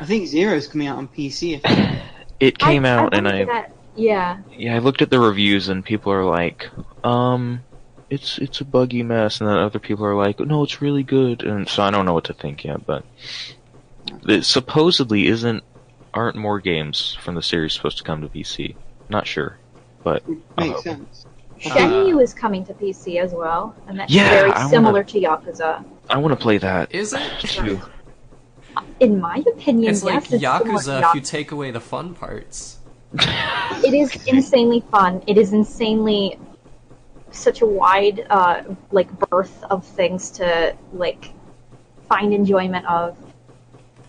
I think Zero's coming out on PC. It came I, out I and I That, yeah. yeah, I looked at the reviews and people are like, um, it's it's a buggy mess, and then other people are like, no, it's really good, and so I don't know what to think yet. But it supposedly isn't aren't more games from the series supposed to come to PC? Not sure, but it makes sense. Shenmue is coming to PC as well, and that's Yeah, very I wanna- similar to Yakuza. I want to play that Is it? too. In my opinion, It's like yes, it's Yakuza if you take away the fun parts. It is insanely fun. It is insanely such a wide uh, like berth of things to like find enjoyment of.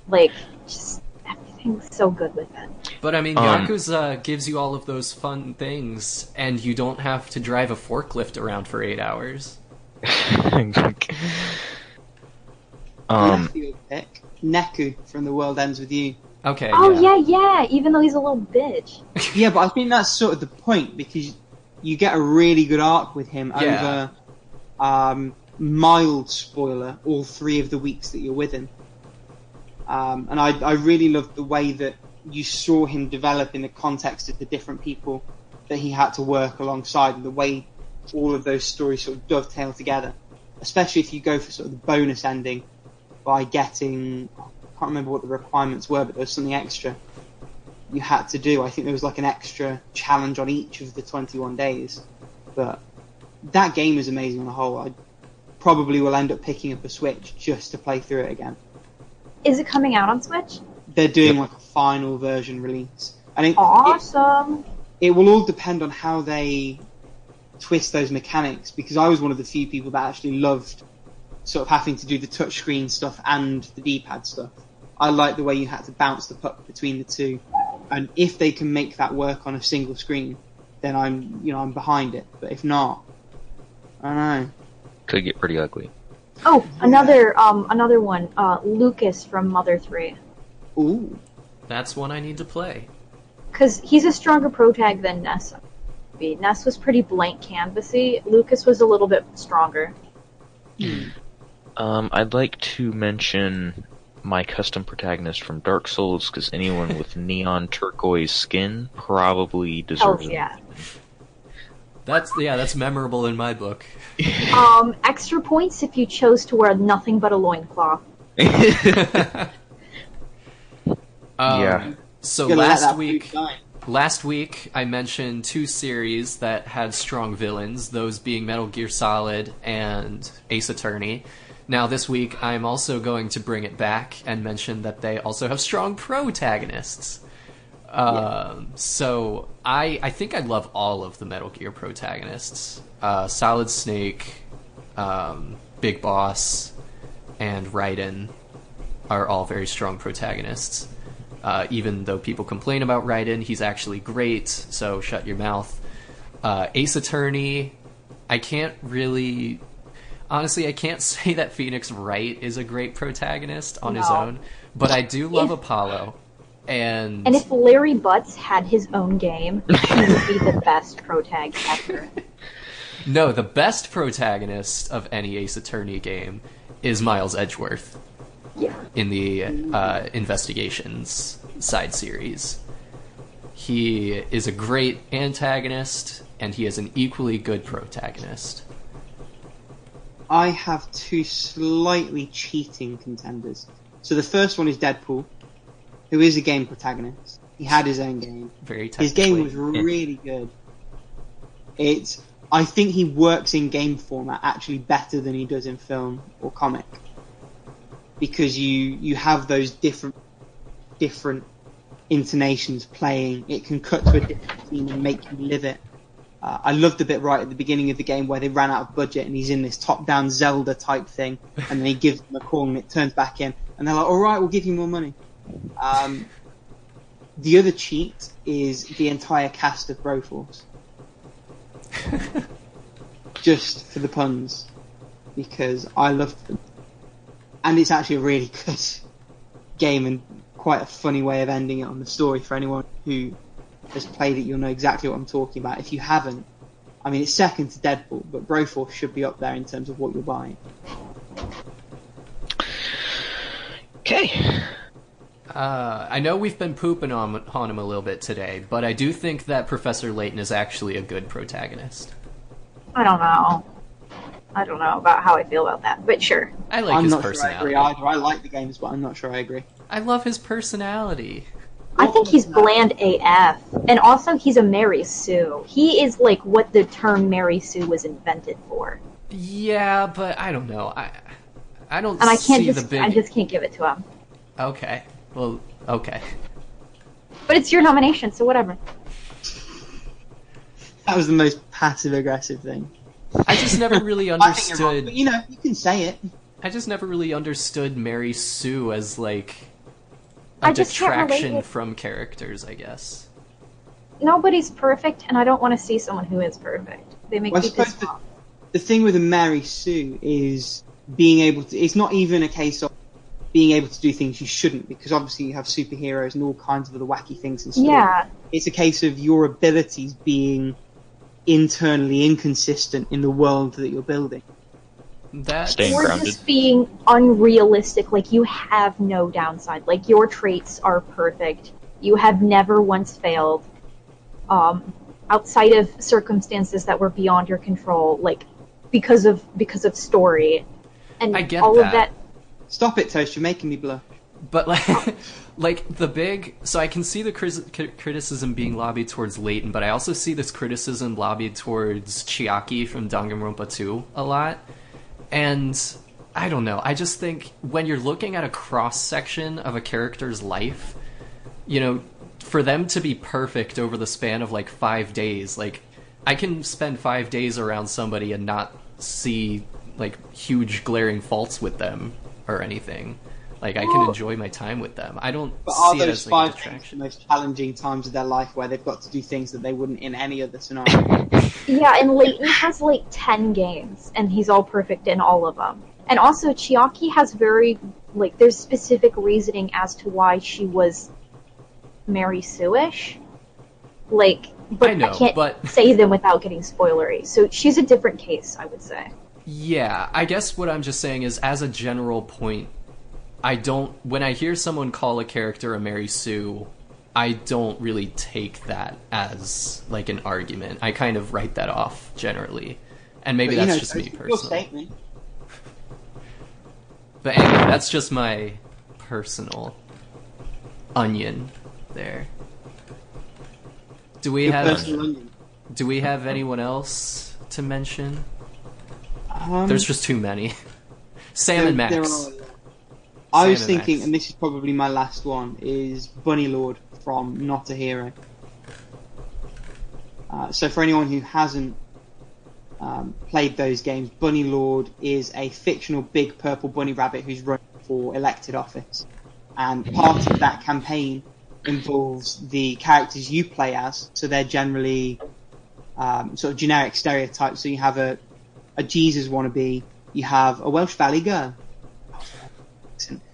Like just everything's so good with it. But I mean, Um, Yakuza gives you all of those fun things, and you don't have to drive a forklift around for eight hours. um, pick Neku from The World Ends with You. Okay. Oh yeah. yeah, yeah. Even though he's a little bitch. Yeah, but I think that's sort of the point because you get a really good arc with him Yeah. over um, mild spoiler all three of the weeks that you're with him. Um, and I, I really loved the way that you saw him develop in the context of the different people that he had to work alongside and the way all of those stories sort of dovetail together. Especially if you go for sort of the bonus ending by getting, I can't remember what the requirements were, but there was something extra you had to do. I think there was like an extra challenge on each of the 21 days. But that game is amazing on the whole. I probably will end up picking up a Switch just to play through it again. Is it coming out on Switch? They're doing like a final version release. And it, it, Awesome. it will all depend on how they twist those mechanics because I was one of the few people that actually loved sort of having to do the touchscreen stuff and the D-pad stuff. I like the way you had to bounce the puck between the two, and if they can make that work on a single screen, then I'm you know I'm behind it. But if not, I don't know. could get pretty ugly. Oh, another um another one. Uh, Lucas from Mother Three. Ooh, That's one I need to play. Because he's a stronger protag than Ness. Ness was pretty blank canvassy. Lucas was a little bit stronger. Um, I'd like to mention my custom protagonist from Dark Souls because anyone with neon turquoise skin probably Oh deserves it. yeah. That's yeah, that's memorable in my book. Um, extra points if you chose to wear nothing but a loincloth. Um, Yeah. So last week, last week I mentioned two series that had strong villains, those being Metal Gear Solid and Ace Attorney. Now this week I'm also going to bring it back and mention that they also have strong protagonists. Um, so I I think I love all of the Metal Gear protagonists. Uh, Solid Snake, um, Big Boss, and Raiden are all very strong protagonists. Uh, even though people complain about Raiden, he's actually great. So shut your mouth. Uh, Ace Attorney, I can't really. Honestly, I can't say that Phoenix Wright is a great protagonist on his own, but I do love If- Apollo. And, And if Larry Butz had his own game, he would be the best protagonist ever. no, the best protagonist of any Ace Attorney game is Miles Edgeworth. In the uh, investigations side series. He is a great antagonist, and he is an equally good protagonist. I have two slightly cheating contenders. So the first one is Deadpool, who is a game protagonist. He had his own game. Very His game was really good. It's I think he works in game format actually better than he does in film or comic. Because you you have those different different intonations playing. It can cut to a different scene and make you live it. Uh, I loved the bit right at the beginning of the game where they ran out of budget and he's in this top-down Zelda type thing, and then he gives them a call and it turns back in, and they're like, "All right, we'll give you more money." Um, the other cheat is the entire cast of Broforce. Just for the puns. Because I loved them. And it's actually a really good game and quite a funny way of ending it on the story for anyone who has played it, you'll know exactly what I'm talking about. If you haven't, I mean, it's second to Deadpool, but Broforce should be up there in terms of what you're buying. Okay. Uh, I know we've been pooping on, on him a little bit today, but I do think that Professor Layton is actually a good protagonist. I don't know. I don't know about how I feel about that, but sure. I like I'm his not sure I personality. agree either. I like the games, but I'm not sure I agree. I love his personality. I think he's bland AF. And also, he's a Mary Sue. He is like what the term Mary Sue was invented for. Yeah, but I don't know. I I don't And I can't see just, the big. I just can't give it to him. Okay. Well, okay. But it's your nomination, so whatever. That was the most passive aggressive thing. I just never really I think you're wrong, understood. but you know, you can say it. I just never really understood Mary Sue as like a I just detraction from characters, I guess. Nobody's perfect, and I don't want to see someone who is perfect. They make Well, me suppose pissed the- off. the thing with a Mary Sue is being able to. It's not even a case of being able to do things you shouldn't, because obviously you have superheroes and all kinds of other wacky things and story. Yeah, It's a case of your abilities being internally inconsistent in the world that you're building. That's Staying or grounded. just being unrealistic. Like you have no downside. Like your traits are perfect. You have never once failed. Um, outside of circumstances that were beyond your control, like because of because of story, and I get all that. of that. Stop it, Toast. You're making me blush. But like, like the big. So I can see the cri- criticism being lobbied towards Layton, but I also see this criticism lobbied towards Chiaki from Danganronpa 2 a lot. And I don't know. I just think when you're looking at a cross section of a character's life, you know, for them to be perfect over the span of like five days, like I can spend five days around somebody and not see like huge glaring faults with them or anything. Like I can enjoy my time with them. I don't But are see it those as like a five days the distraction. most challenging times of their life where they've got to do things that they wouldn't in any other scenario? Yeah, and Layton has like ten games, and he's all perfect in all of them. And also, Chiaki has very like there's specific reasoning as to why she was Mary Sue-ish. Like, but I know, can't but- say them without getting spoilery. So she's a different case, I would say. Yeah, I guess what I'm just saying is, as a general point, I don't. When I hear someone call a character a Mary Sue, I don't really take that as like an argument. I kind of write that off generally, and maybe But, that's know, just me personally. But anyway, that's just my personal onion there. Do we Your have. Do we have anyone else to mention? Um, There's just too many. Sam and there- there Max. I was thinking, Max. and this is probably my last one, is Bunny Lord from Not a Hero. Uh, so for anyone who hasn't um, played those games, Bunny Lord is a fictional big purple bunny rabbit who's running for elected office. And part of that campaign involves the characters you play as, so they're generally um, sort of generic stereotypes. So you have a, a Jesus wannabe, you have a Welsh Valley girl,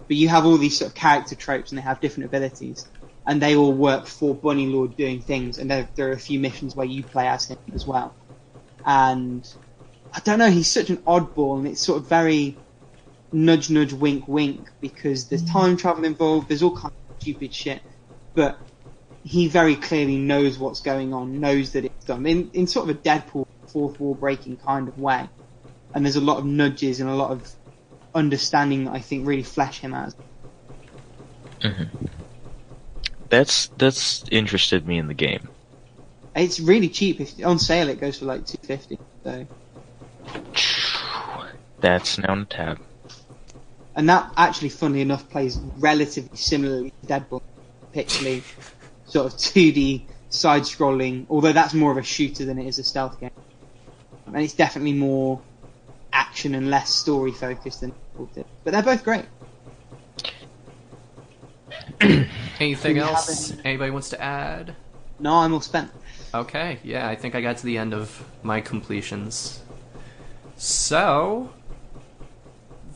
but you have all these sort of character tropes and they have different abilities. And they all work for Bunny Lord doing things, and there, there are a few missions where you play as him as well. And I don't know, he's such an oddball, and it's sort of very nudge, nudge, wink, wink, because there's mm. time travel involved, there's all kinds of stupid shit, but he very clearly knows what's going on, knows that it's done, in, in sort of a Deadpool fourth wall breaking kind of way. And there's a lot of nudges and a lot of understanding that I think really flesh him as. Mm-hmm. That's that's interested me in the game. It's really cheap. If on sale, it goes for like two fifty. So, That's now on the tab. and that actually, funnily enough, plays relatively similarly to Deadpool, pixely, sort of two D side-scrolling. Although that's more of a shooter than it is a stealth game, and it's definitely more action and less story focused than Deadpool did. But they're both great. Anything Do we have else any- anybody wants to add? No, I'm all spent. Okay, yeah, I think I got to the end of my completions. So,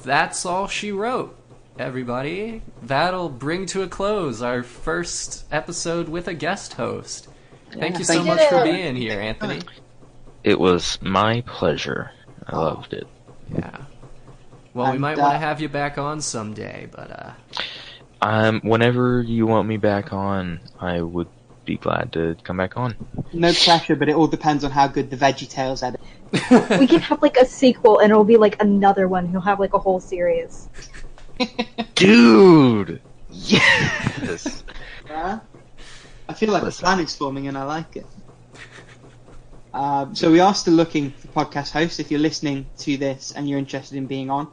that's all she wrote, everybody. That'll bring to a close our first episode with a guest host. Thank Yeah, you so thank much you. for being here, Anthony. It was my pleasure. I Oh. loved it. Yeah. Well, we might uh, want to have you back on someday, but uh, Um, whenever you want me back on, I would be glad to come back on. No pressure, but it all depends on how good the Veggie Tales edit. we can have like a sequel, and it'll be like another one. He'll have like a whole series. Dude! Yes! Yeah. I feel like Listen. the plan is forming and I like it. Um, so we are still looking for podcast hosts. If you're listening to this and you're interested in being on,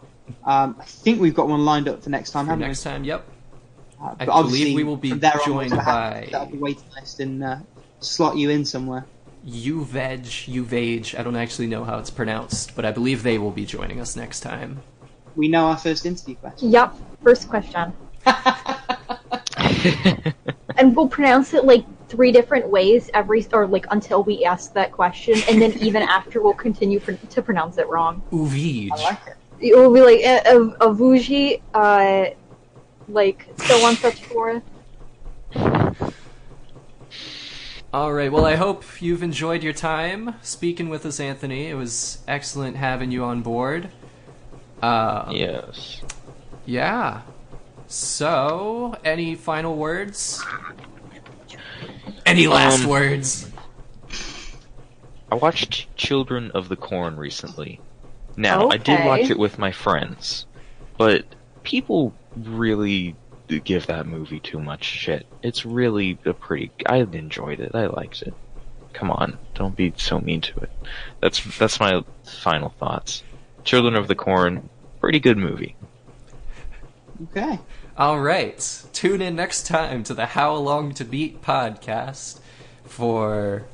um, I think we've got one lined up for next time, for haven't next time, yep. we? Uh, I but obviously, believe we will be from there joined we'll by- to set up a waiting list and uh, slot you in somewhere. Uveg, Uvage, I don't actually know how it's pronounced, but I believe they will be joining us next time. We know our first interview question. Yep, First question. and we'll pronounce it like three different ways every or like until we ask that question, and then even after we'll continue pr- to pronounce it wrong. Uvij. I like it. It will be like a, a, Avuji, uh, like so on such forth. All right. Well, I hope you've enjoyed your time speaking with us, Anthony. It was excellent having you on board. Uh, yes. yeah. So, any final words? Any last Um, words? I watched Children of the Corn recently. Now, I did watch it with my friends, but people really give that movie too much shit. It's really a pretty. I enjoyed it. I liked it. Come on, don't be so mean to it. That's that's my final thoughts. Children of the Corn, pretty good movie. Okay. All right. Tune in next time to the How Long to Beat podcast for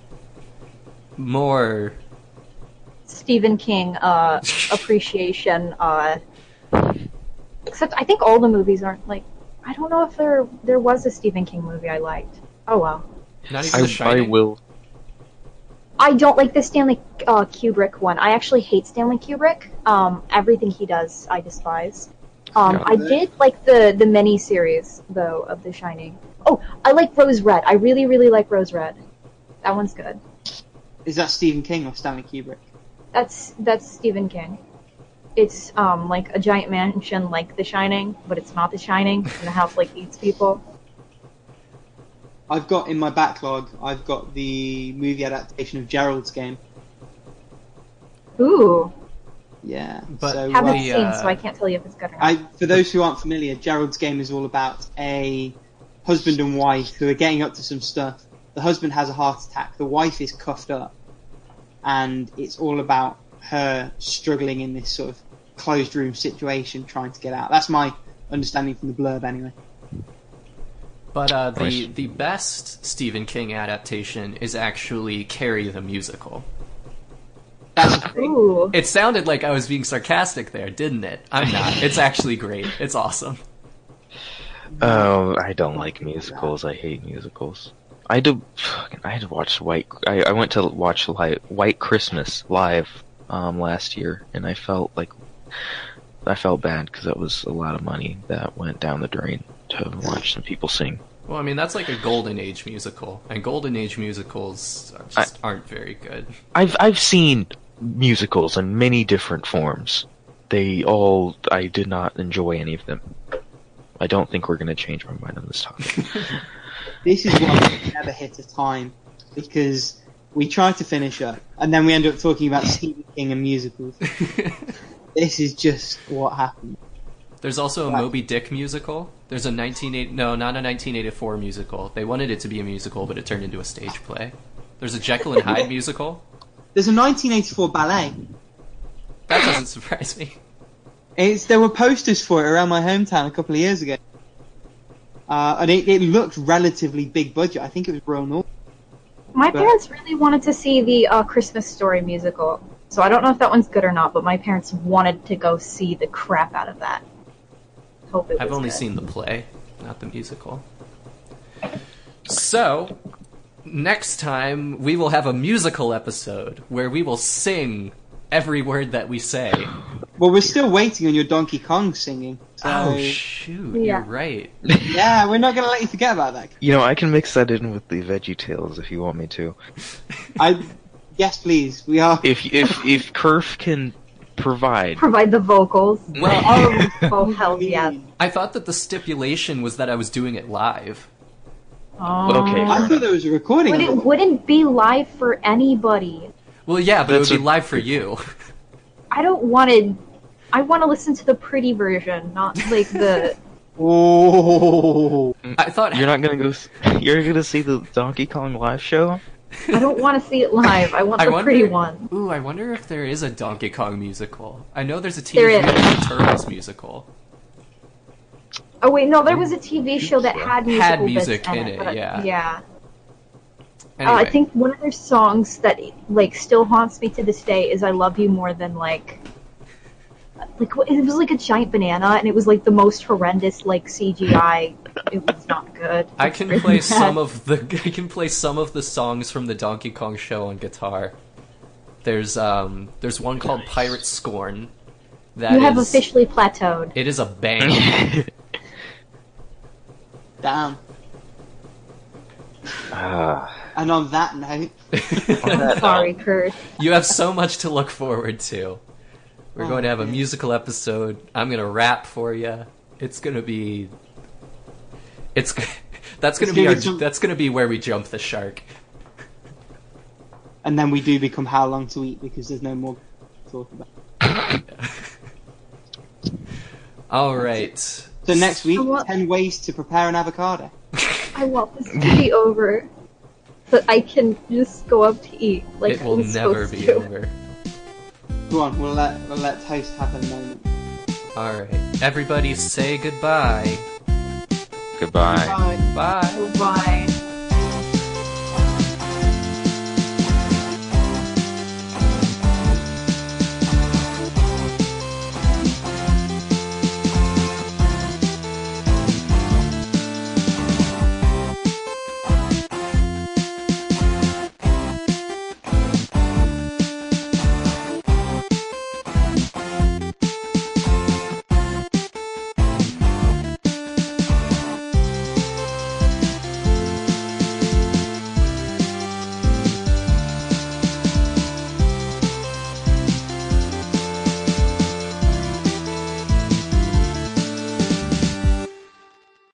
more. Stephen King uh, appreciation. Uh, except I think all the movies aren't like. I don't know if there there was a Stephen King movie I liked. Oh well. Not even I, The I will. I don't like the Stanley uh, Kubrick one. I actually hate Stanley Kubrick. Um, everything he does, I despise. Um, Yeah. I did like the the mini series though of The Shining. Oh, I like Rose Red. I really really like Rose Red. That one's good. Is that Stephen King or Stanley Kubrick? That's that's Stephen King. It's um like a giant mansion like The Shining, but it's not The Shining, and the house like eats people. I've got in my backlog. I've got the movie adaptation of Gerald's Game. Ooh, Yeah. But so, haven't uh, seen, uh, so I can't tell you if it's good or not. I, for those who aren't familiar, Gerald's Game is all about a husband and wife who are getting up to some stuff. The husband has a heart attack. The wife is cuffed up, and it's all about her struggling in this sort of closed room situation, trying to get out. That's my understanding from the blurb, anyway. But uh, the the best Stephen King adaptation is actually Carrie the musical. That's. Ooh, It sounded like I was being sarcastic there, didn't it? I'm not. It's actually great. It's awesome. Oh, I don't like musicals. I hate musicals. I had to, I had to watch White. I, I went to watch li White Christmas live um, last year, and I felt like I felt bad because that was a lot of money that went down the drain to watch some people sing. Well, I mean that's like a golden age musical, and golden age musicals are just aren't very good. I've I've seen musicals in many different forms. They all I did not enjoy any of them. I don't think we're gonna change my mind on this topic. This is why we never hit a time because we try to finish up and then we end up talking about Stephen King and musicals. This is just what happened. There's also a Right. Moby Dick musical. There's a 1980 no, not a 1984 musical. They wanted it to be a musical, but it turned into a stage play. There's a Jekyll and Hyde musical. There's a 1984 ballet. That doesn't surprise me. It's there were posters for it around my hometown a couple of years ago, uh, and it, it looked relatively big budget. I think it was Royal North. my but- parents really wanted to see the uh, Christmas Story musical, so I don't know if that one's good or not. But my parents wanted to go see the crap out of that. Hope it I've only good. seen the play, not the musical. So, next time we will have a musical episode where we will sing every word that we say. Well, we're still waiting on your Donkey Kong singing. So, Oh shoot, Yeah. you're right. yeah, we're not going to let you forget about that. You know, I can mix that in with the Veggie Tales if you want me to. I yes, please. We are. If if if Kerf can provide, provide the vocals. Well, Oh, oh hell yeah! I thought that the stipulation was that I was doing it live. Oh. Okay. I thought there was a recording. But it it. wouldn't be live for anybody. Well, yeah, but That's it would be live for you. I don't want to. I want to listen to the pretty version, not like the. Oh, I thought you're not gonna go. s- You're gonna see the Donkey Kong live show. I don't want to see it live. I want I the wonder- pretty one. Ooh, I wonder if there is a Donkey Kong musical. I know there's a There Teenage is. Mutant Ninja Turtles musical. Oh wait, no, there was a TV show that had musical Had bits music in, in it. it, but- yeah. Yeah. Anyway, Uh, I think one of their songs that like still haunts me to this day is "I Love You More Than Like." like it was like a giant banana, and it was like the most horrendous like CGI. it was not good. I can really play bad. some of the I can play some of the songs from the Donkey Kong show on guitar. There's um there's one called Pirate Scorn. That You have is- officially plateaued. it is a bang. Damn. Ah, And on that note, I'm sorry, Kerf. you have so much to look forward to. We're Oh, going to have a man. musical episode. I'm going to rap for you. It's going to be It's that's going to It's be our be some- that's going to be where we jump the shark. and then we do become how long to eat because there's no more to talk about. All right. So next week, So what- ten ways to prepare an avocado. I want this to be over, so I can just go up to eat like it will I'm never be to. over. Go on, we'll let we'll let Toast have a moment. All right. Everybody say goodbye. goodbye. Bye. Bye. Bye.